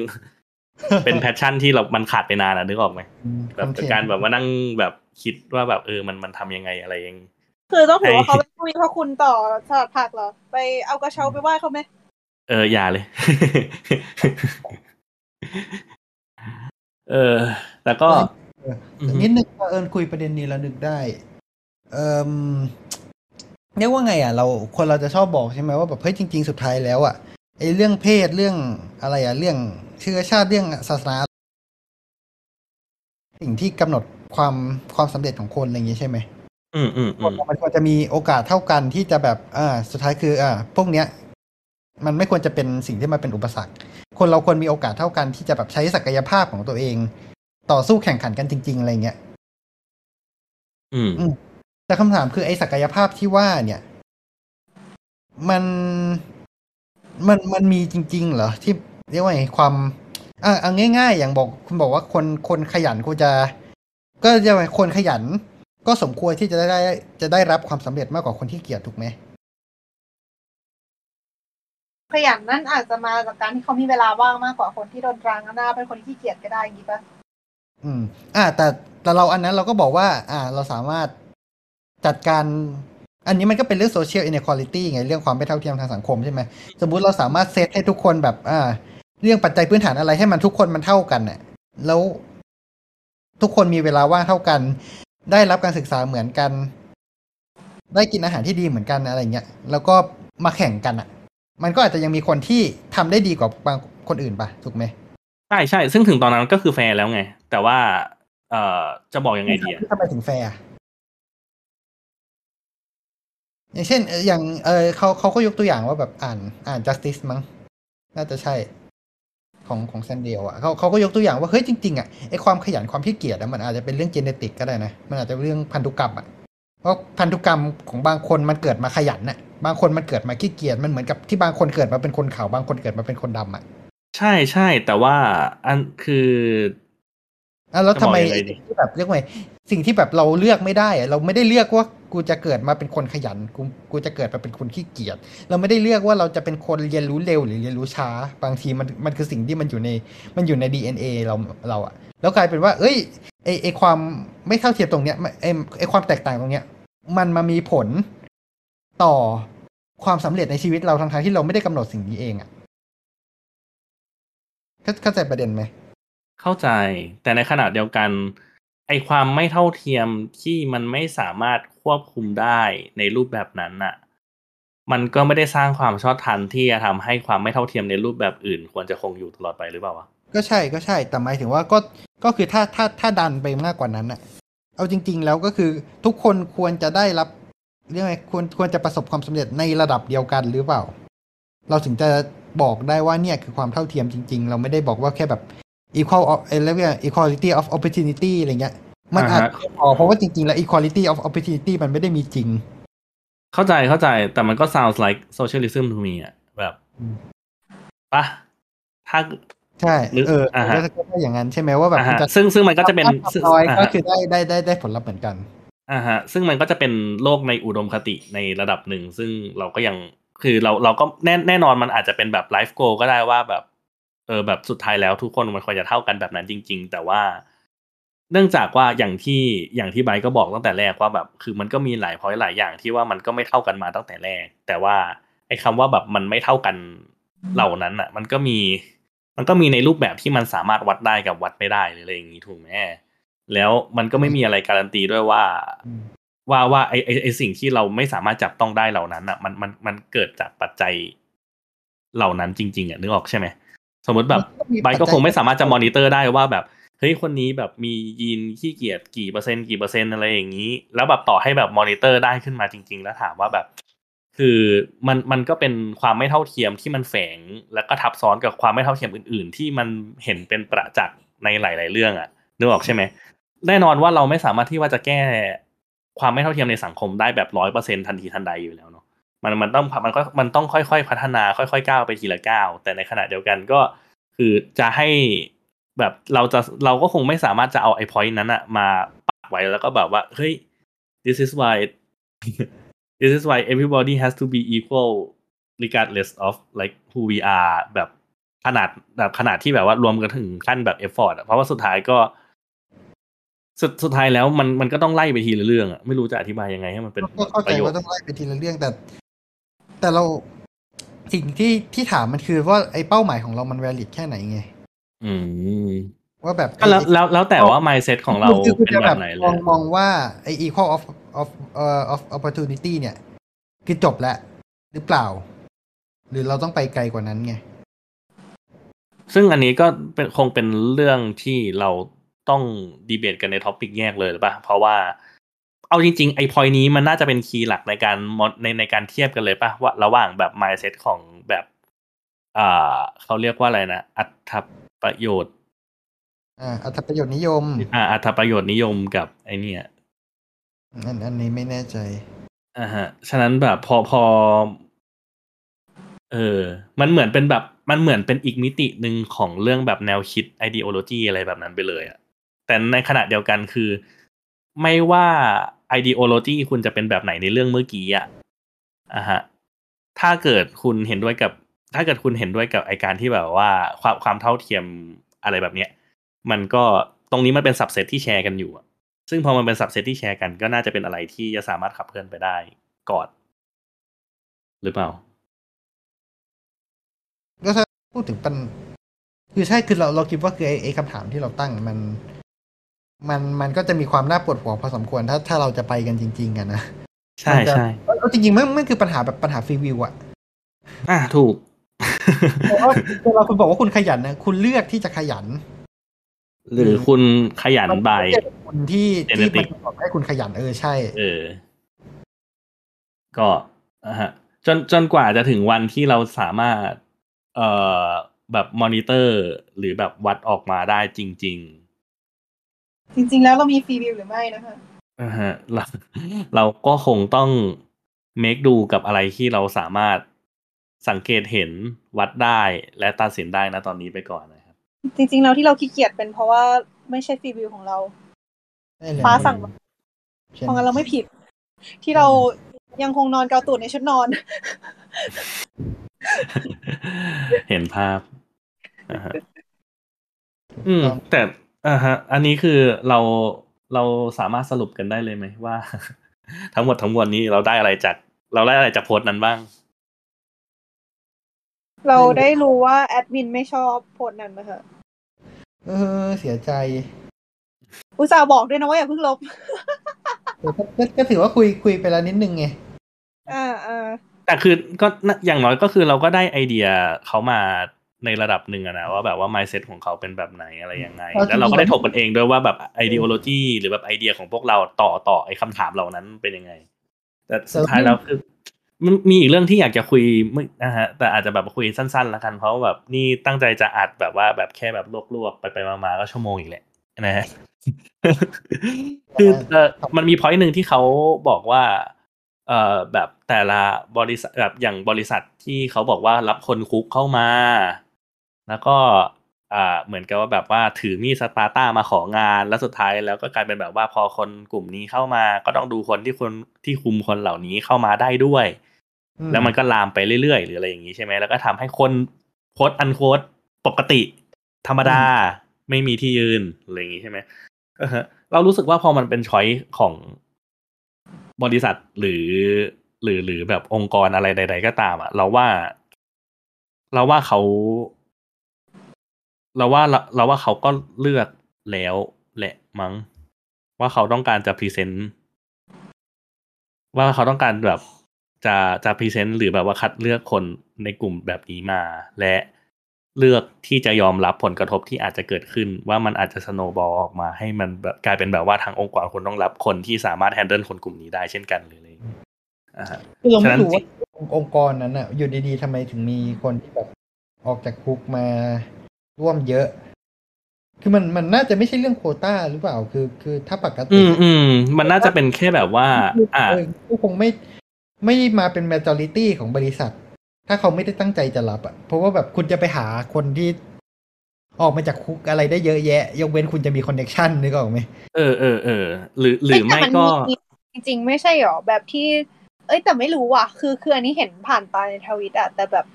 เป็นแพชชั่นที่เรา มันขาดไปนานอะนึกออกไหมแบบการแบบว่านั่งแบบคิดว่าแบบเออมันมันทำยังไงอะไรยังคือต้องถือว่าไอ้เขาเป็นผู้มีพระคุณต่อสลัดผักเหรอ ไปเอากระเช้าไปไหว้เขาไหมเอออย่าเลย เออ แต่ก็เอออือฮึนิดนึงเอิญคุยประเด็นนี้แล้วนึกได้ เอ่มเรียกว่าไง อะ เราคนเราจะชอบบอกใช่ไหมว่าแบบเฮ้ยจริง ๆ สุดท้ายแล้วอะไอ้เรื่องเพศเรื่องอะไรอะเรื่อง เชื้อชาติเรื่องศาสนา สิ่งที่กำหนดความความสำเร็จของคนอะไรอย่างงี้ใช่ไหมอืมอืมอืคนมเรามันควรจะมีโอกาสเท่ากันที่จะแบบอ่าสุดท้ายคืออ่าพวกเนี้ย มันไม่ควรจะเป็นสิ่งที่มาเป็นอุปสรรค คนเราควรมีโอกาสเท่ากันที่จะแบบใช้ศักยภาพของตัวเอง ต่อสู้แข่งขันกันจริง ๆ อะไรเงี้ยอืมอืมแต่คำถามคือไอ้ศักยภาพที่ว่าเนี่ย มันมันมันมีจริง ๆ เหรอที่ เรียกว่าไงความอะเอาง่าย ๆ อย่างบอกคุณบอกว่าคนคนขยันกูจะ ก็จะว่าคนขยัน ก็สมควรที่จะได้จะได้รับความสำเร็จมากกว่าคนที่เกียจถูกไหมขยันนั่นอาจจะมาจากการที่เขามีเวลาว่างมากกว่าคนที่โดนตรางหน้าเป็นคนที่ขี้เกียจก็ได้อย่างนี้ปะอืม อ่า แต่แต่เราอันนั้นเราก็บอกว่า อ่า เราสามารถจัดการ อันนี้มันก็เป็นเรื่อง social inequality ไงเรื่องความไม่เท่าเทียมทางสังคมใช่ไหมสมมุติเราสามารถเซตให้ทุกคนแบบ อ่า เรื่องปัจจัยพื้นฐานอะไรให้มันทุกคนมันเท่ากันน่ะแล้วทุกคนมีเวลาว่างเท่ากัน ได้รับการศึกษาเหมือนกัน ได้กินอาหารที่ดีเหมือนกันอะไรเงี้ยแล้วก็มาแข่งกันอะ มันก็อาจจะยังมีคนที่ทำได้ดีกว่าบางคนอื่นปะถูกไหมใช่ใช่ซึ่งถึงตอนนั้นก็คือแฟร์แล้วไง แต่ว่า เอ่อจะบอกยังไงดีอะทำไมถึงแฟร์อะอย่างเช่นเอ่ออย่างเออเขาเขาก็ยกตัวอย่างว่าแบบอ่าน อ่าน justice มั้งน่าจะใช่ ของของ Sandel อะเขาเขาก็ยกตัวอย่างว่าเฮ้ยจริงๆอะไอ้ความขยันความขี้เกียจอะมันอาจจะเป็นเรื่อง genetic ก็ได้นะมันอาจจะเป็นเรื่องพันธุกรรมอะเพราะพันธุกรรมของบางคนมันเกิดมาขยันน่ะบางคนมันเกิดมาขี้เกียจมันเหมือนกับที่บางคนเกิดมาเป็นคนขาวบางคนเกิดมาเป็นคนดำอะใช่ใช่แต่ว่าอันคืออะแล้วทำไมจะบอกยังไงดีที่แบบเรียกว่าไงสิ่งที่แบบเราเลือกไม่ได้อะเราไม่ได้เลือกว่า กูจะเกิดมาเป็นคนขยัน กูกูจะเกิดมาเป็นคนขี้เกียจเราไม่ได้เลือกว่าเราจะเป็นคนเรียนรู้เร็วหรือเรียนรู้ช้า บางทีมันมันคือสิ่งที่มันอยู่ในมันอยู่ใน DNA เราเราอะแล้วกลายเป็นว่า เอ้ยไอไอความไม่เท่าเทียมตรงเนี้ยไอไอความแตกต่างตรงเนี้ย มันมามีผลต่อความสำเร็จในชีวิตเราทั้งที่เราไม่ได้กำหนดสิ่งนี้เองอะเข้าใจประเด็นไหมเข้าใจ แต่ในขณะเดียวกัน ไอความไม่เท่าเทียมที่มันไม่สามารถควบคุมได้ในรูปแบบนั้นน่ะ มันก็ไม่ได้สร้างความชอบธรรมที่จะทำให้ความไม่เท่าเทียมในรูปแบบอื่น ควรจะคงอยู่ตลอดไปหรือเปล่าวะก็ใช่ก็ใช่แต่หมายถึงว่าก็ก็คือถ้าถ้าถ้าดันไปมากกว่านั้นอะเอาจริง ๆ แล้วก็คือทุกคนควรจะได้รับเรียกไงควรควรจะประสบความสำเร็จในระดับเดียวกันหรือเปล่า เราถึงจะบอกได้ว่าเนี่ยคือความเท่าเทียมจริง ๆ เราไม่ได้บอกว่าแค่แบบ equal of เอ่อเรียกว่า equality of opportunity อะไรเงี้ย มันอาจจะไม่พอเพราะว่าจริงๆ แล้ว equality of opportunity มันไม่ได้มีจริง เข้าใจเข้าใจแต่มันก็ sounds like socialism to me อะแบบอืมปะถ้าใช่หรือเอออ่าฮะก็ก็ได้อย่างนั้นใช่ไหมว่าแบบอ่าฮะคุณจะซึ่งซึ่งมันก็จะเป็นทำน้อยอ่าก็ฮะคือได้ได้ได้ได้ผลลัพธ์เหมือนกันอ่าฮะ ซึ่งมันก็จะเป็นโลกในอุดมคติในระดับหนึ่ง ซึ่งเราก็ยังคือเราเราก็แน่แน่นอนมันอาจจะเป็นแบบไลฟ์โกก็ได้ว่าแบบ เออแบบสุดท้ายแล้วทุกคนมันควรจะเท่ากันแบบนั้นจริง ๆ แต่ว่าเนื่องจากว่าอย่างที่อย่างที่ไบก็บอกตั้งแต่แรกว่าแบบ คือมันก็มีหลายพอยหลายอย่างที่ว่ามันก็ไม่เท่ากันมาตั้งแต่แรก แต่ว่าไอ้คำว่าแบบมันไม่เท่ากันเหล่านั้นอะ มันก็มี มันก็มีในรูปแบบที่มันสามารถวัดได้กับวัดไม่ได้หรืออะไรอย่างนี้ถูกไหมแล้วมันก็ไม่มีอะไรการันตีด้วยว่า ว่าว่าไอไอไอสิ่งที่เราไม่สามารถจับต้องได้เหล่านั้นอะ มันมันมันเกิดจากปัจจัยเหล่านั้นจริง ๆอะนึกออกใช่ไหม สมมติแบบมันก็มีไบร์ทก็ปัจจัยคงไม่สามารถจะมอนิเตอร์ได้ว่าแบบเฮ้ยคนนี้แบบมียีนขี้เกียจกี่เปอร์เซ็นต์กี่เปอร์เซ็นต์อะไรอย่างนี้ แล้วแบบต่อให้แบบมอนิเตอร์ได้ขึ้นมาจริง ๆ แล้วถามว่าแบบ คือมันมันก็เป็นความไม่เท่าเทียมที่มันแฝงแล้วก็ทับซ้อนกับความไม่เท่าเทียมอื่น ๆ ที่มันเห็นเป็นประจักษ์ในหลาย ๆ เรื่องอะนึกออกใช่ไหมแน่นอนว่าเราไม่สามารถที่ว่าจะแก้ความไม่เท่าเทียมในสังคมได้แบบร้อยเปอร์เซ็นทันทีทันใดอยู่แล้วเนาะ มันมันต้องมันก็มันต้องค่อยๆพัฒนาค่อยๆก้าวไปทีละก้าวแต่ในขณะเดียวกันก็คือจะให้แบบเราจะเราก็คงไม่สามารถจะเอาไอ้พอยต์นั้นอะมาปักไว้แล้วก็แบบว่าเฮ้ย this is why this is why everybody has to be equal regardless of like who we are แบบขนาดแบบขนาดที่แบบว่ารวมกันถึงขั้นแบบ effort อะเพราะว่าสุดท้ายก็สุดสุดท้ายแล้วมันมันก็ต้องไล่ไปทีละเรื่องอะไม่รู้จะอธิบายยังไงให้มันเป็นก็เข้าปใจระโยชว่าน์ต้องไล่ไปทีละเรื่องแต่ แต่เราสิ่งที่ที่ถามมันคือว่าไอ้เป้าหมายของเรามัน valid แค่ไหนไง อืม ว่าแบบก็แล้วแล้วแล้วแต่ว่า mindset ของเราคือคุณเป็นจะแบบแบบไหนเรายังมองว่าไอ้ equal of of เอ่อ of opportunity เนี่ย คือจบแล้วหรือเปล่า หรือเราต้องไปไกลกว่านั้นไง ซึ่งอันนี้ก็เป็นคงเป็นเรื่องที่เราต้องดีเบตกันใน topic แยกเลยหรือเปล่าเพราะว่า เอาจริงๆ ไอ้พอยนี้มันน่าจะเป็น key หลักในการมอในในการเทียบกันเลยป่ะว่าระหว่างแบบ mindset ของแบบอ่าเขาเรียกว่าอะไรนะอัตประโยชน์อ่าอัตประโยชน์นิยม อ่าอัตประโยชน์นิยมกับไอเนี่ยอันอันนี้ไม่แน่ใจอ่าฮะ ฉะนั้นแบบพอพอ เออ มันเหมือนเป็นแบบมันเหมือนเป็นอีกมิติหนึ่งของเรื่องแบบแนวคิด ideology อะไรแบบนั้นไปเลยอะแต่ในขณะเดียวกันคือ ไม่ว่า ideology คุณจะเป็นแบบไหนในเรื่องเมื่อกี้อะอะฮะ ถ้าเกิดคุณเห็นด้วยกับ ถ้าเกิดคุณเห็นด้วยกับไอการที่แบบว่าความความเท่าเทียมอะไรแบบเนี้ย มันก็ตรงนี้มันเป็นสับเซตที่แชร์กันอยู่ซึ่งพอมันเป็นสับเซตที่แชร์กันก็น่าจะเป็นอะไรที่จะสามารถขับเคลื่อนไปได้ก่อนหรือเปล่าก็ถ้าพูดถึงปัญคือใช่คือเราเราคิดว่าคือไอไอคำถามที่เราตั้งมัน มันมันก็จะมีความน่าปวดหัวพอสมควรถ้าถ้าเราจะไปกันจริง ๆ กันนะใช่มันจะใช่เอาจริงๆมันมันคือปัญหาแบบปัญหาฟรีวิวอะอะถูกเพราะว่าเวลาคุณบอกว่าคุณขยันนะคุณเลือกที่จะขยัน หรือคุณขยันบ่ายมันไม่ใช่คนที่ที่ Genetic มันบอกให้คุณขยันเออใช่ เออ ก็อะฮะ จนจนกว่าจะถึงวันที่เราสามารถ เอ่อแบบมอนิเตอร์ หรือแบบวัดออกมาได้จริง จริง ๆ แล้วเรามีฟรีวิวหรือไม่นะคะๆอะฮะเราเราก็คงต้องเมคดูกับอะไรที่เราสามารถสังเกตเห็นวัดได้และตัดสินได้นะตอนนี้ไปก่อนนะครับ จริง ๆ แล้วที่เราขี้เกียจเป็นเพราะว่าไม่ใช่ฟรีวิวของเรา ได้เลยฟ้าสั่งมาใช่เพราะงั้นเราไม่ผิด ที่เรายังคงนอนเกาตูดในชุดนอน เห็นภาพอ่าฮะอืม แต่ อ่าฮะ อันนี้คือเราเราสามารถสรุปกันได้เลยไหมว่า ทั้งหมดทั้งมวลนี้เราได้อะไรจาก เราได้อะไรจากโพสต์นั้นบ้าง เราได้รู้ว่าแอดมินไม่ชอบโพสต์นั้นนะคะเออ เสียใจ อุตส่าห์บอกด้วยนะว่าอย่าเพิ่งลบแต่ก็ก็ก็ถือว่าคุยคุยไปแล้วนิดนึงไงอ่าอ่าแต่คือก็น่ะอย่างน้อยก็คือเราก็ได้ไอเดียเขามา ในระดับหนึ่งอะนะว่าแบบว่า mindset ของเขาเป็นแบบไหนอะไรยังไงเอาจริงๆแล้วเราก็ได้ถกกันเองด้วยว่าแบบ ideology หรือแบบไอเดียของพวกเราต่อต่อไอ้คำถามเหล่านั้นเป็นยังไง แต่สุดท้ายแล้วคือมันมีอีกเรื่องที่อยากจะคุยไม่นะฮะแต่อาจจะแบบคุยสั้นๆแล้วกันเพราะว่าแบบนี่ตั้งใจจะอัดแบบว่าแบบแค่แบบลวกๆไปไปๆมาๆก็ชั่วโมงอีกแหละนะฮะคือเออมันมี point หนึ่งที่เขาบอกว่าเอ่อแบบแต่ละบริษัทแบบอย่างบริษัทที่เขาบอกว่ารับคนคุกเข้ามา แล้วก็อ่าเหมือนกับว่าแบบว่าถือมีดสปาร์ต้ามาของานแล้วสุดท้ายแล้วก็กลายเป็นแบบว่าพอคนกลุ่มนี้เข้ามา ก็ต้องดูคนที่คนที่คุมคนเหล่านี้เข้ามาได้ด้วยอืมแล้วมันก็ลามไปเรื่อยๆ หรืออะไรอย่างนี้ใช่ไหมแล้วก็ทำให้คน quote unquote ปกติ ธรรมดาไม่มีที่ยืนอะไรอย่างนี้ใช่ไหมเออฮะเรารู้สึกว่าพอมันเป็น choice ของบริษัทหรือ หรือหรือแบบองค์กรอะไรใด ๆ ก็ตามอะเราว่า เราว่าเขา เราว่าเราเราว่าเขาก็เลือกแล้วแหละมั้ง ว่าเขาต้องการจะ present ว่าเขาต้องการแบบจะจะ present หรือแบบว่าคัดเลือกคนในกลุ่มแบบนี้มา และเลือกที่จะยอมรับผลกระทบที่อาจจะเกิดขึ้น ว่ามันอาจจะสโนบอลออกมาให้มันแบบกลายเป็นแบบว่าทางองค์กรคนต้องรับคนที่สามารถแฮนเดิลคนกลุ่มนี้ได้เช่นกันหรืออะไรอย่างเงี้ยอ่าฮะคือเราไม่ฉะนั้นรู้ว่าองค์กรนั้นอะ อยู่ดีๆทำไมถึงมีคนที่แบบออกจากคุกมา ร่วมเยอะ คือมันมันน่าจะไม่ใช่เรื่องโควต้าหรือเปล่า คือ คือถ้าปกติ อืมอืมมันน่าจะเป็นแค่แบบว่า อ่าเออก็คงไม่ไม่มาเป็น majority ของบริษัท ถ้าเขาไม่ได้ตั้งใจจะรับอะ เพราะว่าแบบคุณจะไปหาคนที่ออกมาจากคุกอะไรได้เยอะแยะ ยกเว้นคุณจะมี connection นึกออกไหมเออเออเออหรือหรือไม่แต่นก็ จริง ๆ ไม่ใช่หรอแบบที่ เอ้ยแต่ไม่รู้ว่ะ คือคืออันนี้เห็นผ่านตาในทวิตอะแต่แบบ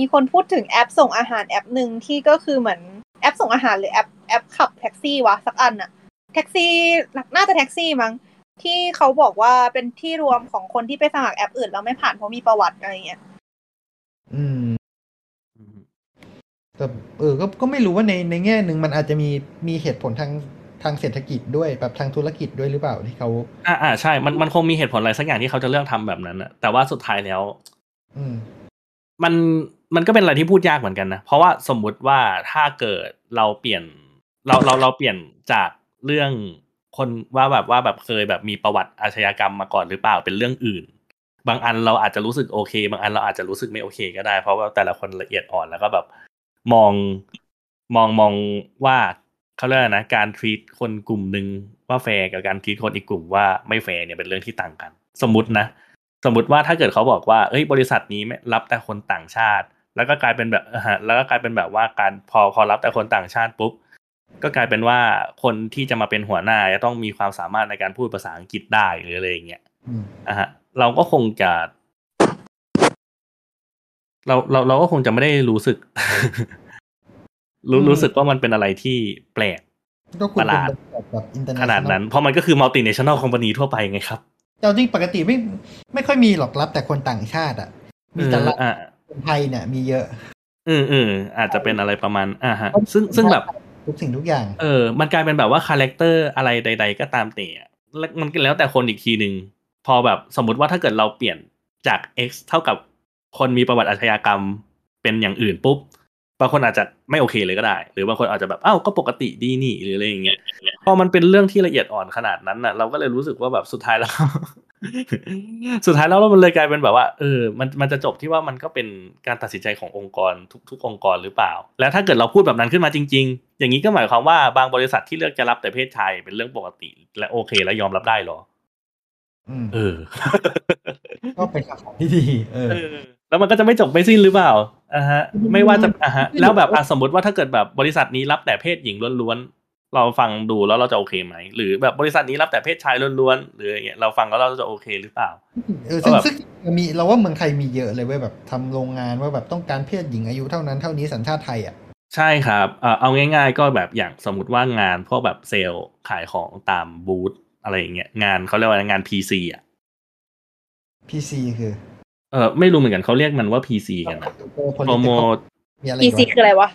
มีคนพูดถึงแอปส่งอาหารแอปหนึ่งที่ก็คือเหมือนแอปส่งอาหารหรือแอปแอปขับแท็กซี่วะสักอันอะแท็กซี่น่าจะแท็กซี่มั้งที่เขาบอกว่าเป็นที่รวมของคนที่ไปสมัครแอปอื่นแล้วไม่ผ่านเพราะมีประวัติอะไรเงี้ย อืมแต่เออก็ก็ไม่รู้ว่าในในแง่หนึ่งมันอาจจะมีมีเหตุผลทางทางเศรษฐกิจด้วยแบบทางธุรกิจด้วยหรือเปล่าที่เขาอ่าอ่าใช่ มันมันคงมีเหตุผลอะไรสักอย่างที่เขาจะเลือกทำแบบนั้นอะแต่ว่าสุดท้ายแล้ว อืม มันมันก็เป็นอะไรที่พูดยากเหมือนกันนะ เพราะว่าสมมุติว่าถ้าเกิดเราเปลี่ยนเราเราเราเปลี่ยนจากเรื่องคนว่าแบบว่าแบบเคยแบบมีประวัติอาชญากรรมมาก่อนหรือเปล่าเป็นเรื่องอื่น บางอันเราอาจจะรู้สึกโอเค บางอันเราอาจจะรู้สึกไม่โอเคก็ได้ เพราะว่าแต่ละคนละเอียดอ่อนแล้วก็แบบมองมองมองว่าเขาเรียกนะการทีตคนกลุ่มหนึ่งว่าแฟร์กับการทีตคนอีกกลุ่มว่าไม่แฟร์เนี่ยเป็นเรื่องที่ต่างกัน สมมตินะ สมมติว่าถ้าเกิดเขาบอกว่าเอ้ยบริษัทนี้ไม่รับแต่คนต่างชาติ แล้วก็กลายเป็นแบบเออฮะแล้วก็กลายเป็นแบบว่าการพอพอรับแต่คนต่างชาติปุ๊บก็กลายเป็นว่าคนที่จะมาเป็นหัวหน้าจะต้องมีความสามารถในการพูดภาษาอังกฤษได้หรืออะไรอย่างเงี้ยอืมอะฮะเราก็คงจะเราเราเราก็คงจะไม่ได้รู้สึก รู้รู้สึกว่ามันเป็นอะไรที่แปลกก็คุณประหเป็นลาดบริษัทแบบ international ขนาดนั้น เพราะมันก็คือ multinational company ทั่วไปไงครับ แต่จริงปกติไม่ไม่ค่อยมีหรอกรับแต่คนต่างชาติอะ มีแต่รับเอออะคนไทยเนี่ย มีเยอะอืมอืมอาจจะเป็นอะไรประมาณ อ่าฮะ ซึ่งซึ่งแบบทุกสิ่งทุกอย่าง เออ มันกลายเป็นแบบว่า character อะไรใด ๆ ก็ตามแต่อะแล้วมันก็แล้วแต่คนอีกทีหนึ่งพอแบบสมมุติว่าถ้าเกิดเราเปลี่ยนจาก X เท่ากับคนมีประวัติอาชญากรรมเป็นอย่างอื่นปุ๊บบางคนอาจจะไม่โอเคเลยก็ได้ หรือบางคนอาจจะแบบอ้าวก็ปกติดีนี่หรืออะไรอย่างเงี้ย พอมันเป็นเรื่องที่ละเอียดอ่อนขนาดนั้นน่ะ เราก็เลยรู้สึกว่าแบบสุดท้ายแล้ว สุดท้ายแล้วมันเลยกลายเป็นแบบว่าเออมันมันจะจบที่ว่ามันก็เป็นการตัดสินใจขององค์กรทุกทุกองค์กรหรือเปล่า แล้วถ้าเกิดเราพูดแบบนั้นขึ้นมาจริง ๆ อย่างนี้ก็หมายความว่าบางบริษัทที่เลือกจะรับแต่เพศชายเป็นเรื่องปกติ และโอเค และยอมรับได้เหรออืมเออ ก็เป็นคำตอบที่ดีเออเออ แล้วมันก็จะไม่จบไม่สิ้นหรือเปล่าอ่าฮะ ไม่ว่าจะอ่าฮะ แล้วแบบอะสมมติว่าถ้าเกิดแบบบริษัทนี้รับแต่เพศหญิงล้วนๆ เราฟังดูแล้วเราจะโอเคไหมหรือแบบบริษัทนี้รับแต่เพศชายล้วนๆหรืออย่างเงี้ยเราฟังแล้วเราจะโอเคหรือเปล่าเออซึ่งแบบซึ่งมีเราว่าเมืองไทยมีเยอะเลยเว้ยแบบทำโรงงานว่าแบบต้องการเพศหญิงอายุเท่านั้นเท่านี้สัญชาติไทยอะใช่ครับเอ่อเอาง่าย ๆ ก็แบบอย่างสมมติว่างานพวกแบบเซลล์ขายของตามบูธอะไรอย่างเงี้ยงานเขาเรียกว่างาน PC อะ PC คือเออไม่รู้เหมือนกันเขาเรียกมันว่า PC กันนะโปรโปรโมทมีอะไรอีอีกซีวะคืออะไรวะ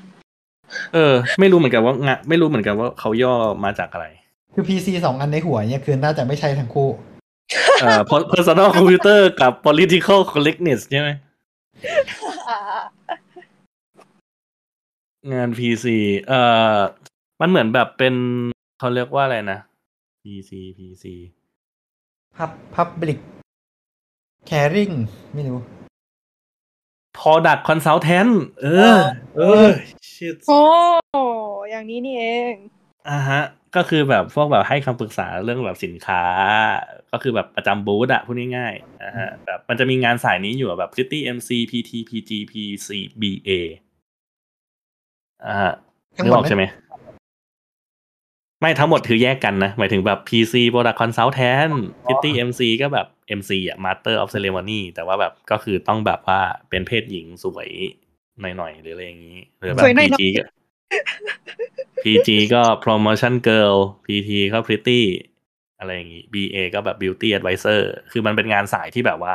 เออ ไม่รู้เหมือนกันว่างานไม่รู้เหมือนกันว่าเขาย่อมาจากอะไร คือ PC สองอันในหัวเนี่ยคือน่าจะไม่ใช่ทั้งคู่เอ่อ personal computer กับ political correctness ใช่ไหมงาน PC เอ่อ มันเหมือนแบบเป็นเขาเรียกว่าอะไรนะ PC PC Pub Public Caring ไม่รู้ product consultant เออ เออ shit โอ้อย่างนี้นี่เองอ่าฮะ ก็คือแบบพวกแบบให้คำปรึกษาเรื่องแบบสินค้า ก็คือแบบประจำบูธอะพูดง่ายๆอ่าฮะแบบมันจะมีงานสายนี้อยู่อะแบบ City MC PT PG PC BA อ่าฮะทั้งนึหกมอดอกใช่ไหมไม่ทั้งหมดคือแยกกันนะ หมายถึงแบบ PC Product Consultant City MC ก็แบบ MC อะ Master of Ceremony แต่ว่าแบบก็คือต้องแบบว่าเป็นเพศหญิงสวยหน่อยๆหรืออะไรอย่างนี้ หรือแบบสวยหน่อยๆ PG ก็ PG ก็ Promotion Girl PT ก็ Pretty อะไรอย่างนี้ BA ก็แบบ Beauty Advisor คือมันเป็นงานสายที่แบบว่า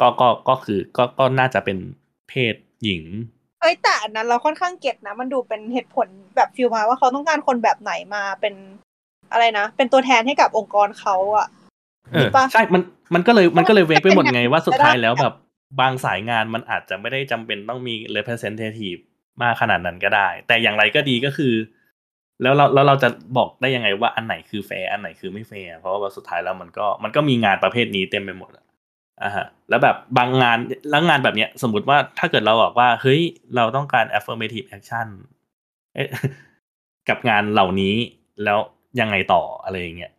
ก็ก็ก็คือก็ก็น่าจะเป็นเพศหญิงเอ้ยแต่อันนั้นเราค่อนข้างเก็ตนะ มันดูเป็นเหตุผลแบบฟิลมาว่าเขาต้องการคนแบบไหนมาเป็นอะไรนะ เป็นตัวแทนให้กับองค์กรเขาอะเอมีอปะ ใช่มันมันก็เลยมันก็เลยเวกไปหมดไงว่าสุดท้ายแล้วจะได้แบบบางสายงานมันอาจจะไม่ได้จำเป็นต้องมี representative มากขนาดนั้นก็ได้ แต่อย่างไรก็ดีก็คือ แล้วเราแล้วเราจะบอกได้ยังไงว่าอันไหนคือแฟร์อันไหนคือไม่แฟร์เพราะว่าสุดท้ายแล้วมันก็มันก็มีงานประเภทนี้เต็มไปหมดอะอ่าฮะแล้วแบบบางงานแล้วงานแบบเนี้ย สมมติว่าถ้าเกิดเราบอกว่าเฮ้ยเราต้องการ affirmative action เอ๊ะกับงานเหล่านี้แล้วยังไงต่ออะไรอย่างเงี้ย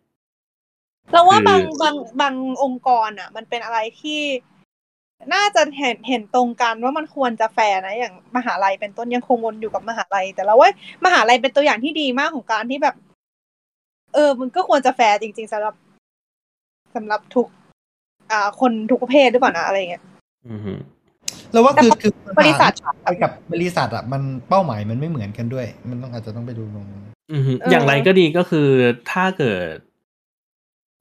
เราว่าคือบางบางบางองค์กรอะ มันเป็นอะไรที่น่าจะเห็นเห็นตรงกันว่ามันควรจะแฟร์นะอย่างมหาลัยเป็นต้นยังคงวนอยู่กับมหาลัย แต่เราว่ามหาลัยเป็นตัวอย่างที่ดีมากของการที่แบบ เออ มันก็ควรจะแฟร์จริง ๆสำหรับสำหรับทุก อ่า คนทุกประเภทหรือเปล่านะอะไรอย่างเงี้ยอือฮึแล้วว่าคือคือบริษัทไปกับบริษัทอะมันเป้าหมายมันไม่เหมือนกันด้วย มันต้องอาจจะต้องไปดูตรงนั้นอือฮึเออออย่างไรก็ดีก็คือถ้าเกิด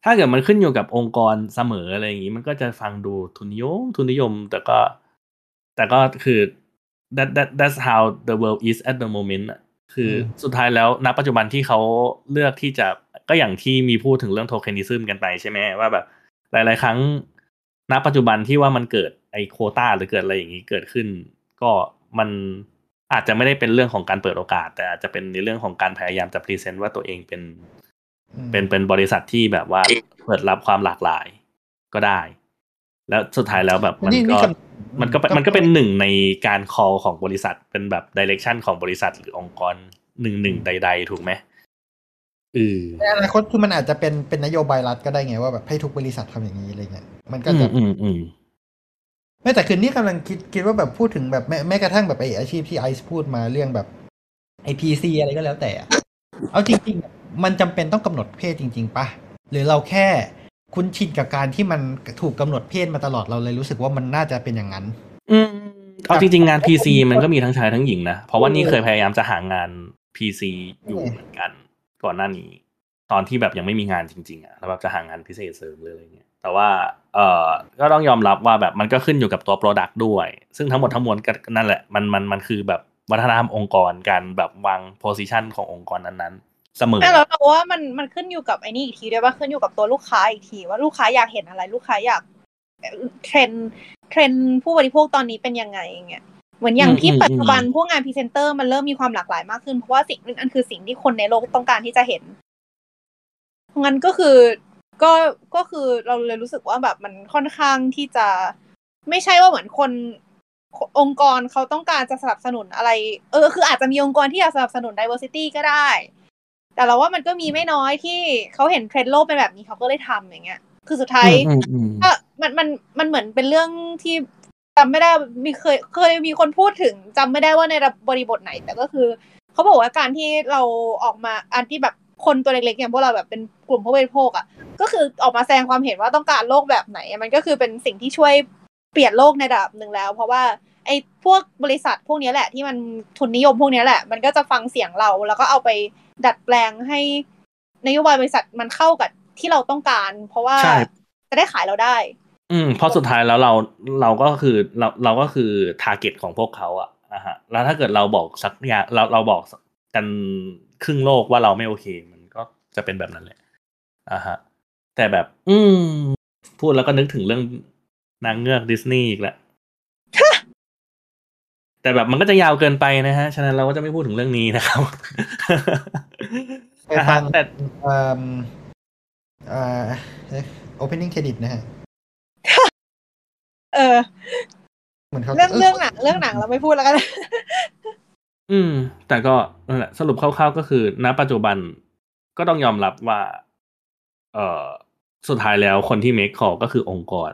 ถ้าเกิดมันขึ้นอยู่กับองค์กรเสมออะไรอย่างนี้ มันก็จะฟังดูทุนนิยม ทุนนิยม แต่ก็ แต่ก็คือ that that that's how the world is at the moment อะคืออมสุดท้ายแล้วณปัจจุบันที่เขาเลือกที่จะก็อย่างที่มีพูดถึงเรื่องโทเคน i ซึมกันไปใช่ไหมว่าแบบ หลาย ๆ ครั้ง ณปัจจุบันที่ว่ามันเกิดไอโควต้าหรือเกิดอะไรอย่างนี้เกิดขึ้น ก็มันอาจจะไม่ได้เป็นเรื่องของการเปิดโอกาส แต่อาจจะเป็นในเรื่องของการพยายามจะ present ว่าตัวเองเป็นอืม เป็นเป็นบริษัทที่แบบว่าเปิดรับความหลากหลายก็ได้ แล้วสุดท้ายแล้วแบบมันก็มันก็เป็นมันก็เป็นหนึ่งในการ call ของบริษัทเป็นแบบ direction ของบริษัทหรือองค์กรหนึ่งหนึ่งใด ๆ ถูกไหมเออในอนาคตคือมันอาจจะเป็นเป็นนโยบายรัฐก็ได้ไงว่าแบบให้ทุกบริษัททำอย่างนี้อะไรเงี้ยมันก็อืจะมอืมอืมไม่แต่คืนนี้กำลังคิดคิดว่าแบบพูดถึงแบบแม้แม้กระทั่งแบบไออาชีพที่ไอซ์พูดมาเรื่องแบบไอพีซีอะไรก็แล้วแต่อะเอาจริงๆอะ มันจำเป็นต้องกำหนดเพศจริง ๆปะหรือเราแค่คุ้นชินกับการที่มันถูกกำหนดเพศมาตลอดเราเลยรู้สึกว่ามันน่าจะเป็นอย่างนั้น อืมเอาจริง ๆ งาน PC มันก็มีทั้งชายทั้งหญิงนะ เพราะว่านี่เคยพยายามจะหางาน PC อยู่เหมือนกัน ก่อนหน้านี้ ตอนที่แบบยังไม่มีงานจริง ๆอะแล้วแบบจะหางานพิเศษเสริมเลยอะไรเงี้ยแต่ว่าเอ่อก็ต้องยอมรับว่าแบบมันก็ขึ้นอยู่กับตัว Product ด้วย ซึ่งทั้งหมดทั้งมวลก็นั่นแหละมันมันมันคือแบบวัฒนธรรมองค์กรการแบบวาง position ขององค์กรนั้นๆ เสมอแต่เราเราว่ามันมันขึ้นอยู่กับไอ้นี่อีกทีด้วยว่าขึ้นอยู่กับตัวลูกค้าอีกที ว่าลูกค้าอยากเห็นอะไร ลูกค้าอยาก trend trend ผู้บริโภคตอนนี้เป็นยังไงอย่างเงี้ยเหมือนอย่างที่อืมอืมปัจจุบันพวกงานพรีเซนเตอร์มันเริ่มมีความหลากหลายมากขึ้นเพราะว่าสิ่งนั้นคือสิ่งที่คนในโลกต้องการที่จะเห็นเพราะงั้นก็คือก็ก็คือเราเลยรู้สึกว่าแบบมันค่อนข้างที่จะไม่ใช่ว่าเหมือนคนองค์กรเขาต้องการจะสนับสนุนอะไร เออ คืออาจจะมีองค์กรที่อยากสนับสนุน diversity ก็ได้ แต่เราว่ามันก็มีไม่น้อยที่เขาเห็นเทรนด์โลกเป็นแบบนี้เขาก็เลยทำอย่างเงี้ย คือสุดท้ายอืมอืมก็มันมันมันเหมือนเป็นเรื่องที่จำไม่ได้มีเคยเคยมีคนพูดถึงจำไม่ได้ว่าในบริบทไหน แต่ก็คือเขาบอกว่าการที่เราออกมาอันที่แบบคนตัวเล็กๆอย่างพวกเราแบบเป็นกลุ่มผู้บริโภคอะก็คือออกมาแสดงความเห็นว่าต้องการโลกแบบไหนอะมันก็คือเป็นสิ่งที่ช่วยเปลี่ยนโลกในระดับหนึ่งแล้ว เพราะว่า ไอ้พวกบริษัทพวกเนี้ยแหละที่มันทุนนิยมพวกเนี้ยแหละ มันก็จะฟังเสียงเราแล้วก็เอาไปดัดแปลงให้นโยบายบริษัทมันเข้ากับที่เราต้องการ เพราะว่าใช่จะได้ขายเราได้ อืมเพราะสุดท้ายแล้วเราเราก็คือเราเราก็คือtarget ของพวกเขาอะนะฮะแล้วถ้าเกิดเราบอกสักอย่างเราเราบอกกันครึ่งโลกว่าเราไม่โอเค มันก็จะเป็นแบบนั้นแหละอ่าฮะ แต่แบบ อืม พูดแล้วก็นึกถึงเรื่องนางเงือกดิสนีย์อีกแล้ว แต่แบบมันก็จะยาวเกินไปนะฮะ ฉะนั้นเราก็จะไม่พูดถึงเรื่องนี้นะครับไปฟังแต่เอ่อเอ่อเอ๊ะ opening credit นะฮะ เออเหมือนเขาเรื่องเรื่องหนังเรื่องหนังเราไม่พูดแล้วกัน อืม แต่ก็นั่นแหละสรุปคร่าวๆก็คือ ณ ปัจจุบันก็ต้องยอมรับว่า เอ่อ สุดท้ายแล้วคนที่ make call ก็คือองค์กร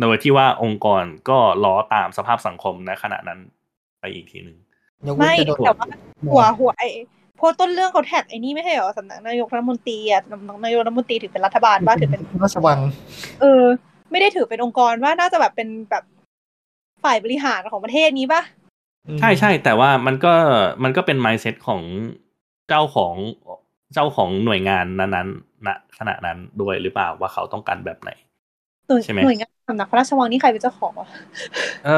โดยที่ว่าองค์กรก็ล้อตามสภาพสังคมในขณะนั้น ไปอีกทีหนึ่งยกเว้นไม่จะโดนแต่ว่าหัวหัวไอ้เพราะต้นเรื่องเขาแท็กไอ้นี่ไม่ใช่เหรอสำนักนายกรัฐมนตรีอะสำนักนายกรัฐมนตรีถือเป็นรัฐบาลว่าถือเป็นราชวัง เออ ไม่ได้ถือเป็นองค์กรว่าน่าจะแบบเป็นแบบฝ่ายบริหารของประเทศนี้ปะใช่ใช่แต่ว่ามันก็มันก็เป็น mindset ของเจ้าของเจ้าของหน่วยงานนั้นๆณขณะนั้นด้วยหรือเปล่าว่าเขาต้องการแบบไหนหน่วยใช่ไหมหน่วยงานสำนักพระราชวังนี่ใครเป็นเจ้าของวะเอ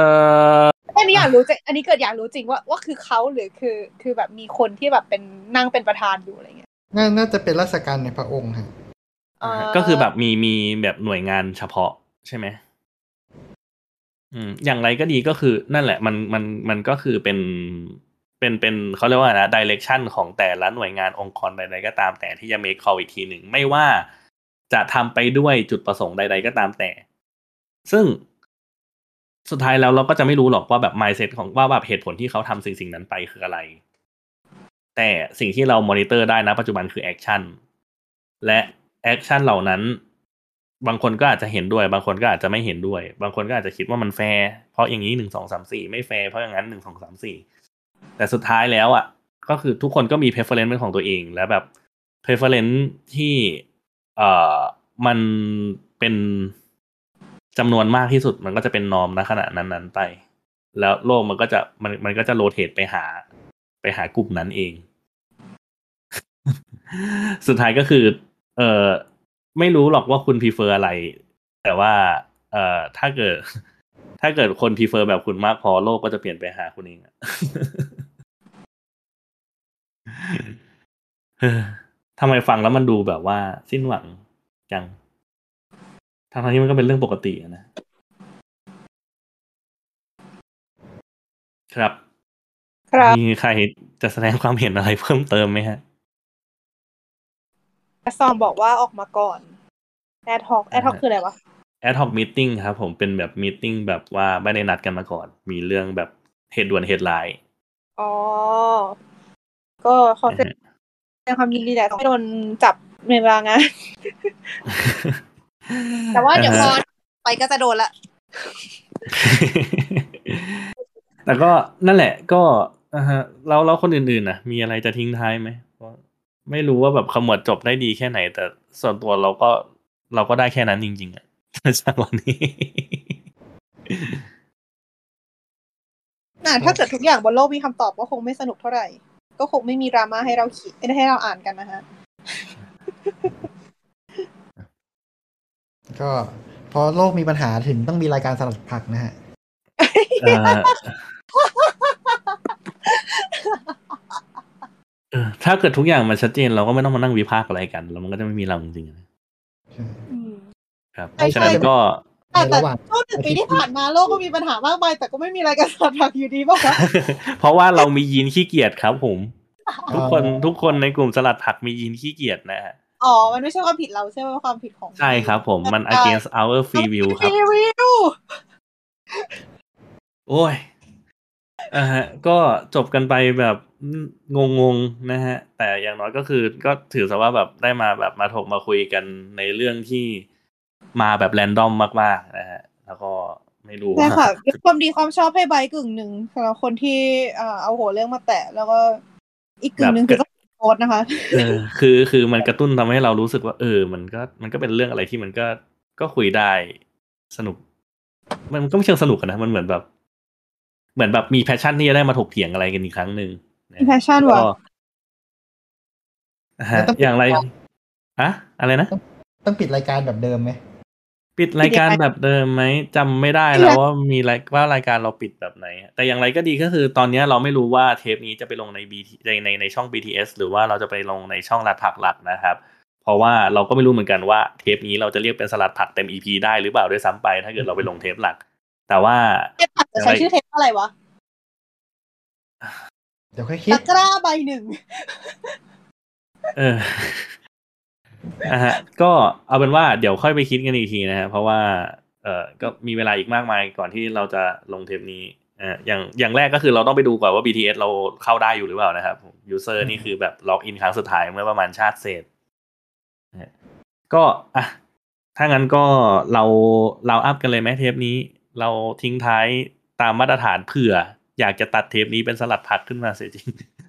อ อันนี้อยากรู้จริงอันนี้เกิดอยากรู้จริงว่าว่าคือเขาหรือคือคือแบบมีคนที่แบบเป็นนั่งเป็นประธานอยู่อะไรเงี้ยน่าน่าจะเป็นราชการในพระองค์ฮะอ่าก็คือแบบมีมีแบบหน่วยงานเฉพาะใช่ไหมอืมอย่างไรก็ดีก็คือนั่นแหละ มันมันมันก็คือเป็นเป็นเป็นเขาเรียกว่านะดิเรกชันของแต่ละหน่วยงานองค์กรใด ๆ ก็ตามแต่ที่จะ make call อีกทีหนึ่งไม่ว่าจะทำไปด้วยจุดประสงค์ใด ๆ ก็ตามแต่ ซึ่ง สุดท้ายแล้วเราก็จะไม่รู้หรอกว่าแบบ mindset ของว่าแบบเหตุผลที่เขาทำสิ่งสิ่งนั้นไปคืออะไร แต่สิ่งที่เรามอนิเตอร์ได้นะปัจจุบันคือ action และ action เหล่านั้น บางคนก็อาจจะเห็นด้วย บางคนก็อาจจะไม่เห็นด้วย บางคนก็อาจจะคิดว่ามันแฟร์เพราะอย่างนี้หนึ่งสองสามสี่ไม่แฟร์เพราะอย่างนั้นหนึ่งสองสามสี่แต่สุดท้ายแล้วอะ ก็คือทุกคนก็มี preference เป็นของตัวเอง และแบบ preference ที่เอ่อมันเป็น จำนวนมากที่สุดมันก็จะเป็น norm ณขณะนั้น ๆ ไป แล้วโลกมันก็จะมันมันก็จะโรเตทไปหา ไปหากลุ่มนั้นเอง สุดท้ายก็คือ เออไม่รู้หรอกว่าคุณ prefer อะไร แต่ว่า เอ่อถ้าเกิด ถ้าเกิดคน prefer แบบคุณมากพอโลกก็จะเปลี่ยนไปหาคุณเองอะทำไมฟังแล้วมันดูแบบว่าสิ้นหวังจัง ทั้งๆที่มันก็เป็นเรื่องปกติอะนะ ครับ ครับ มีใครจะแสดงความเห็นอะไรเพิ่มเติมไหมฮะซอมบอกว่าออกมาก่อนแอดฮอกแอดฮอกคืออะไรวะ ad hoc meeting ครับผมเป็นแบบมีติ้งแบบว่าไม่ได้นัดกันมาก่อน มีเรื่องแบบเหตุด่วนเหตุร้ายอ๋อ ก็ขอแสดงความยินดีแหละต้องไม่โดนจับในเวลางาน แต่ว่าเดี๋ยวพอไปก็จะโดนละแต่ก็นั่นแหละ ก็อ่าฮะแล้วแล้วคนอื่นๆนะมีอะไรจะทิ้งท้ายไหมเพราะไม่รู้ว่าแบบขมวดจบได้ดีแค่ไหน แต่ส่วนตัวเราก็เราก็ได้แค่นั้นจริง ๆอะจากวันนี้น่ะถ้าเกิดทุกอย่างบนโลกมีคำตอบก็คงไม่สนุกเท่าไหร่ ก็คงไม่มีดราม่าให้เราคิดไม่ได้ให้เราอ่านกันนะฮะ ก็พอโลกมีปัญหาถึงต้องมีรายการสลัดผักนะฮะเอ่อเออถ้าเกิดทุกอย่างมันชัดเจนเราก็ไม่ต้องมานั่งวิพากษ์อะไรกัน แล้วมันก็จะไม่มีเราจริงๆนะอืมครับใช่ฉะนั้นก็แต่ในแต่ระหว่างช่วงหนึ่งปีที่ผ่านมาโลกก็มีปัญหามากมายแต่ก็ไม่มีรายการสดผักอยู่ดีป่ะคะเพราะว่าเรามียีนขี้เกียจครับผม ทุกคนอ๋อทุกคนในกลุ่มสลัดผักมียีนขี้เกียจนะฮะ อ๋อ มันไม่ใช่ความผิดเราใช่ไหมความผิดของ ใช่ครับผม มัน against our free will ครับรีวิวโอ้ยอ่าฮะ ก็จบกันไปแบบงงๆนะฮะ แต่อย่างน้อยก็คือ ก็ถือซะว่าแบบได้มาแบบมาถกมาคุยกันในเรื่องที่มาแบบแรนดอมมากๆนะฮะ แล้วก็ไม่รู้ใช่ว่าค่ะยกความดีความชอบให้ใบกึ่งหนึ่งสำหรับคนที่เอ่อเอาหัวเรื่องมาแตะแล้วก็อีกกึ่งหนึ่งคือต้อง โพสต์นะคะเออคือคือมันกระตุ้นทำให้เรารู้สึกว่า เออ มันก็มันก็เป็นเรื่องอะไรที่มันก็ก็คุยได้สนุก มันก็ไม่เชิงสนุกอะนะมันเหมือนแบบ เหมือนแบบมี passion ที่จะได้มาถกเถียงอะไรกันอีกครั้งหนึ่งนะมี passion ว่ะก็ฮะแล้วต้องอย่างไรอะอะไรนะ ต้องปิดรายการแบบเดิมไหม ปิดรายการแบบเดิมไหมจำไม่ได้แล้วว่ามีรายว่ารายการเราปิดแบบไหน แต่อย่างไรก็ดีก็คือตอนเนี้ยเราไม่รู้ว่าเทปนี้จะไปลงใน BT ในในในช่อง BTS หรือว่าเราจะไปลงในช่องลัดผักหลักนะครับ เพราะว่าเราก็ไม่รู้เหมือนกันว่าเทปนี้เราจะเรียกเป็นสลัดผักเต็ม EP ได้หรือเปล่าด้วยซ้ำไป ถ้าเกิดเราไปลงเทปหลัก แต่ว่าเทปผัดจะใช้ชื่อเทปอะไรวะเดี๋ยวค่อยคิดตะกร้าใบหนึ่งเออ อะฮะก็เอาเป็นว่าเดี๋ยวค่อยไปคิดกันอีกทีนะฮะเพราะว่า เออก็มีเวลาอีกมากมายก่อนที่เราจะลงเทปนี้อ่าอย่างอย่างแรกก็คือเราต้องไปดูก่อนว่า BTS เราเข้าได้อยู่หรือเปล่านะครับ user นี่คือแบบ login ครั้งสุดท้ายเมื่อประมาณชาติเศษนะฮะก็อะถ้างั้นก็เราเรา up กันเลยไหมเทปนี้ เราทิ้งท้ายตามมาตรฐานเผื่อ อยากจะตัดเทปนี้เป็นสลัดผักขึ้นมาเสียจริง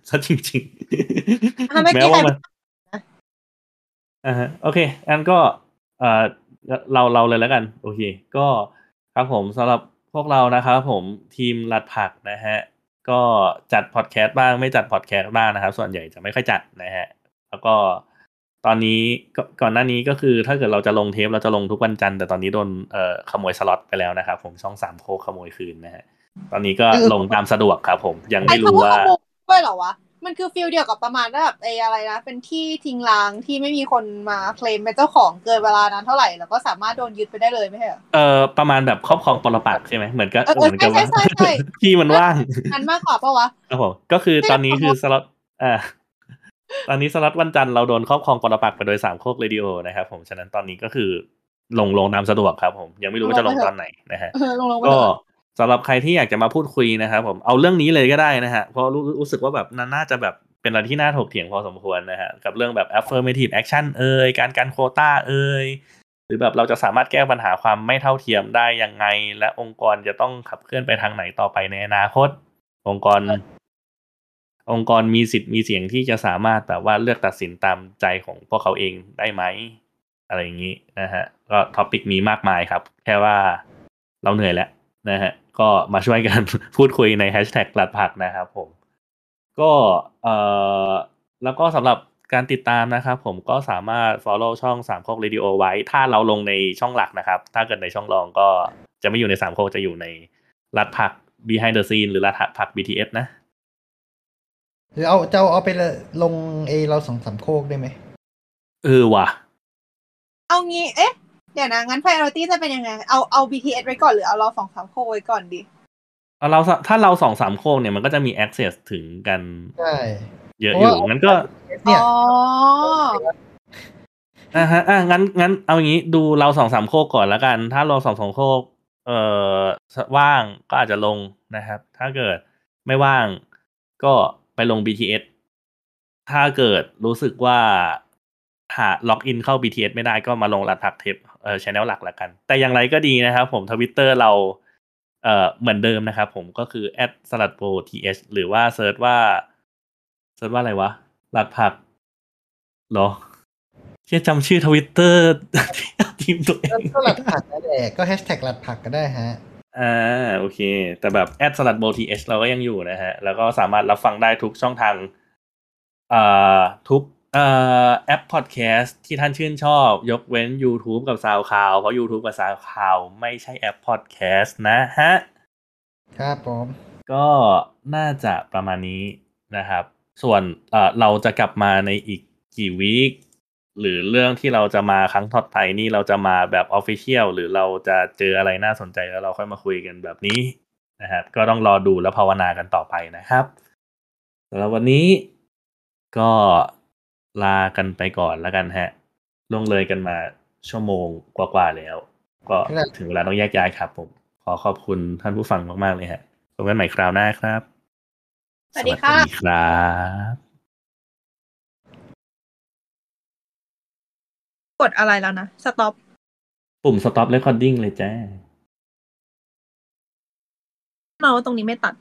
ซะจริงอะเมื่อๆกี้แม้ว่าใครมัน อ่าฮะโอเคอันก็เอ่อเราเราเลยแล้วกัน โอเค ก็ครับผมสำหรับพวกเรานะครับผมทีมลัดผักนะฮะ ก็จัดพอดแคสต์บ้างไม่จัดพอดแคสต์บ้างนะครับ ส่วนใหญ่จะไม่ค่อยจัดนะฮะ แล้วก็ตอนนี้ก็ก่อนหน้านี้ก็คือถ้าเกิดเราจะลงเทปเราจะลงทุกวันจันทร์แต่ตอนนี้โดนเอ่อขโมยสล็อตไปแล้วนะครับผมช่องสามโคกขโมยคืนนะฮะตอนนี้ก็ลงตามสะดวกครับผมยังไอ้ไม่รู้คำว่าว่าขโมยด้วยเหรอวะ มันคือ feel เดียวกับประมาณว่าแบบไอ้อะไรนะ เป็นที่ทิ้งร้างที่ไม่มีคนมาเคลมเป็นเจ้าของเกินเวลานั้นเท่าไหร่แล้วก็สามารถโดนยึดไปได้เลยไม่ใช่เหรอเอ่อประมาณแบบครอบครองปรปักษ์ใช่ไหมเหมือนกับเออเออเหมือนกับว่าใช่ใช่ใช่ที่มันว่างนั้นมากกว่าปะวะครับผมก็คือตอนนี้คือสล็อตอ่าตอนนี้สล็อตวันจันทร์เราโดนครอบครองปรปักษ์ไปโดยสามโคกเรดิโอนะครับผมฉะนั้นตอนนี้ก็คือลงลงตามสะดวกครับผมยังไม่รู้ว่าจะลงตอนไหนนะฮะเออลงลงไปก็เถอะ สำหรับใครที่อยากจะมาพูดคุยนะครับผมเอาเรื่องนี้เลยก็ได้นะฮะเพราะรู้รู้สึกว่าแบบน่าน่าจะแบบเป็นอะไรที่น่าถกเถียงพอสมควรนะฮะกับเรื่องแบบ affirmative action เอ่ยการการโควต้าเอ่ยหรือแบบเราจะสามารถแก้ปัญหาความไม่เท่าเทียมได้ยังไง และองค์กรจะต้องขับเคลื่อนไปทางไหนต่อไปในอนาคต องค์กร องค์กรมีสิทธิ์มีเสียงที่จะสามารถแบบว่าเลือกตัดสินตามใจของพวกเขาเองได้ไหม อะไรอย่างนี้นะฮะ ก็ topic มีมากมายครับ แค่ว่าเราเหนื่อยแล้วนะฮะ ก็มาช่วยกันพูดคุยในแฮชแท็กหลัดผักนะครับผม ก็เอ่อแล้วก็สำหรับการติดตามนะครับผมก็สามารถ follow ช่องสามโคกเรดิโอไว้ ถ้าเราลงในช่องหลักนะครับ ถ้าเกิดในช่องรองก็จะไม่อยู่ในสามโคกจะอยู่ในรัดผัก behind the scene หรือรัดผัก BTS นะหรือเอาจะเอาเอาไปเลยลงเอเราสองสามโคกได้ไหมเออว่ะ เอางี้เอ๊ะ เดี๋ยวนะ งั้น priority จะเป็นยังไง เอาเอา BTS ไว้ก่อนหรือเอาเราสองสามโคไว้ก่อนดีเอาเราสถ้าเราสองสามโคกเนี่ยมันก็จะมี access ถึงกันใช่เยอะอยู่เพราะว่างั้นก็เนี่ยอ๋ออ่าฮะอะงั้นงั้นเอาอย่างนี้ดูเราสองสามโคกก่อนแล้วกัน ถ้าเราสองสองโคกเอ่อว่างก็อาจจะลงนะครับ ถ้าเกิดไม่ว่างก็ไปลง BTS ถ้าเกิดรู้สึกว่า หา login เข้า BTS ไม่ได้ก็มาลงสลัดผักเทปเอ่อ channel หลักละกัน แต่อย่างไรก็ดีนะครับผมทวิตเตอร์เราเอ่อเหมือนเดิมนะครับผมก็คือ s l a d p o th หรือว่า search ว่า search ว่าอะไรวะสลัดผักเหรอเชื่อจำชื่อทวิตเตอร์ทีมตัวเองก็สลัดผักนั่นแหละก็แฮชแท็กหลัดผักก็ได้ฮะอ่าโอเค แต่แบบ at สลัด pod TH เราก็ยังอยู่นะฮะ แล้วก็สามารถรับฟังได้ทุกช่องทางอ่าทุก เอ่อแอปพอดแคสต์ที่ท่านชื่นชอบ ยกเว้น YouTube กับ SoundCloud เพราะ YouTube กับ SoundCloud ไม่ใช่แอปพอดแคสต์นะฮะ ครับผม ก็น่าจะประมาณนี้นะครับ ส่วนเอ่อเราจะกลับมาในอีกกี่วีคหรือเรื่องที่เราจะมาครั้งถัดไปนี่เราจะมาแบบออฟฟิเชียลหรือเราจะเจออะไรน่าสนใจแล้วเราค่อยมาคุยกันแบบนี้นะครับ ก็ต้องรอดูแล้วภาวนากันต่อไปนะครับสำหรับวันนี้ก็ ลากันไปก่อนแล้วกันฮะล่วงเลยกันมาชั่วโมงกว่าๆแล้ว ก็ถึงเวลาต้องแยกย้ายครับผม ขอขอบคุณท่านผู้ฟังมาก ๆ เลยฮะพบกันใหม่คราวหน้าครับ สวัสดีค่ะสวัสดีครับกดอะไรแล้วนะ stop ปุ่ม stop recording เลยจ้าเราตรงนี้ไม่ตัด